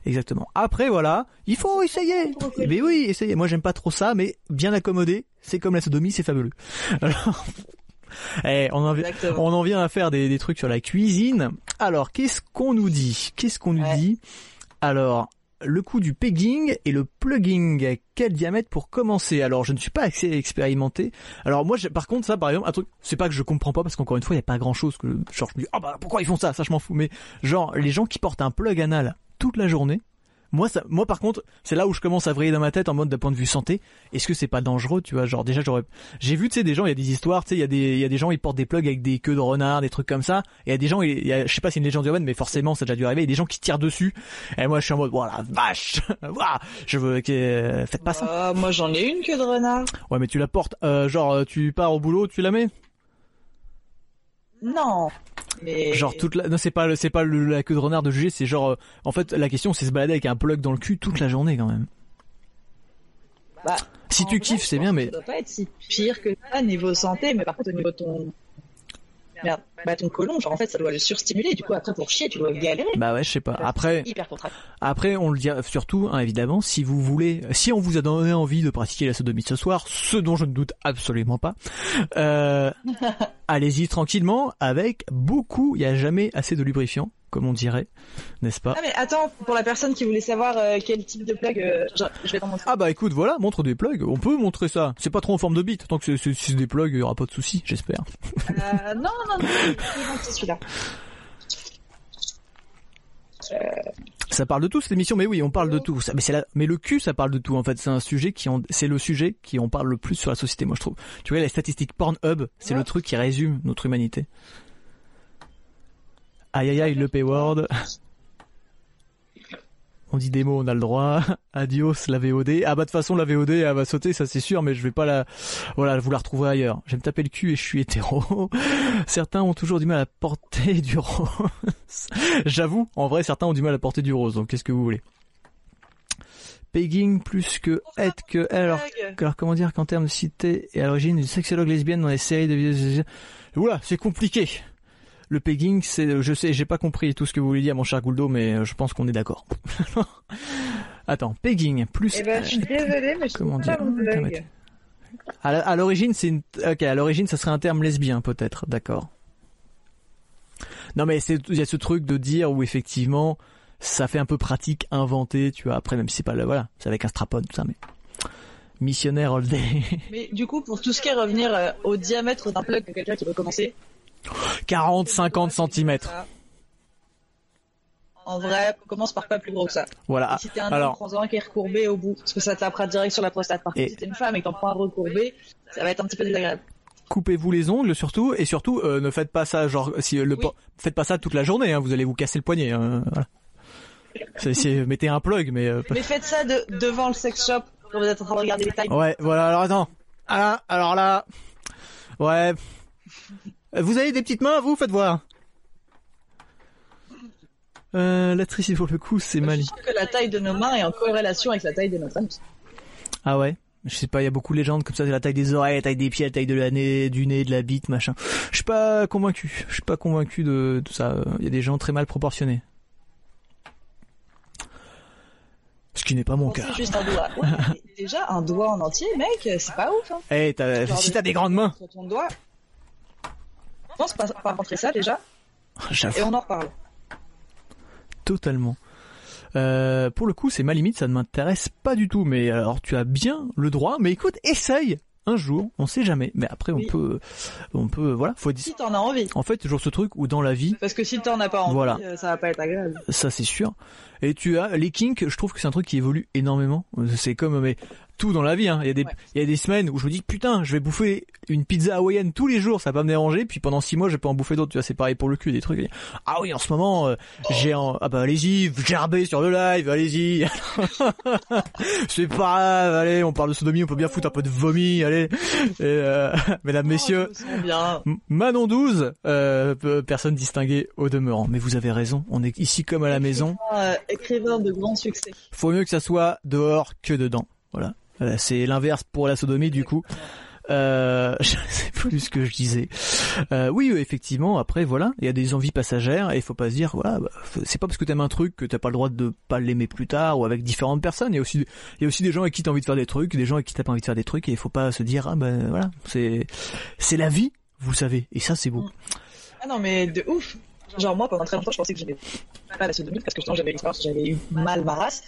Exactement. Après, voilà, il faut essayer. Mais eh ben oui, essayer. Moi, j'aime pas trop ça, mais bien accommodé, c'est comme la sodomie, c'est fabuleux. Alors, eh, on, en vient, on en vient à faire des, des, trucs sur la cuisine. Alors, qu'est-ce qu'on nous dit? Qu'est-ce qu'on nous dit? Alors, le coup du pegging et le plugging. Quel diamètre pour commencer? Alors, je ne suis pas assez expérimenté. Alors moi, par contre, ça, par exemple, un truc, c'est pas que je comprends pas parce qu'encore une fois, il y a pas grand-chose que genre je me dis, ah bah pourquoi ils font ça? Ça, je m'en fous. Mais genre, les gens qui portent un plug anal toute la journée. Moi, ça, moi par contre, c'est là où je commence à vriller dans ma tête en mode d'un point de vue santé. Est-ce que c'est pas dangereux, tu vois Genre déjà, j'aurais, j'ai vu, tu sais, des gens, il y a des histoires, tu sais, il y a des, il y a des gens, ils portent des plugs avec des queues de renard, des trucs comme ça. Et il y a des gens, il y a, je sais pas, si c'est une légende urbaine, mais forcément, ça a déjà dû arriver. Il y a des gens qui tirent dessus. Et moi, je suis en mode, voilà, vache, je veux, que, faites pas ça. Ah, moi, j'en ai une queue de renard. Ouais, mais tu la portes, euh, genre, tu pars au boulot, tu la mets? Non. Genre toute la... non c'est pas c'est pas le, la queue de renard de juger c'est genre euh, en fait la question c'est se balader avec un plug dans le cul toute la journée quand même. si tu kiffes c'est bien mais ça doit pas être si pire que ça niveau santé mais par contre au niveau de ton Merde. Bah ton côlon, genre en fait ça doit le surstimuler, du coup après pour chier tu dois galérer. Bah ouais, je sais pas. Après, Hyper après on le dit surtout, hein, évidemment, si vous voulez, si on vous a donné envie de pratiquer la sodomie ce soir, ce dont je ne doute absolument pas, euh, allez-y tranquillement avec beaucoup. Il y a jamais assez de lubrifiant, comme on dirait, n'est-ce pas Ah mais attends, pour la personne qui voulait savoir euh, quel type de plug, euh, je, je vais t'en montrer. Ah bah écoute, voilà, montre des plugs. On peut montrer ça. C'est pas trop en forme de bite. Tant que c'est- c'est si c'est des plugs, il y aura pas de souci, j'espère. Euh, non, non, non, c'est celui-là. Ça parle de tout cette émission, mais oui, on parle de tout. Ça, mais c'est la, mais le cul, ça parle de tout. En fait, c'est un sujet qui, en, c'est le sujet qui en parle le plus sur la société, moi je trouve. Tu vois, les statistiques Pornhub, c'est Ouais. le truc qui résume notre humanité. Aïe aïe aïe, le payword. On dit des mots, on a le droit. Adios la VOD. Ah bah de toute façon la VOD elle va sauter, ça c'est sûr, mais je vais pas la, voilà, vous la retrouver ailleurs. Je vais me taper le cul et je suis hétéro. Certains ont toujours du mal à porter du rose. J'avoue, en vrai, certains ont du mal à porter du rose. Donc qu'est-ce que vous voulez? Pegging plus que être que. Alors, alors comment dire qu'en termes de cité et à l'origine d'une sexologue lesbienne dans les séries de vidéos. Oula, c'est compliqué. Le pegging, c'est, je sais, j'ai pas compris tout ce que vous voulez dire, mon cher Gouldo, mais euh, je pense qu'on est d'accord. Attends, pegging plus. Eh ben, je suis désolée, mais je Comment dire. À l'origine, c'est une, ok, à l'origine, ça serait un terme lesbien, peut-être, d'accord. Non, mais c'est, il y a ce truc de dire où effectivement, ça fait un peu pratique, inventé, tu vois. Après, même si c'est pas le, voilà, c'est avec un strapon, tout ça, mais. Missionnaire all day. Mais du coup, pour tout ce qui est revenir euh, au diamètre d'un plug de quelqu'un qui veut commencer. 40, 50 centimètres. ça. En vrai, commence par pas plus gros que ça. Voilà. Et si t'es un Alors- homme, prends un qui est recourbé au bout, parce que ça tapera direct sur la prostate. Par contre, Et- si t'es une femme et que t'en prends un recourbé, ça va être un petit peu désagréable. Coupez-vous les ongles surtout et surtout euh, ne faites pas ça genre si euh, le Oui. faites pas ça toute la journée hein, vous allez vous casser le poignet hein, voilà. Mettez un plug mais euh, Mais faites ça de, devant le sex shop quand vous êtes en train de regarder les tailles. Ouais, voilà, alors attends. Ah, alors là. Ouais. Vous avez des petites mains, vous Faites voir. Euh, l'actrice, pour le coup, c'est Je mal. sûre que la taille de nos mains est en corrélation avec la taille de notre. Ah ouais? Je sais pas, il y a beaucoup de légendes comme ça, c'est la taille des oreilles, la taille des pieds, la taille de la nez, du nez, de la bite, machin. Je suis pas convaincu. Je suis pas convaincu de tout ça. Il y a des gens très mal proportionnés. Ce qui n'est pas mon cas. juste un doigt. Ouais, déjà, un doigt en entier, mec, c'est pas ouf. Hein. Eh, si t'as des grandes mains, Sur ton doigt. Pense pas, pas rentrer ça déjà, et on en reparle. Totalement. Euh, pour le coup, c'est ma limite, ça ne m'intéresse pas du tout. Mais alors, tu as bien le droit. Mais écoute, essaye un jour. On sait jamais. Mais après, on Oui. peut, on peut, voilà, faut dire. Si t'en as envie. En fait, toujours ce truc où dans la vie, Parce que si t'en as pas envie, Voilà. euh, ça va pas être agréable. ça c'est sûr. Et tu as les kinks. Je trouve que c'est un truc qui évolue énormément. C'est comme mais tout dans la vie. Hein. Il y a des, Ouais. il y a des semaines où je me dis putain, je vais bouffer une pizza hawaïenne tous les jours, ça va pas me déranger. Puis pendant six mois, je peux en bouffer d'autres. Tu vois, c'est pareil pour le cul, des trucs. Ah oui, en ce moment, euh, j'ai en... ah bah allez-y, gerbez sur le live, allez-y. c'est pas grave, allez, on parle de sodomie, on peut bien foutre un peu de vomi, allez. Et, euh, mesdames, messieurs. Oh, je me sens bien. Manon 12, euh, pe- personne distinguée au demeurant. Mais vous avez raison, on est ici comme à la maison. Euh, écrivain de grand succès. Faut mieux que ça soit dehors que dedans. Voilà. C'est l'inverse pour la sodomie du coup. Euh, je sais plus ce que je disais. Euh, oui, effectivement. Après, voilà, il y a des envies passagères et il faut pas se dire, voilà, bah, c'est pas parce que t'aimes un truc que t'as pas le droit de pas l'aimer plus tard ou avec différentes personnes. Il y a aussi, il y a aussi des gens avec qui t'as envie de faire des trucs, des gens avec qui t'as pas envie de faire des trucs et il faut pas se dire, ah ben voilà, c'est, c'est la vie, vous savez. Et ça, c'est beau. Ah non, mais de ouf. Genre, moi, pendant très longtemps, je pensais que j'avais pas la sodomie parce que j'avais eu mal ma race.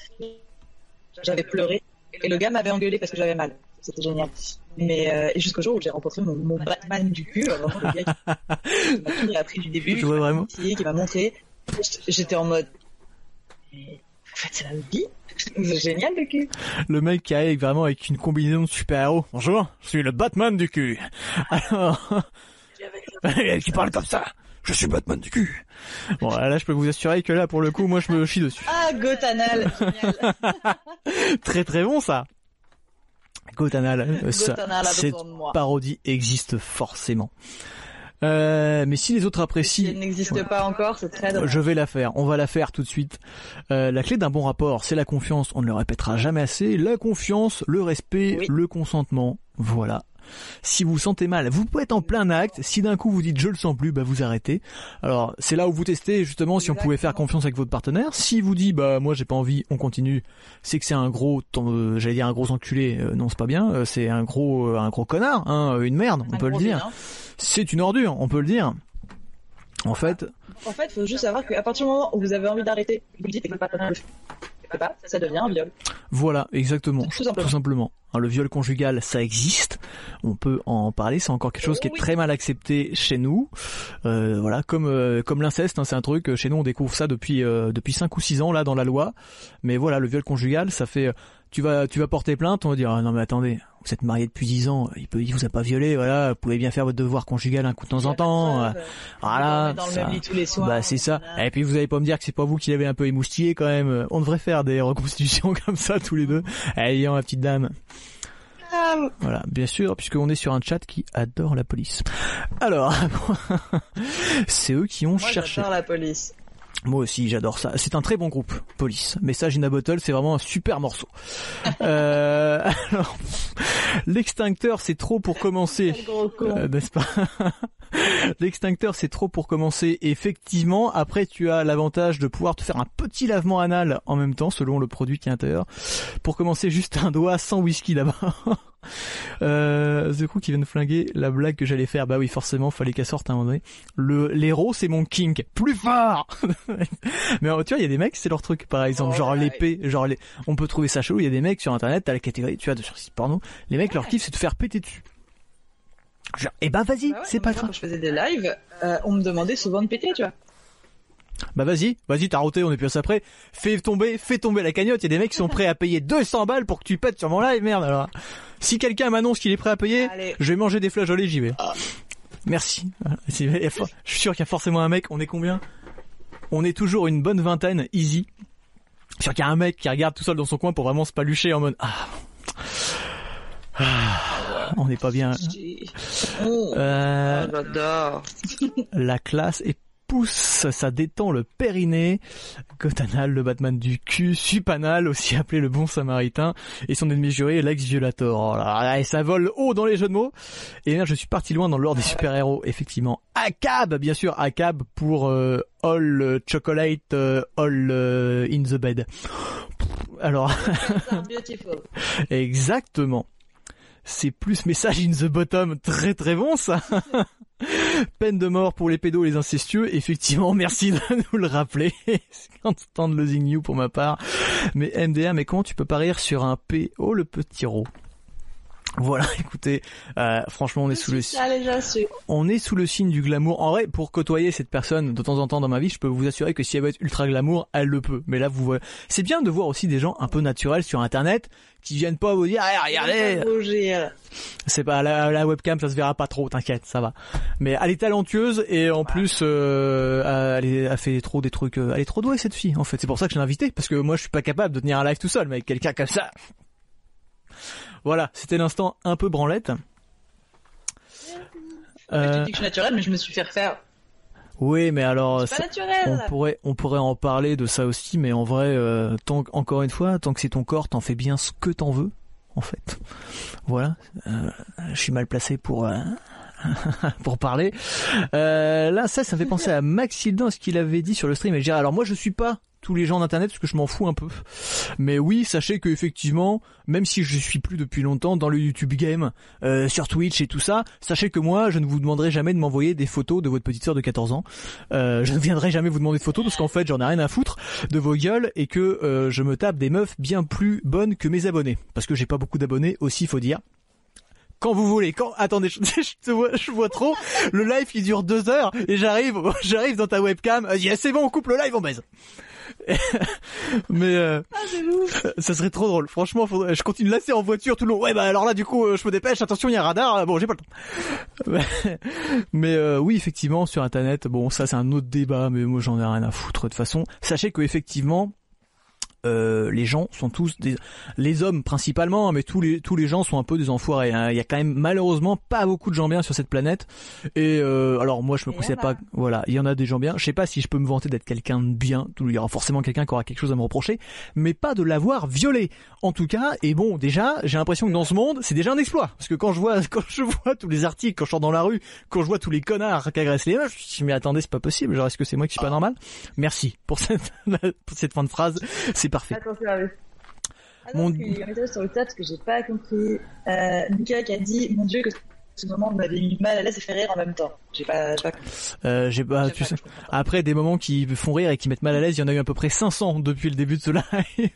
J'avais pleuré. Et le gars m'avait engueulé parce que j'avais mal. C'était génial. Mais, euh, jusqu'au jour où j'ai rencontré mon, mon Batman du cul, euh, vraiment le gars qui m'a tout appris du début. Je vois vraiment. Qui qui m'a montré. J'étais en mode, mais, en fait, c'est la vie. C'est génial le cul. Le mec qui arrive vraiment avec une combinaison de super-héros. Bonjour, je suis le Batman du cul. Alors, qui parle comme ça. Je suis Batman du cul. Bon, là, je peux vous assurer que là, pour le coup, moi, je me chie dessus. Ah, Gotanal. Très très bon, ça. Gotanal, euh, ça, Gotanal a cette besoin de moi. parodie existe forcément. Euh, mais si les autres Si apprécient, elle n'existe pas encore, c'est très dommage. je vais la faire. On va la faire tout de suite. Euh, la clé d'un bon rapport, c'est la confiance. On ne le répétera jamais assez. La confiance, le respect, Oui. le consentement. Voilà. Si vous vous sentez mal, vous pouvez être en plein acte. Si d'un coup vous dites je le sens plus, bah vous arrêtez. Alors c'est là où vous testez justement si on pouvait faire confiance avec votre partenaire. Si vous dit bah moi j'ai pas envie, on continue. C'est que c'est un gros, euh, j'allais dire un gros enculé. Euh, non c'est pas bien. Euh, c'est un gros, un gros connard, hein, une merde, on Un peut le dire. C'est une ordure, on peut le dire. En fait, En fait, faut juste savoir qu'à partir du moment où vous avez envie d'arrêter, vous le dites et que votre partenaire le fait pas, ça devient un viol. Voilà, exactement. Tout simplement. Tout simplement. Hein, le viol conjugal, ça existe. On peut en parler. C'est encore quelque chose qui est très mal accepté chez nous. Euh, voilà, comme euh, comme l'inceste, hein, c'est un truc. euh, Chez nous, on découvre ça depuis euh, depuis cinq ou six ans là dans la loi. Mais voilà, le viol conjugal, ça fait. Euh, Tu vas tu vas porter plainte, on va dire ah, non mais attendez, vous êtes marié depuis dix ans, il peut il vous a pas violé, voilà, vous pouvez bien faire votre devoir conjugal un coup de temps en temps. euh, voilà, Dans le ça- même lit tous les soirs. bah c'est ça. Et puis vous allez pas me dire que c'est pas vous qui l'avez un peu émoustillé quand même. On devrait faire des reconstitutions comme ça tous les deux. Ayant ma petite dame. Ah, Voilà, bien sûr, puisqu'on est sur un chat qui adore la police. Alors, c'est eux qui ont Moi, cherché. j'adore la police. Moi aussi, j'adore ça. C'est un très bon groupe, Police. Message in a Bottle, c'est vraiment un super morceau. euh, alors, l'extincteur, c'est trop pour commencer. Euh, n'est-ce pas L'extincteur, c'est trop pour commencer. Effectivement, après, tu as l'avantage de pouvoir te faire un petit lavement anal en même temps, selon le produit qui est à l'intérieur. Pour commencer, juste un doigt sans whisky là-bas. Euh, The Crew qui vient de flinguer la blague que j'allais faire. Bah oui, forcément, fallait qu'elle sorte à un moment donné. Le, l'héros, c'est mon king. Plus fort! Mais euh, tu vois, il y a des mecs, c'est leur truc, par exemple. Genre Ouais. l'épée, genre les, on peut trouver ça chelou. Il y a des mecs sur internet, t'as la catégorie, tu vois, de sur site porno. Les mecs, leur kiff, c'est de faire péter dessus. Genre, eh ben vas-y, Bah c'est pas Quand grave. je faisais des lives, euh, on me demandait souvent de péter, tu vois. Bah vas-y, vas-y, t'as roté, on est plus à ça près. Fais tomber, fais tomber la cagnotte. Il y a des mecs qui sont prêts à payer 200 balles pour que tu pètes sur mon live, merde. Alors, si quelqu'un m'annonce qu'il est prêt à payer, Allez. je vais manger des flageolets, j'y vais. Merci. Voilà. C'est- il y a for- Je suis sûr qu'il y a forcément un mec. On est combien? On est toujours une bonne vingtaine, easy. Je suis sûr qu'il y a un mec qui regarde tout seul dans son coin pour vraiment se palucher en mode ah. Ah, on n'est pas bien. Oh, Euh, j'adore. la classe et pousse, ça détend le périnée. Gotanal, le Batman du cul, Supanal, aussi appelé le bon samaritain, et son ennemi juré, l'ex-violator. Oh là là, et ça vole haut dans les jeux de mots. Et là, je suis parti loin dans l'ordre des super-héros, effectivement. ACAB, bien sûr, ACAB pour euh, All euh, Chocolate, euh, All euh, in the Bed. Alors. Exactement. C'est plus message in the bottom, très très bon ça. Peine de mort pour les pédos et les incestueux, effectivement, merci de nous le rappeler. C'est constant de losing you pour ma part. Mais MDR, mais comment tu peux pas rire sur un P Oh le petit ro. Voilà, écoutez, euh, franchement on est sous le on est sous le signe du glamour. En vrai, pour côtoyer cette personne de temps en temps dans ma vie, je peux vous assurer que si elle veut être ultra glamour, elle le peut. Mais là, vous voyez, c'est bien de voir aussi des gens un peu naturels sur Internet qui viennent pas vous dire, ah, regardez, Rougir. c'est pas la, la webcam, ça se verra pas trop, t'inquiète, ça va. Mais elle est talentueuse et en plus, euh, elle, est- elle fait trop des trucs. euh, Elle est trop douée cette fille. En fait, c'est pour ça que je l'ai invitée parce que moi, je suis pas capable de tenir un live tout seul, mais avec quelqu'un comme ça. Voilà, c'était l'instant un peu branlette. Je Euh, te dis que je suis naturelle, mais je me suis fait refaire. oui, mais alors, ça- on pourrait, on pourrait en parler de ça aussi, mais en vrai, euh, tant, encore une fois, tant que c'est ton corps, t'en fais bien ce que t'en veux, en fait. Voilà, Euh, je suis mal placé pour euh, pour parler. Là, ça, ça me fait penser à Maxildan, ce qu'il avait dit sur le stream. Et je dirais, alors moi, je suis pas tous les gens d'internet parce que je m'en fous un peu. Mais oui, sachez que effectivement, même si je suis plus depuis longtemps dans le YouTube game, euh, sur Twitch et tout ça, sachez que moi, je ne vous demanderai jamais de m'envoyer des photos de votre petite sœur de 14 ans. Euh, je ne viendrai jamais vous demander de photos parce qu'en fait, j'en ai rien à foutre de vos gueules et que euh, je me tape des meufs bien plus bonnes que mes abonnés parce que j'ai pas beaucoup d'abonnés aussi, faut dire. Quand vous voulez, quand attendez, je, je te vois, je vois trop le live qui dure deux heures et j'arrive, j'arrive dans ta webcam, euh, yes, c'est bon, on coupe le live, on baise. Mais euh, Ah, ça serait trop drôle. Franchement, faudrait- je continue là, c'est en voiture tout le long. Ouais, bah alors là, du coup, euh, je me dépêche. Attention, il y a un radar. Euh, Bon, j'ai pas le temps. Mais, mais, euh, oui, effectivement, sur Internet, bon, ça c'est un autre débat, mais moi j'en ai rien à foutre de toute façon. Sachez que effectivement, euh, les gens sont tous des, les hommes principalement, mais tous les tous les gens sont un peu des enfoirés. hein. Il y a quand même malheureusement pas beaucoup de gens bien sur cette planète. Et euh, alors moi je me considère pas, voilà, il y en a des gens bien. Je sais pas si je peux me vanter d'être quelqu'un de bien. Il y aura forcément quelqu'un qui aura quelque chose à me reprocher, mais pas de l'avoir violé. En tout cas, et bon, déjà, j'ai l'impression que dans ce monde, c'est déjà un exploit. Parce que quand je vois quand je vois tous les articles, quand je sors dans la rue, quand je vois tous les connards qui agressent les meufs, je me dis mais attendez, c'est pas possible. Genre est-ce que c'est moi qui suis pas normal? Merci pour cette pour cette fin de phrase. C'est parfait. Attention, Hervé. Mon- Mon... Il y a un message sur le chat que j'ai pas compris. Euh, qui a dit Mon dieu, que ce moment m'avait mis mal à l'aise et fait rire en même temps. J'ai pas, j'ai pas compris. Euh, j'ai pas, tu sais. Après des moments qui me font rire et qui mettent mal à l'aise, il y en a eu à peu près 500 depuis le début de ce live.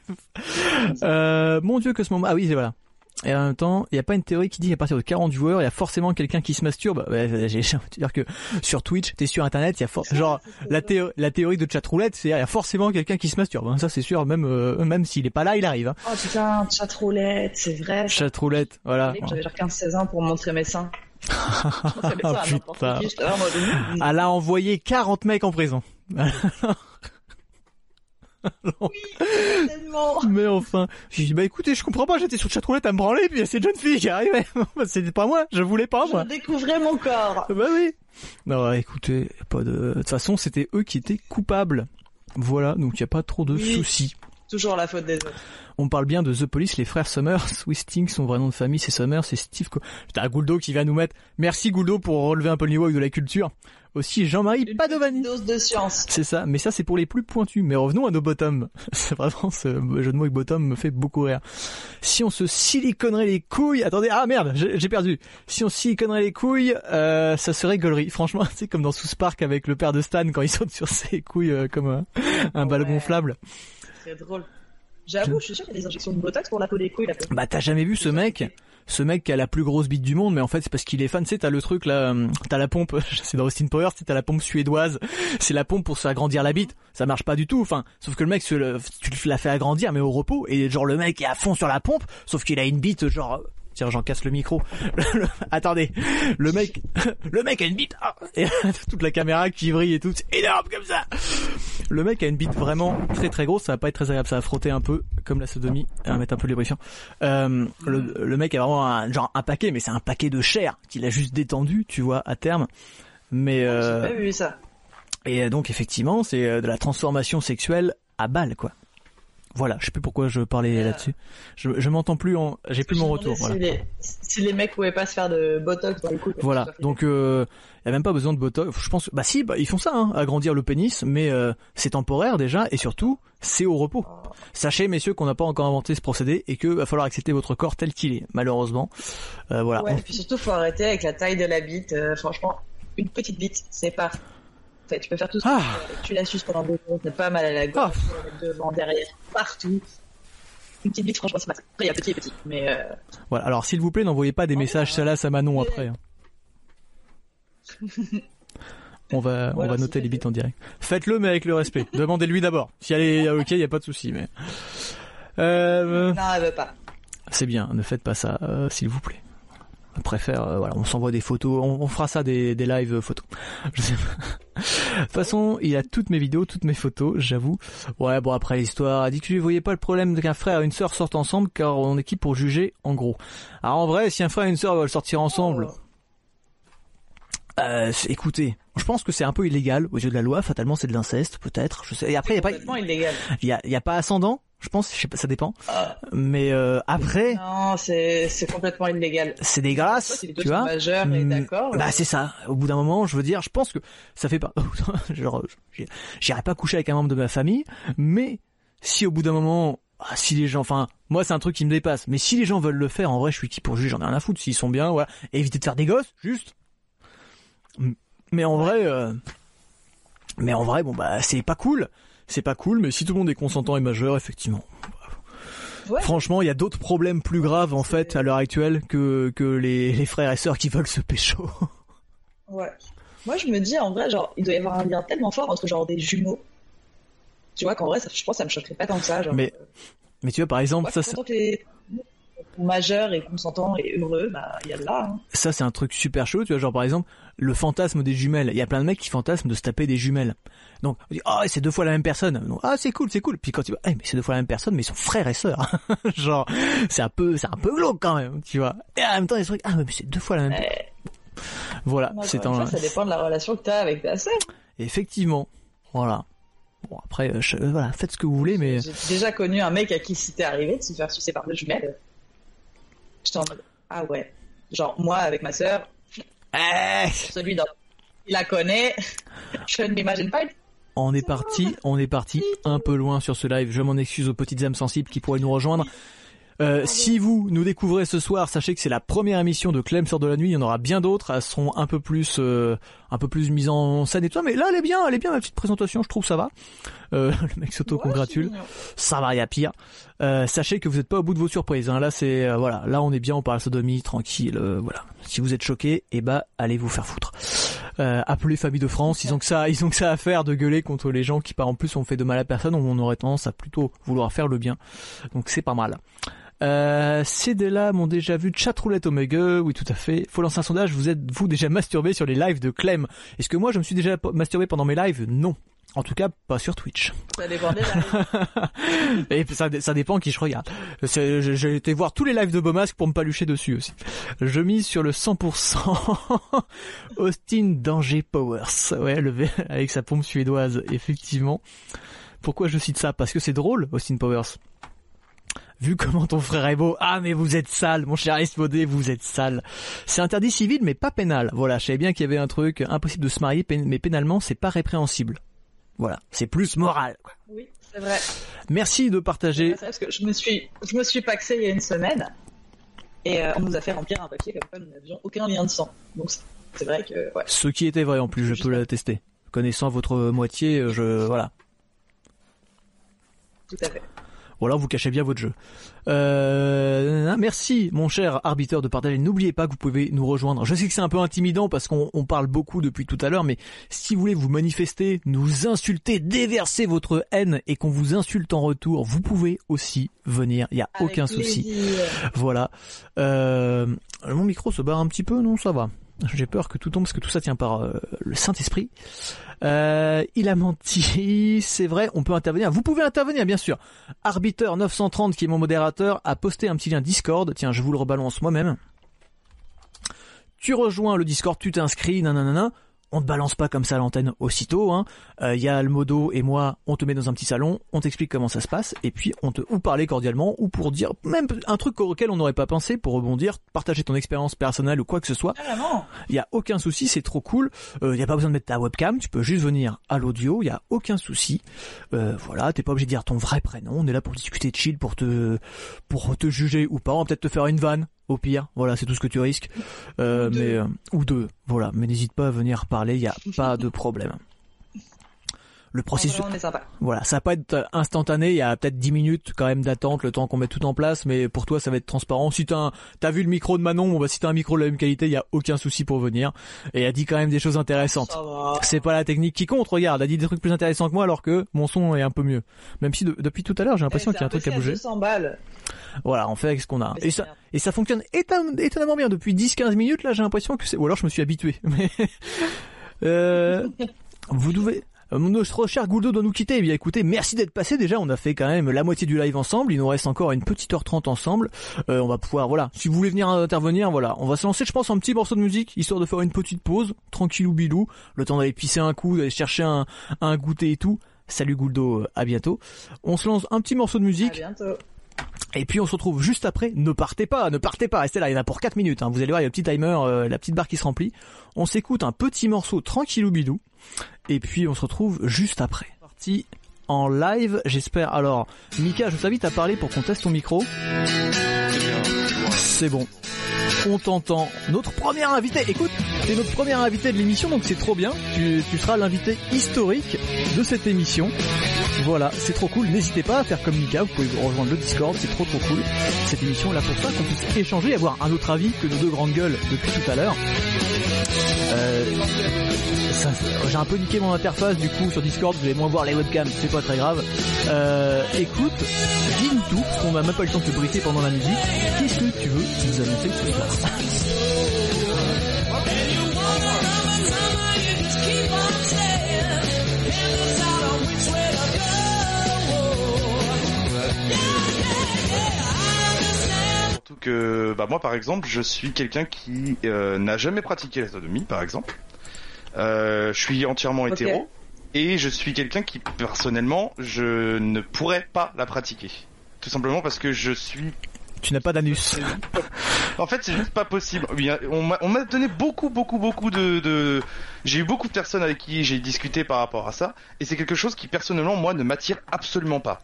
euh, mon dieu que ce moment. Ah oui, c'est voilà. Et en même temps, il n'y a pas une théorie qui dit qu'à partir de 40 joueurs, il y a forcément quelqu'un qui se masturbe. Ouais, j'ai j'ai envie de dire que sur Twitch, t'es sur internet, il y a for- genre la, théo- la théorie de chatroulette, c'est il y a forcément quelqu'un qui se masturbe. hein. Ça c'est sûr, même euh, même s'il est pas là, il arrive. Hein. Oh putain, chatroulette, c'est vrai. Chatroulette, voilà. J'avais genre 15-16 ans pour montrer mes seins. N'importe Putain. qui, a envoyé 40 mecs en prison. tellement. Mais enfin, j'ai dit bah écoutez, je comprends pas, j'étais sur le chatroulette à me branler, puis il y a cette jeune fille qui arrivait. C'était pas moi, je voulais pas moi. Je découvrais mon corps. Bah oui. Non, ouais, écoutez, pas de. De toute façon, c'était eux qui étaient coupables. Voilà, donc il y a pas trop de Oui. soucis. Toujours la faute des autres. On parle bien de The Police, les frères Summers, Swisting, son vrai nom de famille, c'est Summers, c'est Steve. Co- Putain, Gouldo qui vient nous mettre. Merci Gouldo pour relever un peu le niveau avec de la culture. Aussi Jean-Marie Une Padovani. petite dose de science. C'est ça, mais ça c'est pour les plus pointus. Mais revenons à nos bottoms. C'est vraiment ce jeu de mots avec bottom me fait beaucoup rire. Si on se siliconerait les couilles, attendez, ah merde, j'ai perdu. Si on siliconerait les couilles, euh, ça serait gaulerie. Franchement, c'est comme dans South Park avec le père de Stan quand il saute sur ses couilles euh, comme un, un ballon gonflable. C'est drôle. J'avoue, je suis sûr qu'il y a des injections de botox pour la peau des couilles. Peau. Bah t'as jamais vu ce mec ce mec qui a la plus grosse bite du monde, mais en fait c'est parce qu'il est fan. Tu sais, t'as le truc là, euh, t'as la pompe, c'est dans Austin Powers, t'as la pompe suédoise. C'est la pompe pour se agrandir la bite. Ça marche pas du tout. Enfin, sauf que le mec, tu la fais agrandir, mais au repos. Et genre le mec est à fond sur la pompe, sauf qu'il a une bite genre. Tiens, j'en casse le micro. Le- attendez, le mec, le mec a une bite. ah, et toute la caméra qui brille et tout, c'est énorme comme ça. Le mec a une bite vraiment très très grosse, ça va pas être très agréable, ça va frotter un peu comme la sodomie, à mettre un peu de lubrifiant. Euh, le, le mec a vraiment un, genre un paquet, mais c'est un paquet de chair qu'il a juste détendu, tu vois, à terme. Mais euh, pas vu ça. et donc effectivement, c'est euh, de la transformation sexuelle à balle, quoi. Voilà, je sais plus pourquoi je parlais Euh, là-dessus. Je, je m'entends plus en, j'ai plus mon retour. Voilà. Si, les, si les mecs pouvaient pas se faire de botox dans les couilles. Voilà, donc euh, y a même pas besoin de botox. Je pense, bah si, bah, ils font ça, hein, agrandir le pénis, mais euh, c'est temporaire déjà, et surtout, c'est au repos. Sachez, messieurs, qu'on n'a pas encore inventé ce procédé et que va falloir accepter votre corps tel qu'il est, malheureusement. Euh, voilà. Ouais, et puis surtout, faut arrêter avec la taille de la bite. euh, franchement, une petite bite, c'est pas. Fait, tu peux faire tout ce que Ah. tu veux. Tu la suces pendant deux jours, t'as pas mal à la gorge, mettre devant, derrière, partout. Une petite bite, franchement, c'est pas ça. Après, il y a petit et petit, mais euh, Voilà. Alors, s'il vous plaît, n'envoyez pas des messages salaces à Manon après. hein. On va, on va noter les bits en direct. Faites-le, mais avec le respect. Demandez-lui d'abord. Si elle est ok, y a pas de souci, mais. Euh, non, elle veut pas. C'est bien, ne faites pas ça, euh, s'il vous plaît. On préfère, euh, voilà, on s'envoie des photos, on, on fera ça des, des lives photos. Je sais pas. De toute façon, il a toutes mes vidéos, toutes mes photos, j'avoue. Ouais, bon après l'histoire, a dit que je ne voyais pas le problème qu'un frère et une sœur sortent ensemble car on est qui pour juger, en gros. Alors en vrai, si un frère et une sœur veulent sortir ensemble, euh, écoutez, je pense que c'est un peu illégal aux yeux de la loi. Fatalement, c'est de l'inceste, peut-être. Je sais. Et après, il y a pas, il y a, y a pas ascendant. Je pense, je sais pas, ça dépend. Ah. Mais euh, après, Non, c'est c'est complètement illégal. c'est dégueulasse, tu vois. majeurs et Hmm, d'accord. Bah euh, c'est ça. Au bout d'un moment, je veux dire, je pense que ça fait pas. Genre, j'irai pas coucher avec un membre de ma famille, mais si au bout d'un moment, ah, si les gens, enfin, moi c'est un truc qui me dépasse. Mais si les gens veulent le faire, en vrai, je suis qui pour juger, j'en ai rien à foutre. S'ils sont bien, voilà, Et éviter de faire des gosses, juste. Mais en vrai, euh, mais en vrai, bon bah c'est pas cool. C'est pas cool, mais si tout le monde est consentant et majeur, effectivement. Ouais. Franchement, il y a d'autres problèmes plus graves en fait à l'heure actuelle que que les, les frères et sœurs qui veulent se pécho. Ouais. Moi, je me dis, en vrai, genre, il doit y avoir un lien tellement fort entre, genre, des jumeaux. Tu vois qu'en vrai, ça, je pense que ça me choquerait pas tant que ça. Genre, Mais- Mais tu vois, par exemple, Moi, ça, que les... majeur et consentant et heureux, bah il y a de là. Hein. Ça c'est un truc super chaud, tu vois, genre par exemple le fantasme des jumelles. Il y a plein de mecs qui fantasment de se taper des jumelles. Donc on dit ah c'est deux fois la même personne. ah c'est cool c'est cool. Puis quand tu vois eh, mais c'est deux fois la même personne mais ils sont frères et sœurs. genre c'est un peu c'est un peu glauque quand même, tu vois. Et en même temps il y a trucs ah mais c'est deux fois la même. Voilà, c'est un. Ça dépend de la relation que tu as avec ta sœur. Effectivement, voilà. Bon après, euh, voilà, faites ce que vous voulez, mais. J'ai déjà connu un mec à qui c'était arrivé de se faire sucer par deux jumelles. J'étais en mode ah ouais, genre moi avec ma sœur. Eh celui il la connaît. je ne m'imagine pas. On est parti, on est parti un peu loin sur ce live. Je m'en excuse aux petites âmes sensibles qui pourraient nous rejoindre. Euh, si vous nous découvrez ce soir, sachez que c'est la première émission de Clem sur de la nuit. Il y en aura bien d'autres. Elles seront un peu plus, euh, un peu plus mises en scène et tout. Mais là, elle est bien, elle est bien ma petite présentation. Je trouve ça va. Euh, le mec s'auto-congratule. ça va, il y a pire. sachez que vous n'êtes pas au bout de vos surprises. Hein. Là, c'est voilà. Là, on est bien. On parle sodomie, tranquille. voilà. Si vous êtes choqué, eh bah, allez vous faire foutre. appelez Famille de France. Ils ont que ça, ils ont que ça à faire de gueuler contre les gens qui, par en plus, ont fait de mal à personne. On aurait tendance à plutôt vouloir faire le bien. Donc c'est pas mal. Euh, ces deux-là m'ont déjà vu chatroulette Omega, oui tout à fait. Faut lancer un sondage, vous êtes-vous déjà masturbé sur les lives de Clem Est-ce que moi je me suis déjà masturbé pendant mes lives? Non. En tout cas, pas sur Twitch. Ça dépend des lives. Et ça, ça, dépend qui je regarde. J'ai été voir tous les lives de Beaumasque pour me palucher dessus aussi. Je mise sur le 100% Austin Danger Powers. Ouais, le avec sa pompe suédoise, effectivement. Pourquoi je cite ça? Parce que c'est drôle, Austin Powers vu comment ton frère est beau, ah mais vous êtes sale, mon cher Esmodé, vous êtes sale. C'est interdit civil mais pas pénal. Voilà, je savais bien qu'il y avait un truc impossible de se marier, mais pénalement c'est pas répréhensible. Voilà, c'est plus moral. Oui, c'est vrai. Merci de partager. parce que je me suis, je me suis paxé il y a une semaine et euh, on nous a fait remplir un papier comme quoi nous n'avions aucun lien de sang. Donc c'est vrai que. Ouais. Ce qui était vrai en plus, je peux l'attester. Connaissant votre moitié, euh, je voilà. Tout à fait. Voilà, vous cachez bien votre jeu. Euh, merci, mon cher arbitre, de partager. N'oubliez pas que vous pouvez nous rejoindre. Je sais que c'est un peu intimidant parce qu'on parle beaucoup depuis tout à l'heure, mais si vous voulez vous manifester, nous insulter, déverser votre haine et qu'on vous insulte en retour, vous pouvez aussi venir. Il n'y a aucun souci. Voilà. Euh, mon micro se barre un petit peu, non Ça va. J'ai peur que tout tombe parce que tout ça tient par euh, le Saint-Esprit. Euh, il a menti, c'est vrai, on peut intervenir. Vous pouvez intervenir, bien sûr. Arbiteur 930, qui est mon modérateur, a posté un petit lien Discord. Tiens, je vous le rebalance moi-même. Tu rejoins le Discord, tu t'inscris, nanana on te balance pas comme ça à l'antenne aussitôt. Hein. Il hein. y a le modo et moi, on te met dans un petit salon, on t'explique comment ça se passe, et puis on te ou parler cordialement ou pour dire même un truc auquel on n'aurait pas pensé pour rebondir, partager ton expérience personnelle ou quoi que ce soit. Il y a aucun souci, c'est trop cool. Il euh, y a pas besoin de mettre ta webcam, tu peux juste venir à l'audio, il y a aucun souci. Euh, voilà, t'es pas obligé de dire ton vrai prénom. On est là pour discuter de chill, pour te pour te juger ou pas, on peut-être te faire une vanne au pire. Voilà, c'est tout ce que tu risques. Euh, mais euh, ou deux. Voilà, mais n'hésite pas à venir parler, il y a pas de problème. Le processus, voilà, ça va pas être instantané. Il y a peut-être 10 minutes quand même d'attente, le temps qu'on mette tout en place. Mais pour toi, ça va être transparent. Si t'as, t'as vu le micro de Manon, bon bah si t'as un micro de la même qualité, il y a aucun souci pour venir. Et elle dit quand même des choses intéressantes. C'est pas la technique qui compte. Regarde, elle dit des trucs plus intéressants que moi, alors que mon son est un peu mieux. Même si depuis tout à l'heure, j'ai l'impression eh, qu'il y a un truc à bouger. Voilà, on fait avec ce qu'on a. Et ça, et ça fonctionne étonnamment bien. Depuis 10-15 minutes, là, j'ai l'impression que c'est... Ou alors je me suis habitué. Mais... euh... Vous devez... Euh, notre cher Gouldo doit nous quitter. Eh bien écoutez, merci d'être passé déjà. On a fait quand même la moitié du live ensemble. Il nous reste encore une petite heure trente ensemble. Euh, on va pouvoir, voilà. Si vous voulez venir intervenir, voilà. On va se lancer, je pense, un petit morceau de musique, histoire de faire une petite pause, tranquillou bilou, le temps d'aller pisser un coup, d'aller chercher un, un goûter et tout. Salut Gouldo, à bientôt. On se lance un petit morceau de musique. À bientôt. Et puis on se retrouve juste après. Ne partez pas, ne partez pas, restez là. Il y en a pour 4 minutes. Hein. Vous allez voir, il y a le petit timer, euh, la petite barre qui se remplit. On s'écoute un petit morceau tranquillou bidou. Et puis on se retrouve juste après. Parti en live, j'espère. Alors, Mika, je t'invite à parler pour qu'on teste ton micro. C'est bon on t'entend. Notre premier invité, écoute, c'est notre premier invité de l'émission, donc c'est trop bien. Tu, seras l'invité historique de cette émission. Voilà, c'est trop cool. N'hésitez pas à faire comme Mika, vous pouvez rejoindre le Discord, c'est trop trop cool. Cette émission est là pour ça, qu'on puisse échanger, avoir un autre avis que nos deux grandes gueules depuis tout à l'heure. Euh, j'ai un peu niqué mon interface du coup sur Discord, vous allez moins voir les webcams, c'est pas très grave. Euh, écoute, dis-nous tout, parce qu'on n'a même pas eu le temps de te briefer pendant la musique. Qu'est-ce que tu veux nous annoncer que, bah moi par exemple, je suis quelqu'un qui euh, n'a jamais pratiqué la sodomie, par exemple. Euh, je suis entièrement hétéro et je suis quelqu'un qui personnellement, je ne pourrais pas la pratiquer. Tout simplement parce que je suis. Tu n'as pas d'anus. En fait, c'est juste pas possible. A- On m'a on m'a donné beaucoup, beaucoup, beaucoup de. de... J'ai eu beaucoup de personnes avec qui j'ai discuté par rapport à ça, et c'est quelque chose qui personnellement moi ne m'attire absolument pas.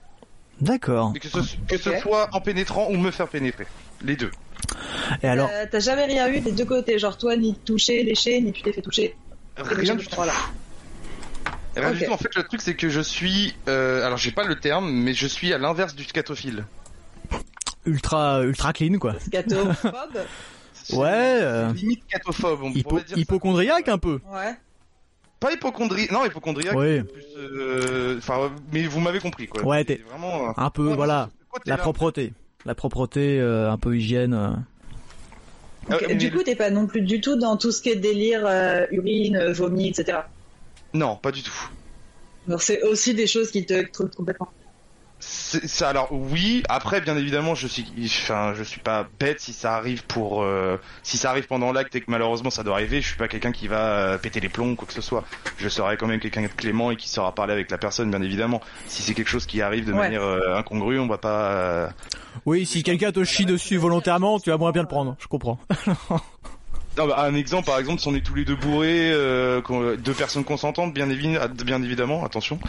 D'accord. Que ce, que ce soit en pénétrant ou me faire pénétrer, les deux. Et alors, Euh, T'as jamais rien eu des deux côtés, genre toi ni touché, léché, ni tu t'es fait toucher. Rien du tout. Voilà. Rien Ok. du tout. En fait, le truc, c'est que je suis. Euh, alors, j'ai pas le terme, mais je suis à l'inverse du scatophile. ultra ultra clean quoi. Scatophobe Ouais. euh, Limite scatophobe, on hypo- dire. ça. hypochondriaque un peu. Ouais. Pas hypochondrie. Non, hypochondriaque. Oui. plus, euh, Enfin, mais vous m'avez compris, quoi. Ouais, t'es- vraiment. Un peu, ouais, voilà. La propreté. La propreté, euh, un peu hygiène. euh. Euh, Du coup, t'es pas non plus du tout dans tout ce qui est délire, euh, urine, vomi, etc. Non, pas du tout. Alors c'est aussi des choses qui te trottent complètement. Ça. Alors oui. Après, bien évidemment, je suis. Enfin, je suis pas bête si ça arrive pour. euh, si ça arrive pendant l'acte et que malheureusement ça doit arriver. Je suis pas quelqu'un qui va euh, péter les plombs ou quoi que ce soit. Je serai quand même quelqu'un de clément et qui saura parler avec la personne, bien évidemment. Si c'est quelque chose qui arrive de Ouais. manière euh, incongrue, on va pas. euh, Oui, si quelqu'un te chie dessus volontairement, tu vas moins bien le prendre. Je comprends. Non, bah, un exemple, par exemple, si on est tous les deux bourrés, euh, deux personnes consentantes, bien, évi- bien évidemment, attention,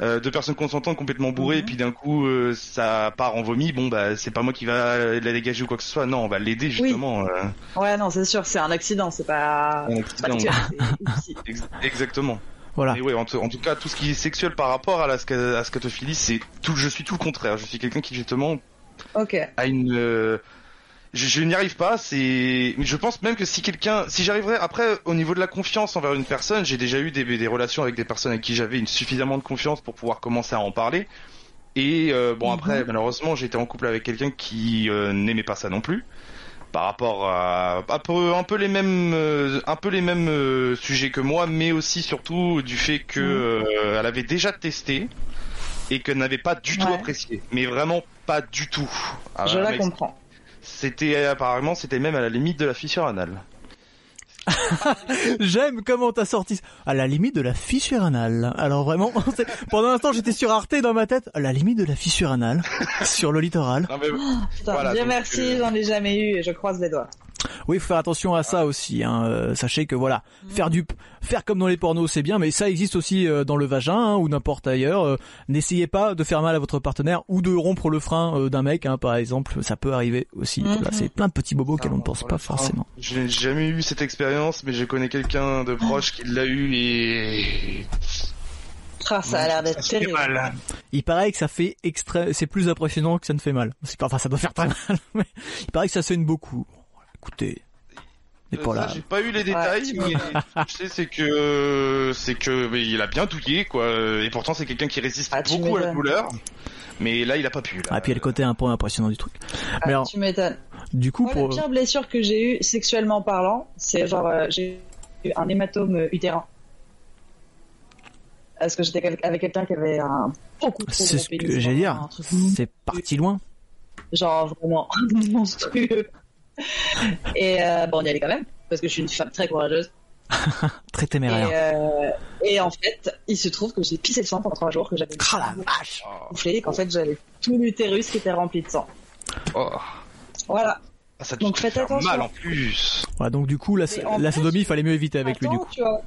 euh, deux personnes consentantes complètement bourrées, Mhm. et puis d'un coup euh, ça part en vomi, bon bah c'est pas moi qui va la dégager ou quoi que ce soit, non, on va l'aider justement. euh, Ouais, non, c'est sûr, c'est un accident, c'est pas. un accident. pas. Ex- exactement. Voilà. Et ouais, en, tout- en tout cas, tout ce qui est sexuel par rapport à la à scatophilie, c'est tout. Je suis tout le contraire. Je suis quelqu'un qui justement Ok. à une euh, je, je n'y arrive pas c'est je pense même que si quelqu'un si j'arriverais après au niveau de la confiance envers une personne j'ai déjà eu des, des relations avec des personnes avec qui j'avais une suffisamment de confiance pour pouvoir commencer à en parler et euh, bon Mhm. après malheureusement j'étais en couple avec quelqu'un qui euh, n'aimait pas ça non plus par rapport à un peu, un peu les mêmes euh, un peu les mêmes sujets que moi mais aussi surtout du fait que Mhm. elle avait déjà testé et qu'elle n'avait pas du tout apprécié mais vraiment pas du tout Je la comprends. C'était apparemment c'était même à la limite de la fissure anale. J'aime comment t'as sorti à la limite de la fissure anale. Alors vraiment, pendant un instant j'étais sur Arte dans ma tête, à la limite de la fissure anale, sur le littoral. Non, mais- Putain, Voilà, Dieu donc, merci, euh, j'en ai jamais eu et je croise les doigts. Oui, faut faire attention à ça aussi. Hein. Euh, sachez que voilà, faire du, faire comme dans les pornos, c'est bien, mais ça existe aussi euh, dans le vagin hein, ou n'importe ailleurs. Euh, N'essayez pas de faire mal à votre partenaire ou de rompre le frein euh, d'un mec, hein, par exemple. Ça peut arriver aussi. Mhm. Voilà, c'est plein de petits bobos auxquels on ne pense pas forcément. Je n'ai jamais eu cette expérience, mais je connais quelqu'un de proche qui l'a eu et Ah, ça a l'air d'être terrible. mal. Il paraît que ça fait extrême, c'est plus impressionnant que ça ne fait mal. C'est pas, enfin, ça doit faire très mal, mais il paraît que ça saigne beaucoup. Écoutez, n'est Euh, pas ça, là. J'ai pas eu les détails, mais je sais c'est que c'est que mais il a bien douillé quoi. Et pourtant c'est quelqu'un qui résiste Ah, beaucoup à la douleur. Mais là il a pas pu. Là. Ah, puis il y a le côté un peu impressionnant du truc. Ah, Mais alors, tu m'étonnes. du coup, Moi, pour, la pire blessure que j'ai eue sexuellement parlant, c'est genre euh, j'ai eu un hématome utérin. Parce que j'étais avec quelqu'un qui avait un beaucoup trop c'est ce que j'allais dire. C'est parti loin. genre vraiment monstrueux. Et euh, bon, on y allait quand même parce que je suis une femme très courageuse. Très Et, téméraire. euh, et en fait, il se trouve que j'ai pissé le sang pendant trois jours, que j'avais Ah la vache Oh, gonflé, et qu'en fait j'avais tout l'utérus qui était rempli de sang. oh. Voilà. Ah, ça Donc faites attention. mal en plus. Voilà, donc du coup, la, sodomie, il fallait mieux éviter avec lui du coup. tu vois.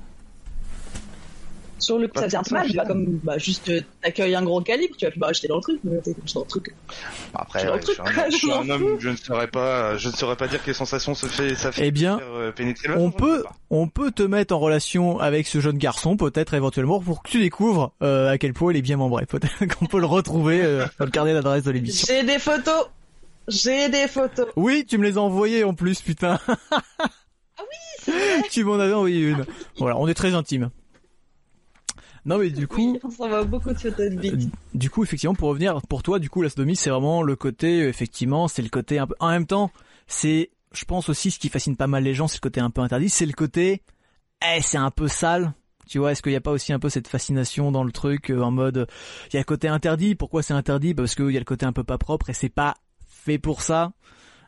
Sur le coup, Bah, ça faisait un peu mal, bah, comme bah, juste euh, t'accueilles un gros calibre, tu vois, puis bah j'étais dans le truc, mais t'es dans le truc. Après, Je suis un, je suis je m'en un homme, je ne saurais pas, je ne saurais pas dire quelles sensations se fait, ça fait Eh bien, euh, pénétrer le On peut, on peut te mettre en relation avec ce jeune garçon, peut-être éventuellement, pour que tu découvres euh, à quel point il est bien membré. Peut-être qu'on peut le retrouver euh, dans le carnet d'adresse de l'émission. J'ai des photos J'ai des photos Oui, tu me les as envoyées en plus, putain. tu m'en avais envoyé une. Voilà, on est très intime. Non mais du coup, Oui, on s'en va beaucoup de photos de bite. du coup effectivement pour revenir pour toi du coup la sodomie c'est vraiment le côté effectivement c'est le côté un peu en même temps c'est je pense aussi ce qui fascine pas mal les gens c'est le côté un peu interdit c'est le côté eh c'est un peu sale. Tu vois est-ce qu'il n'y a pas aussi un peu cette fascination dans le truc euh, en mode il y a le côté interdit. Pourquoi c'est interdit? Parce qu'il y a le côté un peu pas propre et c'est pas fait pour ça.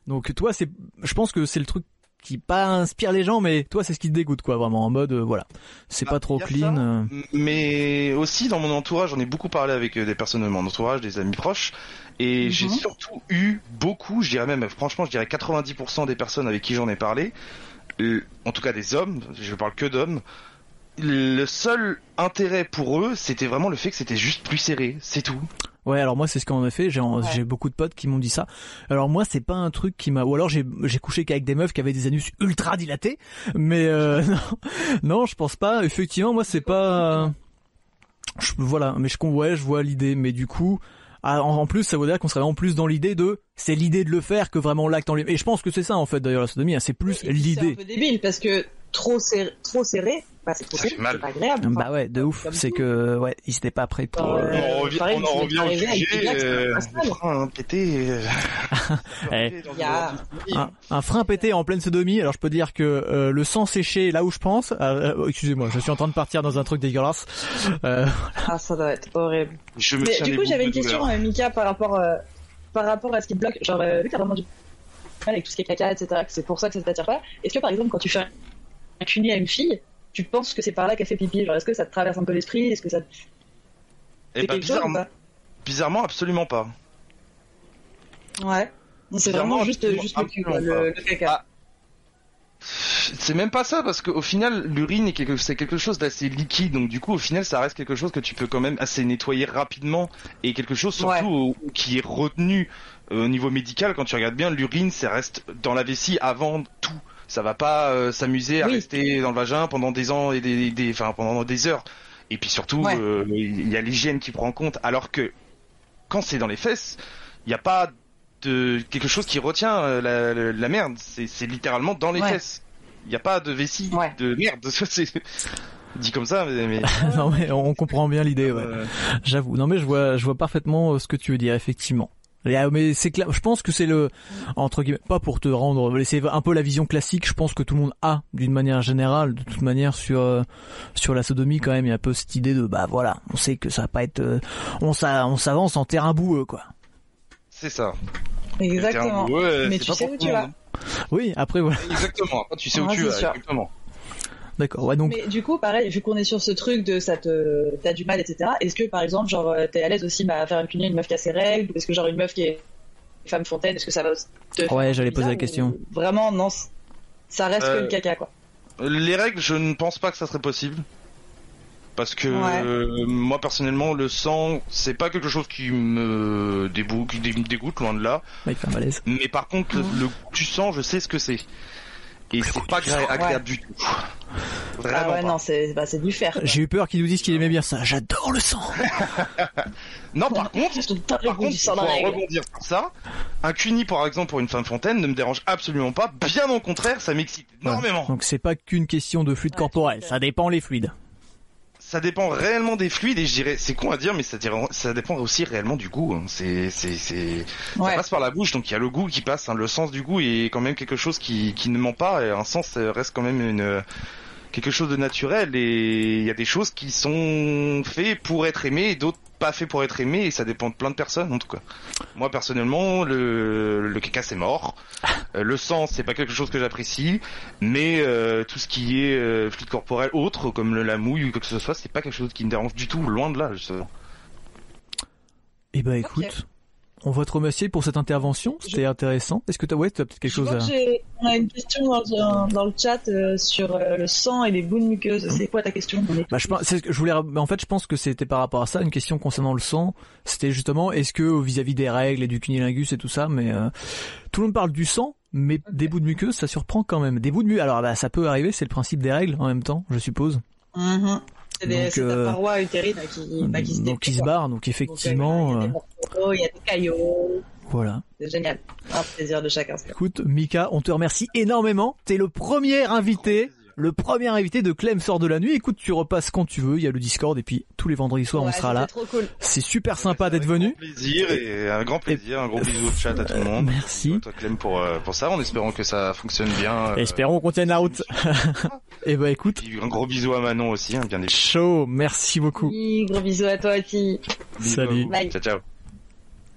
Donc toi c'est je pense que c'est le truc qui pas inspire les gens mais toi c'est ce qui te dégoûte quoi vraiment en mode euh, voilà c'est Bah, pas trop clean ça. euh. Mais aussi dans mon entourage, j'en ai beaucoup parlé avec euh, des personnes de mon entourage, des amis proches, et Mhm. j'ai surtout eu beaucoup, je dirais même, franchement, je dirais 90% des personnes avec qui j'en ai parlé, euh, en tout cas des hommes, je parle que d'hommes, le seul intérêt pour eux, c'était vraiment le fait que c'était juste plus serré, c'est tout. Ouais, alors moi c'est ce qu'on a fait. J'ai Ouais. j'ai beaucoup de potes qui m'ont dit ça. Alors moi c'est pas un truc qui m'a. Ou alors j'ai j'ai couché qu'avec des meufs qui avaient des anus ultra dilatés. Mais euh, non, non, je pense pas. Effectivement, moi c'est pas. Je, voilà, mais je ouais, je vois l'idée. Mais du coup, ah, en, plus ça veut dire qu'on serait en plus dans l'idée de. C'est l'idée de le faire que vraiment l'acte en lui. Et je pense que c'est ça en fait d'ailleurs la sodomie. hein, c'est plus puis, C'est l'idée. un peu débile parce que trop serré, trop serré, bah c'est trop mal. c'est pas agréable. Enfin, Bah ouais, de ouf. C'est que ouais, ils étaient pas prêts pour. Euh, on en revient, pareil, on en revient au sujet, sont euh, frein pété. euh, Eh. Un, un frein pété en pleine sodomie. Alors je peux dire que euh, le sang séché là où je pense. Excusez-moi, je suis en train de partir dans un truc dégueulasse. Euh, Ah, ça doit être horrible. Je me Mais du coup, j'avais une question, euh, Mika, par rapport, euh, par rapport à ce qui bloque. Genre, euh, vu que t'as vraiment du mal avec tout ce qui est caca, etc., c'est pour ça que ça t'attire pas. Est-ce que, par exemple, quand tu fais un cuni à une fille, tu penses que c'est par là qu'elle fait pipi Genre, est-ce que ça te traverse un peu l'esprit Est-ce que ça te Eh fait ben, chose bizarrement, bizarrement, absolument pas. Ouais. C'est vraiment juste, le cul, le, le caca. Ah. C'est même pas ça parce qu'au final l'urine c'est quelque chose d'assez liquide donc du coup au final ça reste quelque chose que tu peux quand même assez nettoyer rapidement et quelque chose surtout au- qui est retenu euh, au niveau médical quand tu regardes bien l'urine ça reste dans la vessie avant tout ça va pas euh, s'amuser à Oui. rester dans le vagin pendant des ans et des, des enfin pendant des heures et puis surtout Ouais. euh, il y a l'hygiène qui prend en compte alors que quand c'est dans les fesses il n'y a pas de quelque chose qui retient euh, la, la, la merde. C'est, c'est littéralement dans les Ouais. fesses. Il n'y a pas de vessie Ouais. de merde. C'est dit comme ça, mais, mais non mais on comprend bien l'idée. Ouais. euh, J'avoue. Non mais je vois, je vois parfaitement ce que tu veux dire effectivement. Euh, mais c'est clair. Je pense que c'est le entre guillemets pas pour te rendre. C'est un peu la vision classique. Je pense que tout le monde a d'une manière générale, de toute manière sur euh, sur la sodomie quand même. Il y a un peu cette idée de bah voilà, on sait que ça va pas être. euh, on s'a- on s'avance en terrain boueux quoi. c'est ça. Exactement. Ouais, Mais c'est tu sais où tu vas. Oui. Après voilà. Exactement. Après, tu sais où Ouais, tu vas. Exactement. D'accord. Ouais donc. Mais du coup, pareil, vu qu'on est sur ce truc de ça te, t'as du mal, etc. Est-ce que par exemple, genre, euh, t'es à l'aise aussi bah, à faire à une meuf qui a ses règles, ou est-ce que genre une meuf qui est femme fontaine, est-ce que ça va te faire Ouais, un j'allais peu poser la question. ou Vraiment, non, ça reste que Euh, le caca, quoi. Les règles, je ne pense pas que ça serait possible. Parce que Ouais. euh, moi personnellement, le sang, c'est pas quelque chose qui me dégoûte, qui me dégoûte loin de là. Mec, fait un malaise. Mais par contre, le, le goût du sang, je sais ce que c'est. Et c'est pas agréable du tout. Vraiment Ah ouais, pas. non, c'est, bah, c'est du fer. J'ai eu peur qu'il nous dise qu'il aimait bien ça. J'adore le sang. Non, par contre, par contre, pour rebondir sur ça, un cuni, par exemple, pour une femme fontaine, ne me dérange absolument pas. Bien au contraire, ça m'excite énormément. Donc c'est pas qu'une question de fluide Ouais, corporel. Ça dépend les fluides. Ça dépend réellement des fluides et je dirais, c'est con à dire, mais ça, dirait- ça dépend aussi réellement du goût. hein. C'est, c'est, c'est, ça passe par la bouche, donc il y a le goût qui passe. hein. Le sens du goût est quand même quelque chose qui, qui ne ment pas. Et un sens euh, reste quand même une quelque chose de naturel. Et il y a des choses qui sont faites pour être aimées et d'autres pas faites pour être aimées. Et ça dépend de plein de personnes en tout cas. Moi personnellement, le, le caca c'est mort. Euh, le sang c'est pas quelque chose que j'apprécie. Mais euh, tout ce qui est euh, fluide corporel autre, comme le, la mouille ou quoi que ce soit, c'est pas quelque chose qui me dérange du tout. Loin de là. justement. Eh ben écoute, on va te remercier pour cette intervention. C'était intéressant. Est-ce que t'as ouais, t'as peut-être quelque Je chose à. que on a une question dans, le chat euh, sur euh, le sang et les boules muqueuses. C'est quoi ta question On est Bah, je pense, je voulais, en fait, je pense que c'était par rapport à ça, une question concernant le sang. C'était justement, est-ce que vis-à-vis des règles et du cunilingus et tout ça, mais euh, tout le monde parle du sang, mais des bouts de muqueuse, ça surprend quand même. Des bouts de muqueuse, alors bah, ça peut arriver, c'est le principe des règles en même temps, je suppose. C'est des- Donc, c'est euh, ta paroi utérine qui, bah, qui se donc qui se barre, donc Donc, effectivement. euh, il y a euh, des morceaux, il y a des caillots. Voilà. C'est génial. Un plaisir de chacun. Écoute, Mika, on te remercie énormément. T'es le premier invité le premier invité de Clem sort de la nuit. Écoute, tu repasses quand tu veux. Il y a le Discord et puis tous les vendredis soirs on sera là. C'est super sympa d'être venu. Un plaisir et un grand plaisir. Un gros bisou au chat à tout le monde. Merci. Toi Clem pour euh, pour ça, en espérant que ça fonctionne bien. Euh, Espérons qu'on tienne la route. et eh bah ben, écoute. Un gros bisou à Manon aussi, hein, bien évidemment. Chaud, merci beaucoup. Oui, gros bisou à toi aussi. Salut. Ciao ciao.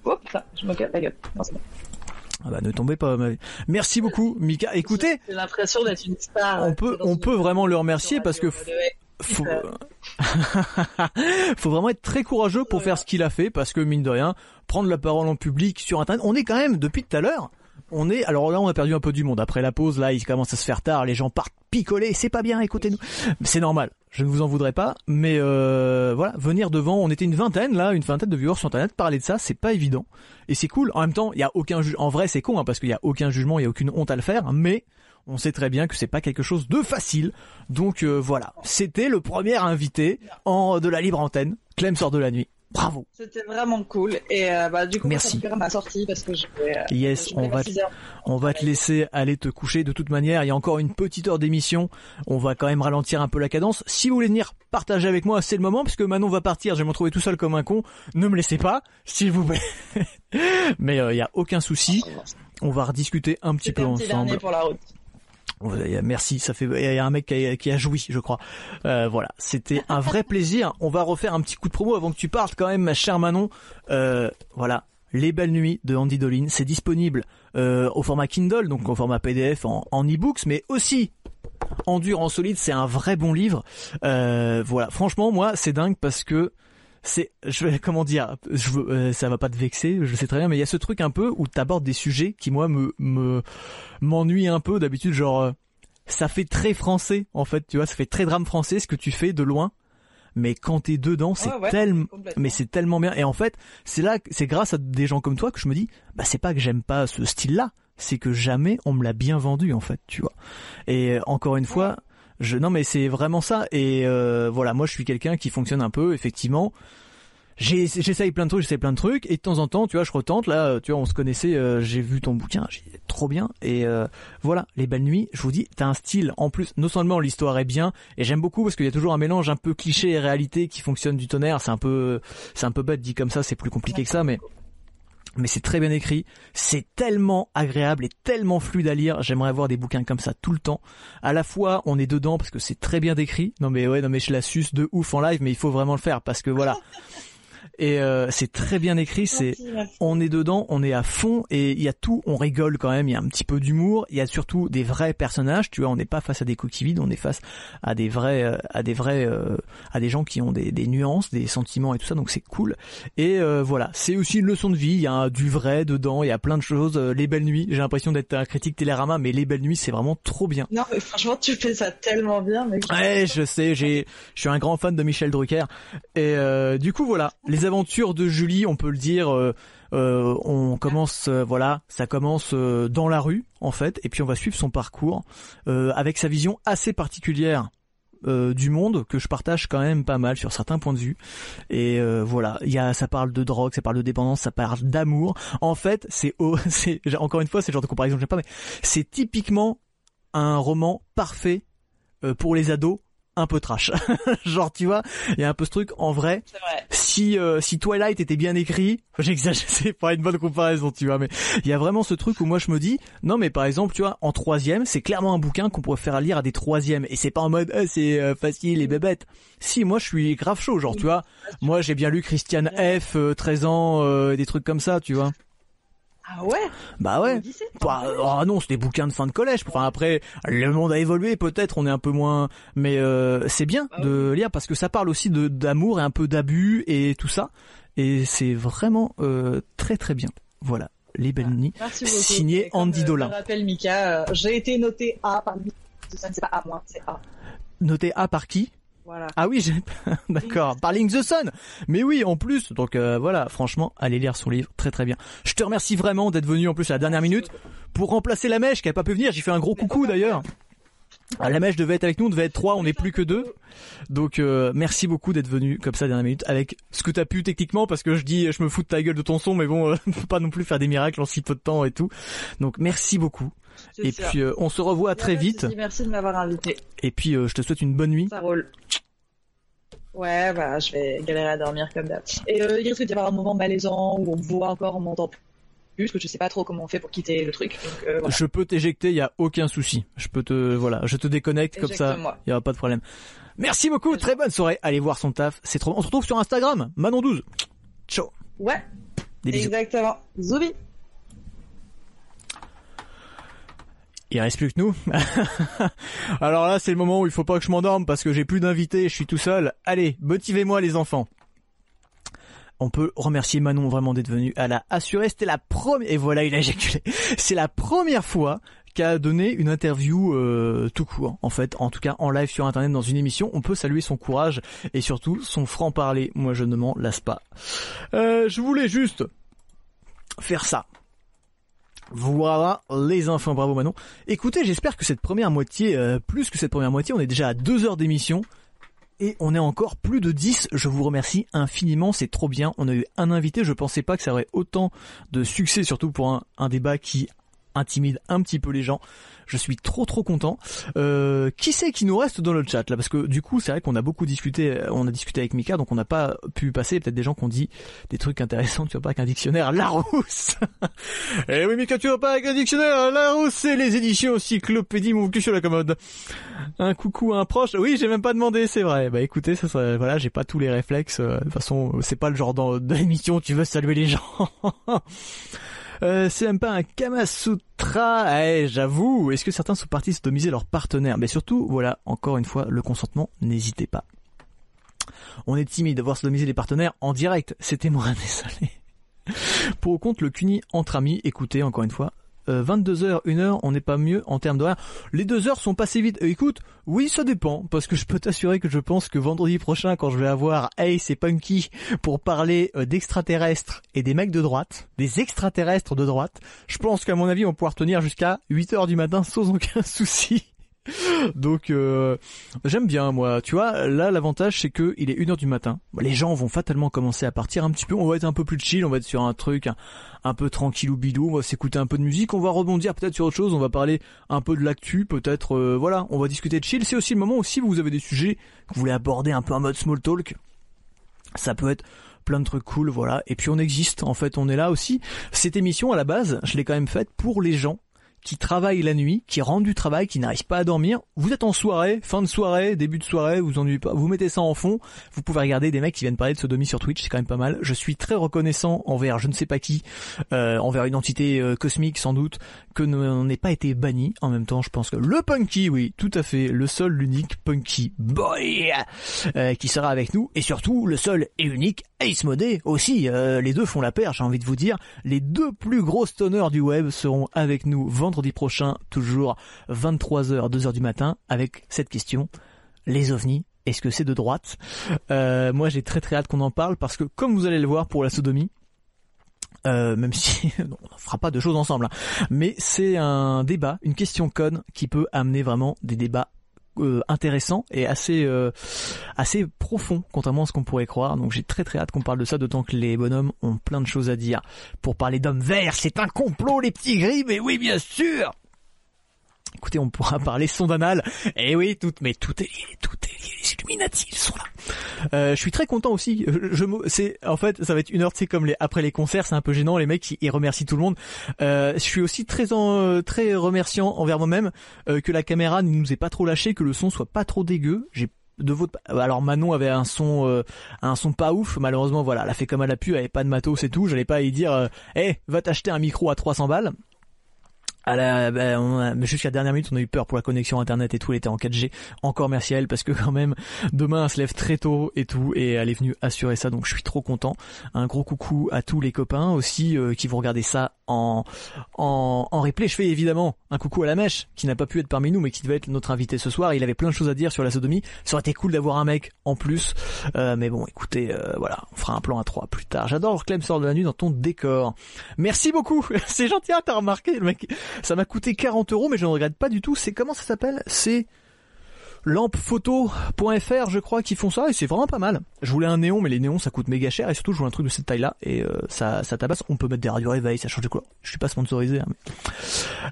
Hop, je me la gueule. Ah bah ne tombez pas. Merci beaucoup, Mika. Écoutez, j'ai l'impression d'être une star. On peut, on peut vraiment le remercier parce que faut... faut vraiment être très courageux pour faire ce qu'il a fait parce que mine de rien, prendre la parole en public sur internet, on est quand même depuis tout à l'heure on est, alors là, on a perdu un peu du monde. Après la pause, là, il commence à se faire tard, les gens partent picoler, c'est pas bien, écoutez-nous. C'est normal, je ne vous en voudrais pas, mais euh, voilà, venir devant, on était une vingtaine, là, une vingtaine de viewers sur Internet, parler de ça, c'est pas évident. Et c'est cool, en même temps, il y a aucun en vrai, c'est con, hein, parce qu'il y a aucun jugement, il y a aucune honte à le faire, mais on sait très bien que c'est pas quelque chose de facile. Donc euh, voilà, c'était le premier invité en de la libre antenne. Clem sort de la nuit. Bravo. C'était vraiment cool et euh, bah du coup Merci. ça ma sortie parce que je vais, euh, Yes, on va on va te laisser aller te coucher de toute manière, il y a encore une petite heure d'émission. On va quand même ralentir un peu la cadence. Si vous voulez venir partager avec moi, c'est le moment puisque Manon va partir, je vais me retrouver tout seul comme un con. Ne me laissez pas, s'il vous plaît. Mais euh, il y a aucun souci. On va rediscuter un petit peu un petit ensemble. Pour la route. Merci, ça fait. Il y a un mec qui a, qui a joui, je crois. Euh, voilà, c'était un vrai plaisir. On va refaire un petit coup de promo avant que tu partes quand même, ma chère Manon. Euh, voilà, les belles nuits de Andy Dolin, c'est disponible euh, au format Kindle, donc au format PDF en, en e-books, mais aussi en dur, en solide. C'est un vrai bon livre. Euh, voilà, franchement, moi, c'est dingue parce que c'est je vais comment dire je veux euh, ça va pas te vexer je sais très bien mais il y a ce truc un peu où t'abordes des sujets qui moi me me m'ennuient un peu. D'habitude genre euh, ça fait très français en fait tu vois ça fait très drame français ce que tu fais de loin. Mais quand t'es dedans c'est tellement mais c'est tellement bien. Et en fait c'est là c'est grâce à des gens comme toi que je me dis bah c'est pas que j'aime pas ce style là c'est que jamais on me l'a bien vendu en fait tu vois. Et encore une fois je non mais c'est vraiment ça et euh, voilà moi je suis quelqu'un qui fonctionne un peu effectivement j'essaye plein de trucs, j'essaye plein de trucs, et de temps en temps, tu vois, je retente. Là, tu vois, on se connaissait, euh, j'ai vu ton bouquin, j'ai trop bien. Et euh, voilà, les belles nuits. Je vous dis, t'as un style. En plus, non seulement l'histoire est bien, et j'aime beaucoup parce qu'il y a toujours un mélange un peu cliché et réalité qui fonctionne du tonnerre. C'est un peu, c'est un peu bête dit comme ça, c'est plus compliqué que ça, mais mais c'est très bien écrit, c'est tellement agréable et tellement fluide à lire. J'aimerais avoir des bouquins comme ça tout le temps. À la fois, on est dedans parce que c'est très bien décrit. Non mais ouais, non mais je la de ouf en live, mais il faut vraiment le faire parce que voilà. et euh, c'est très bien écrit. C'est on est dedans, on est à fond et il y a tout. On rigole quand même. Il y a un petit peu d'humour. Il y a surtout des vrais personnages. Tu vois, on n'est pas face à des coquilles vides. On est face à des vrais, euh, à des vrais, euh, à des gens qui ont des, des, nuances, des sentiments et tout ça. Donc c'est cool. Et voilà, c'est aussi une leçon de vie. Il y a du vrai dedans. Il y a plein de choses. les belles nuits. J'ai l'impression d'être un critique Télérama, mais les belles nuits, c'est vraiment trop bien. Non, mais franchement, tu fais ça tellement bien. Mais... Ouais, je sais. J'ai, je suis un grand fan de Michel Drucker. Et du coup, voilà, les aventures de Julie, on peut le dire. Euh, euh, on commence, euh, voilà, ça commence dans la rue en fait, et puis on va suivre son parcours avec sa vision assez particulière du monde que je partage quand même pas mal sur certains points de vue. Et voilà, il y a, ça parle de drogue, ça parle de dépendance, ça parle d'amour. En fait, c'est, c'est encore une fois, c'est le genre de comparaison que j'aime pas, mais c'est typiquement un roman parfait pour les ados un peu trash. Genre tu vois, il y a un peu ce truc en vrai. vrai. Si euh, si Twilight était bien écrit, j'exagère, c'est pas une bonne comparaison, tu vois, mais il y a vraiment ce truc où moi je me dis non mais par exemple, tu vois, en troisième, c'est clairement un bouquin qu'on pourrait faire lire à des troisièmes et c'est pas en mode eh, c'est euh, facile et bébête. Si moi je suis grave chaud, genre tu vois, moi j'ai bien lu Christiane F 13 euh, ans des trucs comme ça, tu vois. Ah ouais Bah ouais. Bah, ah non, c'est des bouquins de fin de collège. Enfin après, le monde a évolué, peut-être on est un peu moins, mais euh, c'est bien ah de lire parce que ça parle aussi de d'amour et un peu d'abus et tout ça. Et c'est vraiment euh, très très bien. Voilà, les belles nuits. Signé Andy Dolin. Je rappelle Mika, euh, j'ai été noté A par ça c'est pas A moi, c'est A. Noté A par qui? Ah oui, j'ai... d'accord. Par Link the Sun. Mais oui, en plus. Donc euh, voilà, franchement, allez lire son livre, très très bien. Je te remercie vraiment d'être venu en plus à la dernière minute pour remplacer la mèche qui a pas pu venir. J'ai fait un gros coucou d'ailleurs. Ah, La mèche devait être avec nous, on devait être trois, on n'est plus que deux. Donc euh, merci beaucoup d'être venu comme ça dernière minute avec ce que t'as pu techniquement parce que je dis je me fous de ta gueule de ton son mais bon euh, faut pas non plus faire des miracles en si peu de temps et tout. Donc merci beaucoup. Et puis euh, on se revoit très vite Merci de m'avoir invité. et puis euh, je te souhaite une bonne nuit. Ça roule. Ouais, bah, je vais galérer à dormir comme d'hab. Et euh, il risque d'y avoir un moment malaisant où on me voit encore, on m'entend plus, parce que je sais pas trop comment on fait pour quitter le truc. Donc, euh, voilà. Je peux t'éjecter, il y a aucun souci. Je peux te voilà, je te déconnecte comme ça, il y aura pas de problème. Merci beaucoup, très bonne soirée. Allez voir son taf, c'est trop. On se retrouve sur Instagram, Manon12. Ciao. Ouais, Des bisous. exactement. Zoubi. Il reste plus que nous. Alors là, c'est le moment où il faut pas que je m'endorme parce que j'ai plus d'invités, je suis tout seul. Allez, motivez-moi les enfants. On peut remercier Manon vraiment d'être venue. Elle a assuré, c'était la première, et voilà, il a éjaculé. C'est la première fois qu'a donné une interview euh, tout court, en fait, en tout cas en live sur internet dans une émission. On peut saluer son courage et surtout son franc-parler. Moi, je ne m'en lasse pas. Euh, je voulais juste faire ça. Voilà les enfants, bravo Manon. Écoutez, j'espère que cette première moitié, euh, plus que cette première moitié, on est déjà à deux heures d'émission. Et on est encore plus de 10, je vous remercie infiniment, c'est trop bien. On a eu un invité, je pensais pas que ça aurait autant de succès, surtout pour un, un débat qui intimide un petit peu les gens. Je suis trop trop content. Euh, qui c'est qui nous reste dans le chat là? Parce que du coup, c'est vrai qu'on a beaucoup discuté, euh, on a discuté avec Mika, donc on n'a pas pu passer. Peut-être des gens qui ont dit des trucs intéressants. Tu vois pas qu'un dictionnaire Larousse Eh oui, Mika, tu vois pas avec un dictionnaire Larousse, c'est les éditions Cyclopédie mon cul sur la commode. Un coucou à un proche. Oui, j'ai même pas demandé, c'est vrai. Bah écoutez, ça, ça voilà, j'ai pas tous les réflexes. euh, De toute façon, c'est pas le genre d'émission tu veux saluer les gens. Euh, c'est même pas un Kama Sutra. Eh, j'avoue. Est-ce que certains sont partis sodomiser leur partenaire Mais surtout, voilà, encore une fois, le consentement, n'hésitez pas. On est timide d'avoir sodomisé les partenaires en direct. C'était moi, désolé. Pour au compte le CUNY entre amis, écoutez encore une fois. Euh, 22h, 1h, on n'est pas mieux en termes d'horaire. Les deux heures sont passées vite. Euh, écoute, oui, ça dépend, parce que je peux t'assurer que je pense que vendredi prochain, quand je vais avoir Hey, c'est Punky pour parler euh, d'extraterrestres et des mecs de droite, des extraterrestres de droite, je pense qu'à mon avis, on va pouvoir tenir jusqu'à 8h du matin sans aucun souci. Donc euh, j'aime bien moi, tu vois, là l'avantage c'est que il est 1h du matin. Les gens vont fatalement commencer à partir un petit peu, on va être un peu plus chill, on va être sur un truc un, peu tranquille ou bidou, on va s'écouter un peu de musique, on va rebondir peut-être sur autre chose, on va parler un peu de l'actu, peut-être euh, voilà, on va discuter de chill. C'est aussi le moment où si vous avez des sujets que vous voulez aborder un peu en mode small talk, ça peut être plein de trucs cool, voilà. Et puis on existe, en fait, on est là aussi. Cette émission, à la base, je l'ai quand même faite pour les gens qui travaillent la nuit, qui rentrent du travail, qui n'arrivent pas à dormir. Vous êtes en soirée, fin de soirée, début de soirée, vous ennuyez pas, vous mettez ça en fond. Vous pouvez regarder des mecs qui viennent parler de sodomie sur Twitch, c'est quand même pas mal. Je suis très reconnaissant envers je ne sais pas qui, euh, envers une entité euh, cosmique sans doute, que n'on n'ait pas été banni. En même temps, je pense que le Punky, oui, tout à fait, le seul, l'unique Punky Boy, euh, qui sera avec nous, et surtout le seul et unique Ace Modé aussi. euh, les deux font la paire, j'ai envie de vous dire. Les deux plus gros stoners du web seront avec nous vendredi prochain, toujours 23h, 2h du matin, avec cette question les ovnis. Est-ce que c'est de droite? Euh, Moi, j'ai très très hâte qu'on en parle parce que, comme vous allez le voir pour la sodomie, euh, même si on ne fera pas de choses ensemble, hein, mais c'est un débat, une question conne qui peut amener vraiment des débats euh, intéressants et assez euh, assez profonds contrairement à ce qu'on pourrait croire. Donc j'ai très très hâte qu'on parle de ça, d'autant que les bonhommes ont plein de choses à dire. Pour parler d'hommes verts, c'est un complot les petits gris, mais oui bien sûr. Écoutez, on pourra parler son d'anal. Eh oui, tout, mais tout est lié, tout est lié. Les Illuminati, ils sont là. Euh, je suis très content aussi. Je, je c'est, en fait, ça va être une heure, sais, comme les, après les concerts, c'est un peu gênant. Les mecs, ils, remercient tout le monde. Euh, je suis aussi très en, euh, très remerciant envers moi-même euh, que la caméra ne nous ait pas trop lâché, que le son soit pas trop dégueu. J'ai de votre alors Manon avait un son euh, un son pas ouf malheureusement voilà elle a fait comme elle a pu elle avait pas de matos et tout j'allais pas y dire euh, hey va t'acheter un micro à 300 balles à la, bah, jusqu'à la dernière minute, on a eu peur pour la connexion internet et tout, elle était en 4G. Encore merci à elle parce que quand même, demain elle se lève très tôt et tout, et elle est venue assurer ça, donc je suis trop content. Un gros coucou à tous les copains aussi euh, qui vont regarder ça en, en, en replay. Je fais évidemment un coucou à la mèche qui n'a pas pu être parmi nous mais qui devait être notre invité ce soir. Il avait plein de choses à dire sur la sodomie. Ça aurait été cool d'avoir un mec en plus, Euh, mais bon, écoutez, euh, voilà, on fera un plan à trois plus tard. J'adore Clem sort de la nuit dans ton décor. Merci beaucoup, c'est gentil, hein, t'as remarqué le mec. Ça m'a coûté 40 euros, mais je ne regrette pas du tout. C'est comment ça s'appelle? C'est lampephoto.fr je crois qui font ça et c'est vraiment pas mal. Je voulais un néon mais les néons ça coûte méga cher et surtout je voulais un truc de cette taille là et euh, ça, ça tabasse. On peut mettre des radios réveil, ça change de quoi. Je suis pas sponsorisé. Hein, mais...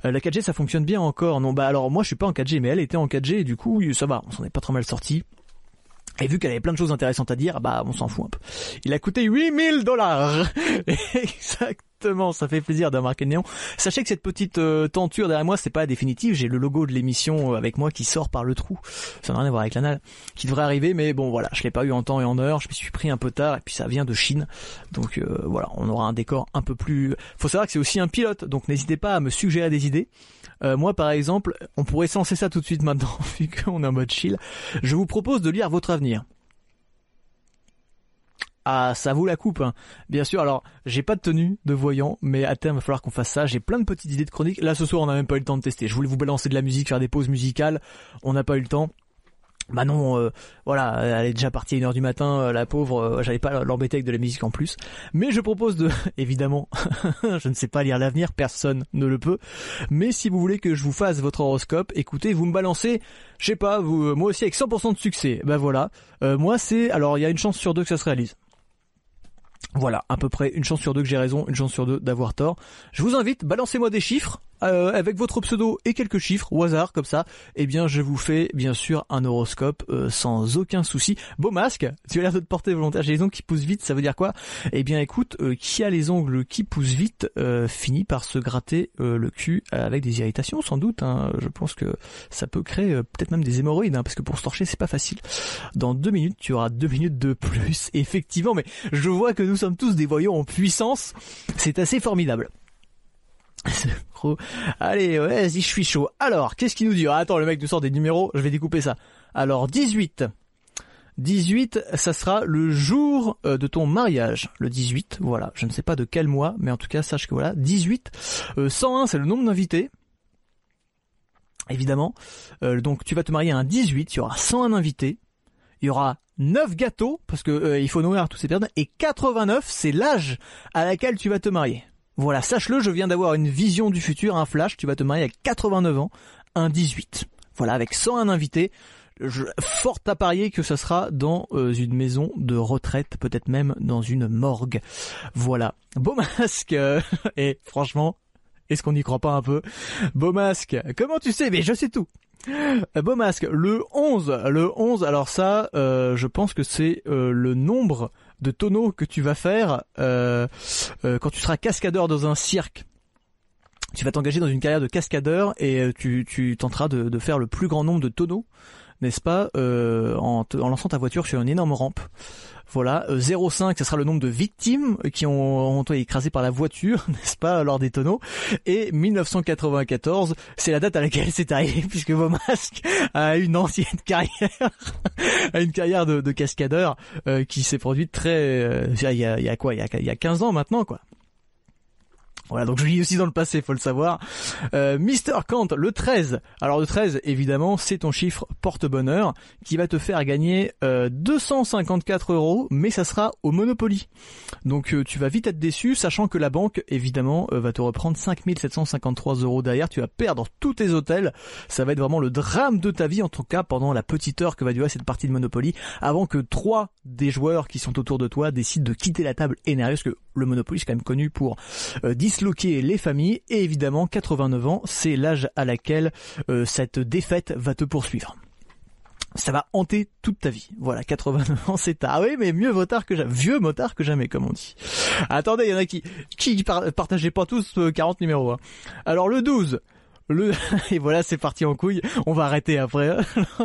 Euh, la 4G ça fonctionne bien encore. Non bah alors moi je suis pas en 4G mais elle était en 4G et du coup ça va, on s'en est pas trop mal sorti. Et vu qu'elle avait plein de choses intéressantes à dire, bah on s'en fout un peu. Il a coûté 8000 dollars. Exactement, ça fait plaisir d'avoir le néon. Sachez que cette petite euh, tenture derrière moi, c'est pas définitive. J'ai le logo de l'émission euh, avec moi qui sort par le trou. Ça n'a rien à voir avec l'anal. Qui devrait arriver, mais bon voilà, je l'ai pas eu en temps et en heure. Je me suis pris un peu tard et puis ça vient de Chine. Donc euh, voilà, on aura un décor un peu plus. Faut savoir que c'est aussi un pilote, donc n'hésitez pas à me suggérer des idées. Euh, moi, par exemple, on pourrait censer ça tout de suite maintenant, vu qu'on est en mode chill. Je vous propose de lire votre avenir. Ah, ça vaut la coupe, hein. bien sûr. Alors, j'ai pas de tenue de voyant, mais à terme, il va falloir qu'on fasse ça. J'ai plein de petites idées de chroniques. Là, ce soir, on n'a même pas eu le temps de tester. Je voulais vous balancer de la musique, faire des pauses musicales. On n'a pas eu le temps. Bah non, euh, voilà, elle est déjà partie à une heure du matin, euh, la pauvre, euh, j'allais pas l'embêter avec de la musique en plus. Mais je propose de, évidemment, je ne sais pas lire l'avenir, personne ne le peut. Mais si vous voulez que je vous fasse votre horoscope, écoutez, vous me balancez, je sais pas, vous, moi aussi avec 100% de succès. Bah voilà, moi c'est, alors il y a une chance sur deux que ça se réalise. Voilà, à peu près une chance sur deux que j'ai raison, une chance sur deux d'avoir tort. Je vous invite, balancez-moi des chiffres euh, avec votre pseudo et quelques chiffres au hasard comme ça. Eh bien, je vous fais bien sûr un horoscope euh, sans aucun souci. Beau masque, tu as l'air de te porter volontaire. J'ai les ongles qui poussent vite, ça veut dire quoi? Eh bien, écoute, euh, qui a les ongles qui poussent vite finit par se gratter le cul avec des irritations, sans doute. Hein. Je pense que ça peut créer peut-être même des hémorroïdes, hein, parce que pour se torcher, c'est pas facile. Dans deux minutes, tu auras deux minutes de plus, effectivement. Mais je vois que nous sommes tous des voyants en puissance. C'est assez formidable. Allez, vas-y, je suis chaud. Alors, qu'est-ce qu'il nous dit? Ah, Attends, le mec nous sort des numéros, je vais découper ça. Alors, 18. 18, ça sera le jour euh, de ton mariage. Le 18, voilà. Je ne sais pas de quel mois, mais en tout cas, sache que voilà. 18. 101, euh, c'est le nombre d'invités. Évidemment. Euh, donc, tu vas te marier un 18, il y aura 101 invités. Il y aura 9 gâteaux, parce que il faut nourrir tous ces personnes. Et 89, c'est l'âge à laquelle tu vas te marier. Voilà, sache-le, je viens d'avoir une vision du futur, un flash, tu vas te marier à 89 ans, un 18. Voilà, avec 101 invités. Je, fort à parier que ça sera dans euh, une maison de retraite, peut-être même dans une morgue. Voilà. Beau masque. et franchement, est-ce qu'on n'y croit pas un peu? Beau masque. Comment tu sais? Mais je sais tout. Beau masque. Le 11. Le 11, alors ça, euh, je pense que c'est euh, le nombre de tonneaux que tu vas faire euh, euh, quand tu seras cascadeur dans un cirque. Tu vas t'engager dans une carrière de cascadeur et euh, tu, tenteras de, de faire le plus grand nombre de tonneaux, n'est-ce pas, en, en lançant ta voiture sur une énorme rampe. Voilà, 0,5, euh, ce sera le nombre de victimes qui ont, été écrasées par la voiture, n'est-ce pas, lors des tonneaux. Et 1994, c'est la date à laquelle c'est arrivé, puisque Vomasque a une ancienne carrière, a une carrière de, de cascadeur euh, qui s'est produite très... Euh, il, y a, a quoi? Il y a, il y a 15 ans maintenant, quoi. Voilà, donc je lis aussi dans le passé, faut le savoir. Euh, Mister Kant, le 13. Alors le 13, évidemment, c'est ton chiffre porte-bonheur qui va te faire gagner euh, 254 euros, mais ça sera au Monopoly. Donc euh, tu vas vite être déçu, sachant que la banque, évidemment, euh, va te reprendre 5753 euros derrière. Tu vas perdre tous tes hôtels. Ça va être vraiment le drame de ta vie, en tout cas pendant la petite heure que va durer cette partie de Monopoly, avant que trois des joueurs qui sont autour de toi décident de quitter la table énervés, parce que le Monopoly c'est quand même connu pour euh, disloquer les familles et évidemment 89 ans c'est l'âge à laquelle euh, cette défaite va te poursuivre. Ça va hanter toute ta vie. Voilà, 89 ans, c'est tard. Ah oui, mais mieux vaut tard que jamais. Vieux motard que jamais, comme on dit. Attendez, il y en a qui, qui partageaient pas tous 40 euh, numéros. Hein. Alors le 12, le et voilà, c'est parti en couille. On va arrêter après.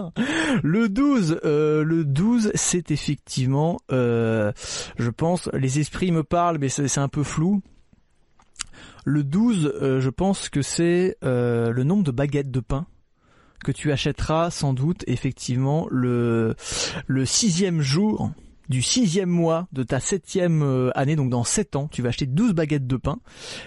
le 12, euh, le 12, c'est effectivement, je pense, les esprits me parlent, mais c'est un peu flou. Le 12, euh, je pense que c'est le nombre de baguettes de pain que tu achèteras sans doute effectivement le le sixième jour du sixième mois de ta septième euh, année, donc dans sept ans, tu vas acheter 12 baguettes de pain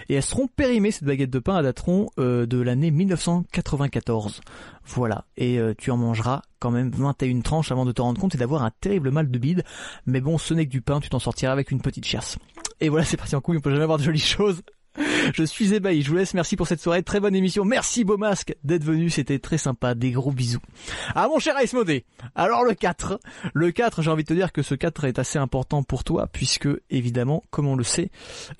et elles seront périmées, ces baguettes de pain, elles dateront euh, de l'année 1994. Voilà, et euh, tu en mangeras quand même 21 tranches avant de te rendre compte et d'avoir un terrible mal de bide. Mais bon, ce n'est que du pain, tu t'en sortiras avec une petite chiasse. Et voilà, c'est parti en couille, on peut jamais avoir de jolies choses. je suis ébahi. Je vous laisse. Merci pour cette soirée. Très bonne émission. Merci Beau Masque d'être venu. C'était très sympa. Des gros bisous. Ah mon cher Ice Modé. Alors le 4. Le 4, j'ai envie de te dire que ce 4 est assez important pour toi puisque évidemment, comme on le sait,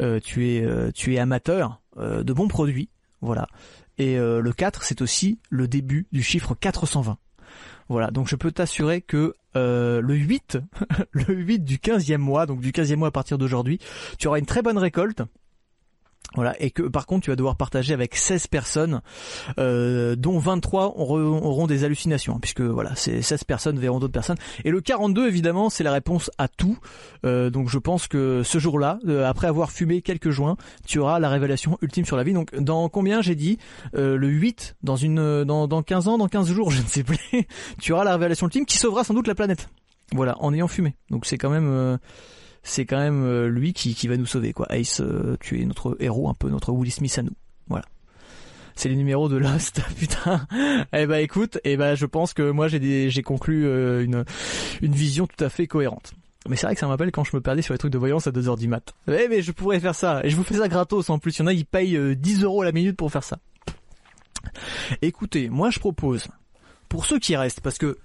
euh, tu es euh, tu es amateur euh, de bons produits. Voilà. Et le 4, c'est aussi le début du chiffre 420. Voilà, donc je peux t'assurer que le 8, le 8 du 15e mois, donc du 15e mois à partir d'aujourd'hui, tu auras une très bonne récolte. Voilà, et que par contre tu vas devoir partager avec 16 personnes, euh, dont 23 auront, des hallucinations, puisque voilà, ces 16 personnes verront d'autres personnes. Et le 42 évidemment, c'est la réponse à tout. Euh, donc je pense que ce jour-là, euh, après avoir fumé quelques joints, tu auras la révélation ultime sur la vie. Donc dans combien j'ai dit Le 8, dans une dans, dans 15 ans, dans 15 jours, je ne sais plus, tu auras la révélation ultime qui sauvera sans doute la planète. Voilà, en ayant fumé. Donc c'est quand même c'est quand même euh, lui qui, qui va nous sauver quoi. Ace, euh, tu es notre héros, un peu notre Will Smith à nous. Voilà. C'est les numéros de Lost, putain. eh ben écoute, eh ben je pense que moi j'ai j'ai conclu euh, une une vision tout à fait cohérente. Mais c'est vrai que ça m'appelle quand je me perdais sur les trucs de voyance à 2h du mat. Eh mais je pourrais faire ça. Et je vous fais ça gratos en plus. Il y en a, ils payent 10 euros la minute pour faire ça. Écoutez, moi je propose, pour ceux qui restent, parce que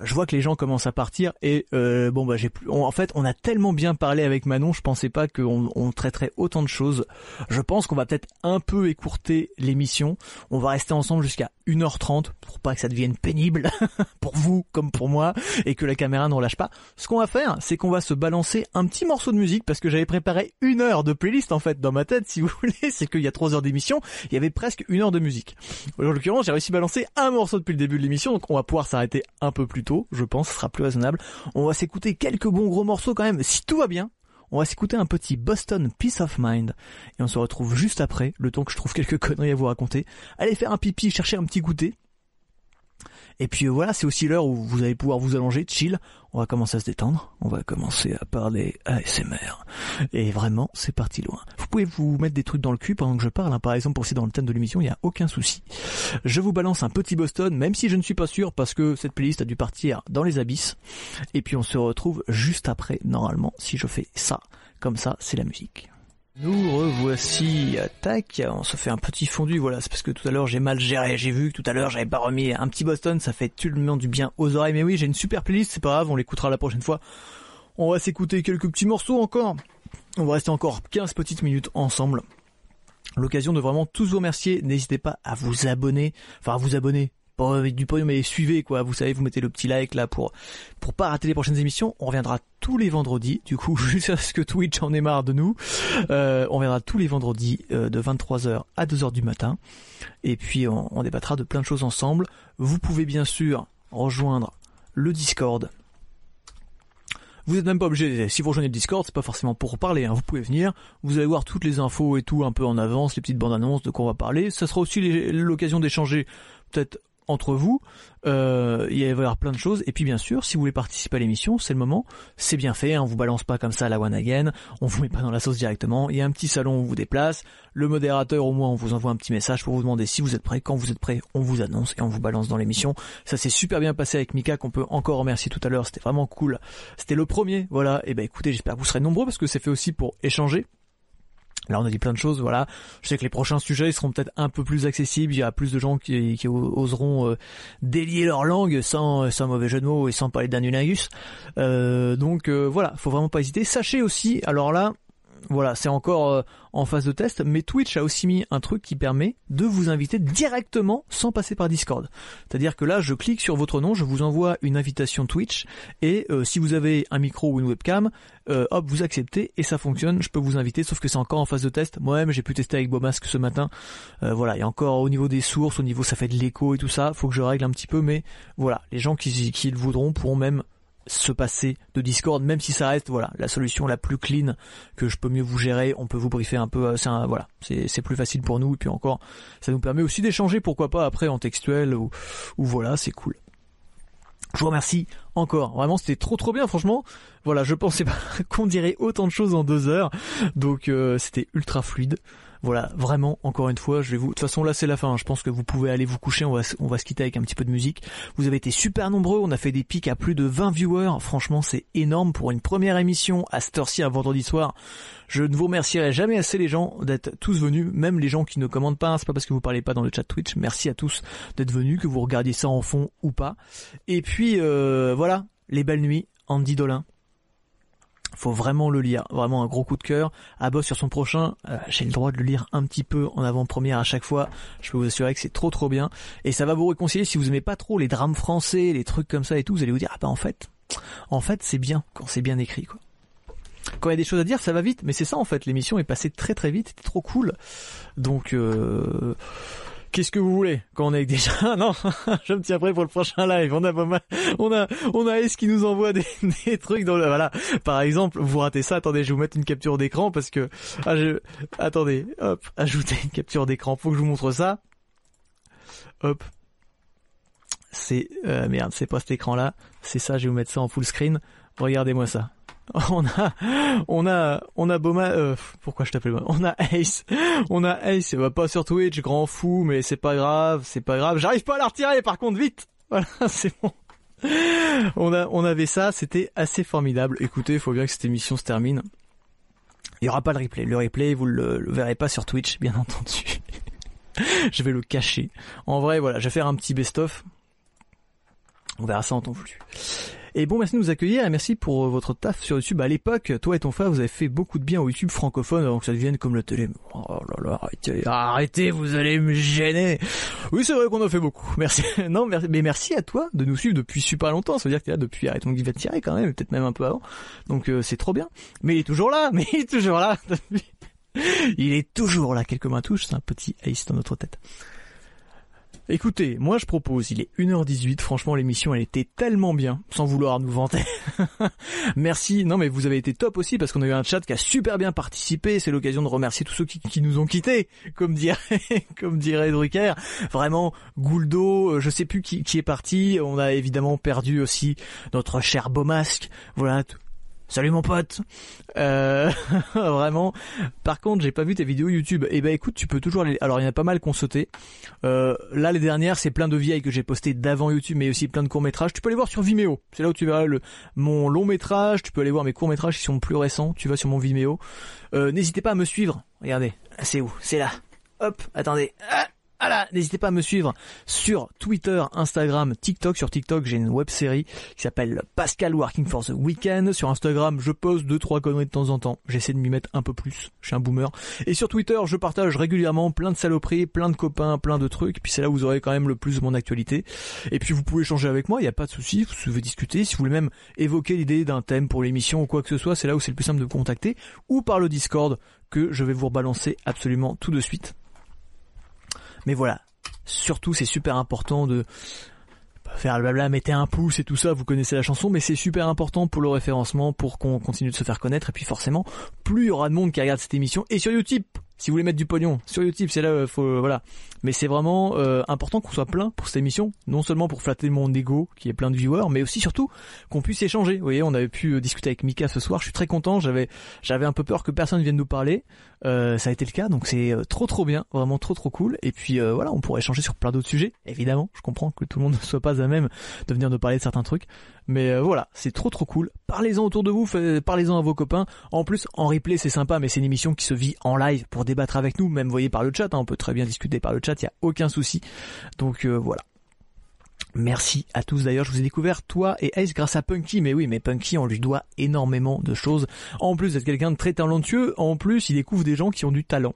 je vois que les gens commencent à partir et euh, bon bah j'ai plus en fait on a tellement bien parlé avec Manon je pensais pas qu'on on traiterait autant de choses. Je pense qu'on va peut-être un peu écourter l'émission. On va rester ensemble jusqu'à 1h30 pour pas que ça devienne pénible pour vous comme pour moi et que la caméra ne relâche pas. Ce qu'on va faire c'est qu'on va se balancer un petit morceau de musique parce que j'avais préparé une heure de playlist en fait dans ma tête si vous voulez. C'est qu'il y a trois heures d'émission il y avait presque une heure de musique. En l'occurrence j'ai réussi à balancer un morceau depuis le début de l'émission donc on va pouvoir s'arrêter un peu plus je pense, sera plus raisonnable. On va s'écouter quelques bons gros morceaux quand même, si tout va bien. On va s'écouter un petit Boston Peace of Mind et on se retrouve juste après, le temps que je trouve quelques conneries à vous raconter. Allez faire un pipi, chercher un petit goûter. Et puis voilà, c'est aussi l'heure où vous allez pouvoir vous allonger, chill. On va commencer à se détendre. On va commencer à parler ASMR. Et vraiment, c'est parti loin. Vous pouvez vous mettre des trucs dans le cul pendant que je parle. Hein. Par exemple, pour c'est dans le thème de l'émission, il n'y a aucun souci. Je vous balance un petit Boston, même si je ne suis pas sûr, parce que cette playlist a dû partir dans les abysses. Et puis on se retrouve juste après, normalement, si je fais ça. Comme ça, c'est la musique. Nous revoici, tac, on se fait un petit fondu, voilà, c'est parce que tout à l'heure j'ai mal géré, j'ai vu que tout à l'heure j'avais pas remis un petit Boston, ça fait tellement du bien aux oreilles, mais oui j'ai une super playlist, c'est pas grave, on l'écoutera la prochaine fois. On va s'écouter quelques petits morceaux encore, on va rester encore 15 petites minutes ensemble. L'occasion de vraiment tous vous remercier, n'hésitez pas à vous abonner, enfin à vous abonner, pas avec du pognon mais suivez quoi. Vous savez vous mettez le petit like là pour pour pas rater les prochaines émissions. On reviendra tous les vendredis du coup jusqu'à ce que Twitch en ait marre de nous. Euh, on reviendra tous les vendredis euh, de 23h à 2h du matin. Et puis on, on débattra de plein de choses ensemble. Vous pouvez bien sûr rejoindre le Discord. Vous n'êtes même pas obligé, si vous rejoignez le Discord, c'est pas forcément pour parler, hein. vous pouvez venir, vous allez voir toutes les infos et tout un peu en avance, les petites bandes annonces de quoi on va parler. Ça sera aussi l'occasion d'échanger peut-être entre vous. Euh, il va y avoir plein de choses. Et puis bien sûr, si vous voulez participer à l'émission, c'est le moment. C'est bien fait. Hein, on vous balance pas comme ça à la one again. On vous met pas dans la sauce directement. Il y a un petit salon où on vous déplace. Le modérateur, au moins, on vous envoie un petit message pour vous demander si vous êtes prêt. Quand vous êtes prêt, on vous annonce et on vous balance dans l'émission. Ça s'est super bien passé avec Mika qu'on peut encore remercier tout à l'heure. C'était vraiment cool. C'était le premier. Voilà. Et ben écoutez, j'espère que vous serez nombreux parce que c'est fait aussi pour échanger Là, on a dit plein de choses, voilà. Je sais que les prochains sujets seront peut-être un peu plus accessibles. Il y a plus de gens qui, oseront euh, délier leur langue sans, sans mauvais jeu de mots et sans parler d'anulingus. Euh, donc euh, voilà, faut vraiment pas hésiter. Sachez aussi, alors là, voilà, c'est encore euh, en phase de test, mais Twitch a aussi mis un truc qui permet de vous inviter directement sans passer par Discord. C'est-à-dire que là, je clique sur votre nom, je vous envoie une invitation Twitch, et euh, si vous avez un micro ou une webcam, euh, hop, vous acceptez et ça fonctionne. Je peux vous inviter, sauf que c'est encore en phase de test. Moi-même, j'ai pu tester avec Bomasque ce matin. voilà, il y a encore au niveau des sources, au niveau ça fait de l'écho et tout ça, faut que je règle un petit peu, mais voilà, les gens qui, qui le voudront pourront même se passer de Discord, même si ça reste voilà la solution la plus clean que je peux mieux vous gérer. On peut vous briefer un peu, euh, c'est voilà, c'est plus facile pour nous et puis encore, ça nous permet aussi d'échanger, pourquoi pas après en textuel ou, voilà, c'est cool. Je vous remercie encore. Vraiment, c'était trop trop bien, franchement. Voilà, je pensais pas qu'on dirait autant de choses en deux heures, donc euh, c'était ultra fluide. Voilà, vraiment, encore une fois, je vais vous. De toute façon, là, c'est la fin. hein. Je pense que vous pouvez aller vous coucher. On va, on va se quitter avec un petit peu de musique. Vous avez été super nombreux. On a fait des pics à plus de 20 viewers. Franchement, c'est énorme pour une première émission à cette heure-ci, un vendredi soir. Je ne vous remercierai jamais assez les gens d'être tous venus, même les gens qui ne commandent pas. hein. C'est pas parce que vous parlez pas dans le chat Twitch. Merci à tous d'être venus, que vous regardiez ça en fond ou pas. Et puis euh, voilà, les belles nuits. Andy Dolin. Faut vraiment le lire, vraiment un gros coup de cœur. À sur son prochain, euh, j'ai le droit de le lire un petit peu en avant-première à chaque fois. Je peux vous assurer que c'est trop trop bien et ça va vous réconcilier si vous aimez pas trop les drames français, les trucs comme ça et tout. Vous allez vous dire ah bah en fait, en fait c'est bien quand c'est bien écrit quoi. Quand il y a des choses à dire, ça va vite, mais c'est ça en fait. L'émission est passée très très vite, c'était trop cool. Donc euh, Qu'est-ce que vous voulez quand on est avec des gens? Non, je me tiens prêt pour le prochain live. On a pas mal, on a, on a Ace qui nous envoie des, des trucs dans le, voilà. Par exemple, vous ratez ça. Attendez, je vais vous mettre une capture d'écran parce que, ah, je, attendez, hop, ajoutez une capture d'écran. Faut que je vous montre ça. Hop. C'est, euh, merde, c'est pas cet écran-là. C'est ça. Je vais vous mettre ça en full screen. Regardez-moi ça. On a, on a, on a Boma. Euh, pourquoi je t'appelle On a Ace, on a Ace. Va pas sur Twitch, grand fou, mais c'est pas grave, c'est pas grave. J'arrive pas à la retirer, par contre, vite. Voilà, c'est bon. On a, on avait ça, c'était assez formidable. Écoutez, il faut bien que cette émission se termine. Il y aura pas le replay. Le replay, vous le, le verrez pas sur Twitch, bien entendu. je vais le cacher. En vrai, voilà, je vais faire un petit best-of. On verra ça en temps voulu. Et bon, merci de nous accueillir et merci pour votre taf sur YouTube. À l'époque, toi et ton frère, vous avez fait beaucoup de bien au YouTube francophone avant que ça devienne comme la télé. Oh là là, arrêtez, arrêtez, vous allez me gêner. Oui, c'est vrai qu'on a fait beaucoup. Merci. Non, mais merci à toi de nous suivre depuis super longtemps. Ça veut dire que t'es là depuis Arrête mon va tirer quand même, peut-être même un peu avant. Donc euh, c'est trop bien. Mais il est toujours là, mais il est toujours là. il est toujours là. Quelques mains touchent, c'est un petit ace dans notre tête. Écoutez, moi je propose, il est 1h18, franchement l'émission elle était tellement bien, sans vouloir nous vanter. Merci, non mais vous avez été top aussi parce qu'on a eu un chat qui a super bien participé, c'est l'occasion de remercier tous ceux qui, nous ont quittés, comme dirait, comme dirait Drucker. Vraiment, Gouldo, je sais plus qui, qui est parti, on a évidemment perdu aussi notre cher Beaumasque, voilà, Salut mon pote. Euh, vraiment. Par contre, j'ai pas vu tes vidéos YouTube. Eh ben écoute, tu peux toujours les. Alors il y en a pas mal qu'on sauté. Euh, là, les dernières, c'est plein de vieilles que j'ai postées d'avant YouTube, mais aussi plein de courts métrages. Tu peux les voir sur Vimeo. C'est là où tu verras le mon long métrage. Tu peux aller voir mes courts métrages qui sont plus récents. Tu vas sur mon Vimeo. Euh, N'hésitez pas à me suivre. Regardez, c'est où? C'est là. Hop, attendez. Ah voilà, n'hésitez pas à me suivre sur Twitter, Instagram, TikTok. Sur TikTok, j'ai une web série qui s'appelle Pascal Working for the Weekend. Sur Instagram, je poste deux trois conneries de temps en temps. J'essaie de m'y mettre un peu plus. Je suis un boomer. Et sur Twitter, je partage régulièrement plein de saloperies, plein de copains, plein de trucs. Puis c'est là où vous aurez quand même le plus de mon actualité. Et puis vous pouvez échanger avec moi, il n'y a pas de souci. Vous pouvez discuter. Si vous voulez même évoquer l'idée d'un thème pour l'émission ou quoi que ce soit, c'est là où c'est le plus simple de me contacter. Ou par le Discord que je vais vous rebalancer absolument tout de suite. Mais voilà, surtout c'est super important de faire le blabla, mettez un pouce et tout ça, vous connaissez la chanson, mais c'est super important pour le référencement, pour qu'on continue de se faire connaître, et puis forcément, plus il y aura de monde qui regarde cette émission, et sur YouTube, si vous voulez mettre du pognon, sur YouTube, c'est là, euh, faut, voilà. Mais c'est vraiment euh, important qu'on soit plein pour cette émission, non seulement pour flatter mon ego, qui est plein de viewers, mais aussi surtout qu'on puisse échanger. Vous voyez, on avait pu euh, discuter avec Mika ce soir, je suis très content, j'avais j'avais un peu peur que personne vienne nous parler, euh, ça a été le cas, donc c'est trop trop bien, vraiment trop trop cool. Et puis euh, voilà, on pourrait échanger sur plein d'autres sujets, évidemment, je comprends que tout le monde ne soit pas à même de venir nous parler de certains trucs, mais euh, voilà, c'est trop trop cool. Parlez-en autour de vous, parlez-en à vos copains. En plus, en replay, c'est sympa, mais c'est une émission qui se vit en live pour débattre avec nous, même voyez par le chat, hein, on peut très bien discuter par le chat, il y a aucun souci. Donc euh, voilà. Merci à tous d'ailleurs, je vous ai découvert toi et Ace grâce à Punky, mais oui, mais Punky on lui doit énormément de choses. En plus d'être quelqu'un de très talentueux, en plus il découvre des gens qui ont du talent.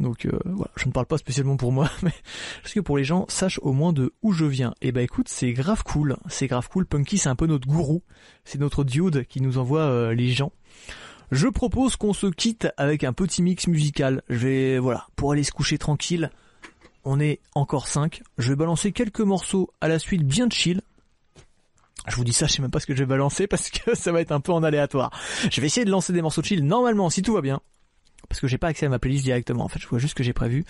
Donc euh, voilà, je ne parle pas spécialement pour moi, mais parce que pour les gens sachent au moins de où je viens? Et bah écoute, c'est grave cool, c'est grave cool. Punky c'est un peu notre gourou, c'est notre dude qui nous envoie euh, les gens. Je propose qu'on se quitte avec un petit mix musical. Je vais voilà, pour aller se coucher tranquille on est encore 5. Je vais balancer quelques morceaux à la suite bien chill. Je vous dis ça, je sais même pas ce que je vais balancer parce que ça va être un peu en aléatoire. Je vais essayer de lancer des morceaux chill normalement si tout va bien. Parce que j'ai pas accès à ma playlist directement. En fait, je vois juste ce que j'ai prévu.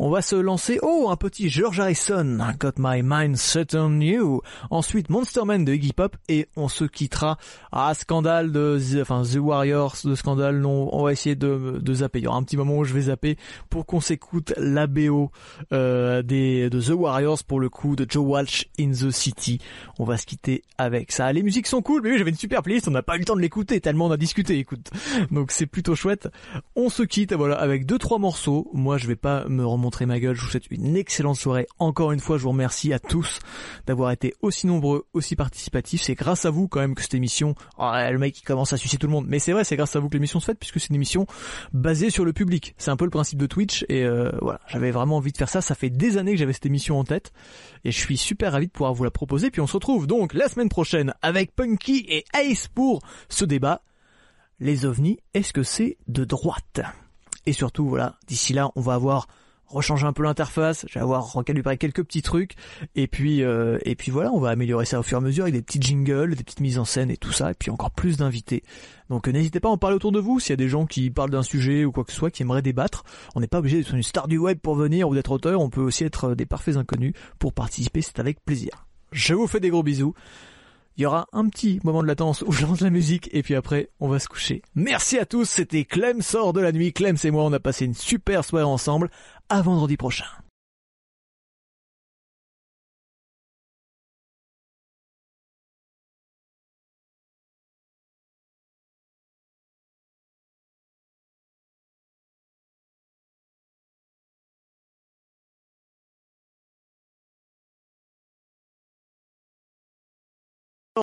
On va se lancer. Oh, un petit George Harrison. Got my mind set on you. Ensuite, Monster Man de Iggy Pop et on se quittera à scandale de, enfin The Warriors de scandale. Non, on va essayer de, de zapper. Il y aura un petit moment où je vais zapper pour qu'on s'écoute la BO euh, des de The Warriors pour le coup de Joe Walsh in the City. On va se quitter avec ça. Les musiques sont cool, mais oui, j'avais une super playlist. On n'a pas eu le temps de l'écouter tellement on a discuté. Écoute, donc c'est plutôt chouette. On se quitte, voilà, avec deux trois morceaux. Moi, je vais pas me remontrer ma gueule. Je vous souhaite une excellente soirée. Encore une fois, je vous remercie à tous d'avoir été aussi nombreux, aussi participatifs. C'est grâce à vous quand même que cette émission, oh, le mec qui commence à sucer tout le monde. Mais c'est vrai, c'est grâce à vous que l'émission se fait puisque c'est une émission basée sur le public. C'est un peu le principe de Twitch et euh, voilà, j'avais vraiment envie de faire ça. Ça fait des années que j'avais cette émission en tête et je suis super ravi de pouvoir vous la proposer. Puis on se retrouve donc la semaine prochaine avec Punky et Ace pour ce débat. Les ovnis, est-ce que c'est de droite? Et surtout, voilà, d'ici là, on va avoir rechangé un peu l'interface, je vais avoir recalibré quelques petits trucs, et puis euh, et puis voilà, on va améliorer ça au fur et à mesure avec des petits jingles, des petites mises en scène et tout ça, et puis encore plus d'invités. Donc euh, n'hésitez pas à en parler autour de vous s'il y a des gens qui parlent d'un sujet ou quoi que ce soit, qui aimeraient débattre. On n'est pas obligé d'être une star du web pour venir ou d'être auteur, on peut aussi être euh, des parfaits inconnus pour participer, c'est avec plaisir. Je vous fais des gros bisous. Il y aura un petit moment de latence où je lance la musique et puis après on va se coucher. Merci à tous, c'était Clem sort de la nuit. Clem et moi on a passé une super soirée ensemble. À vendredi prochain.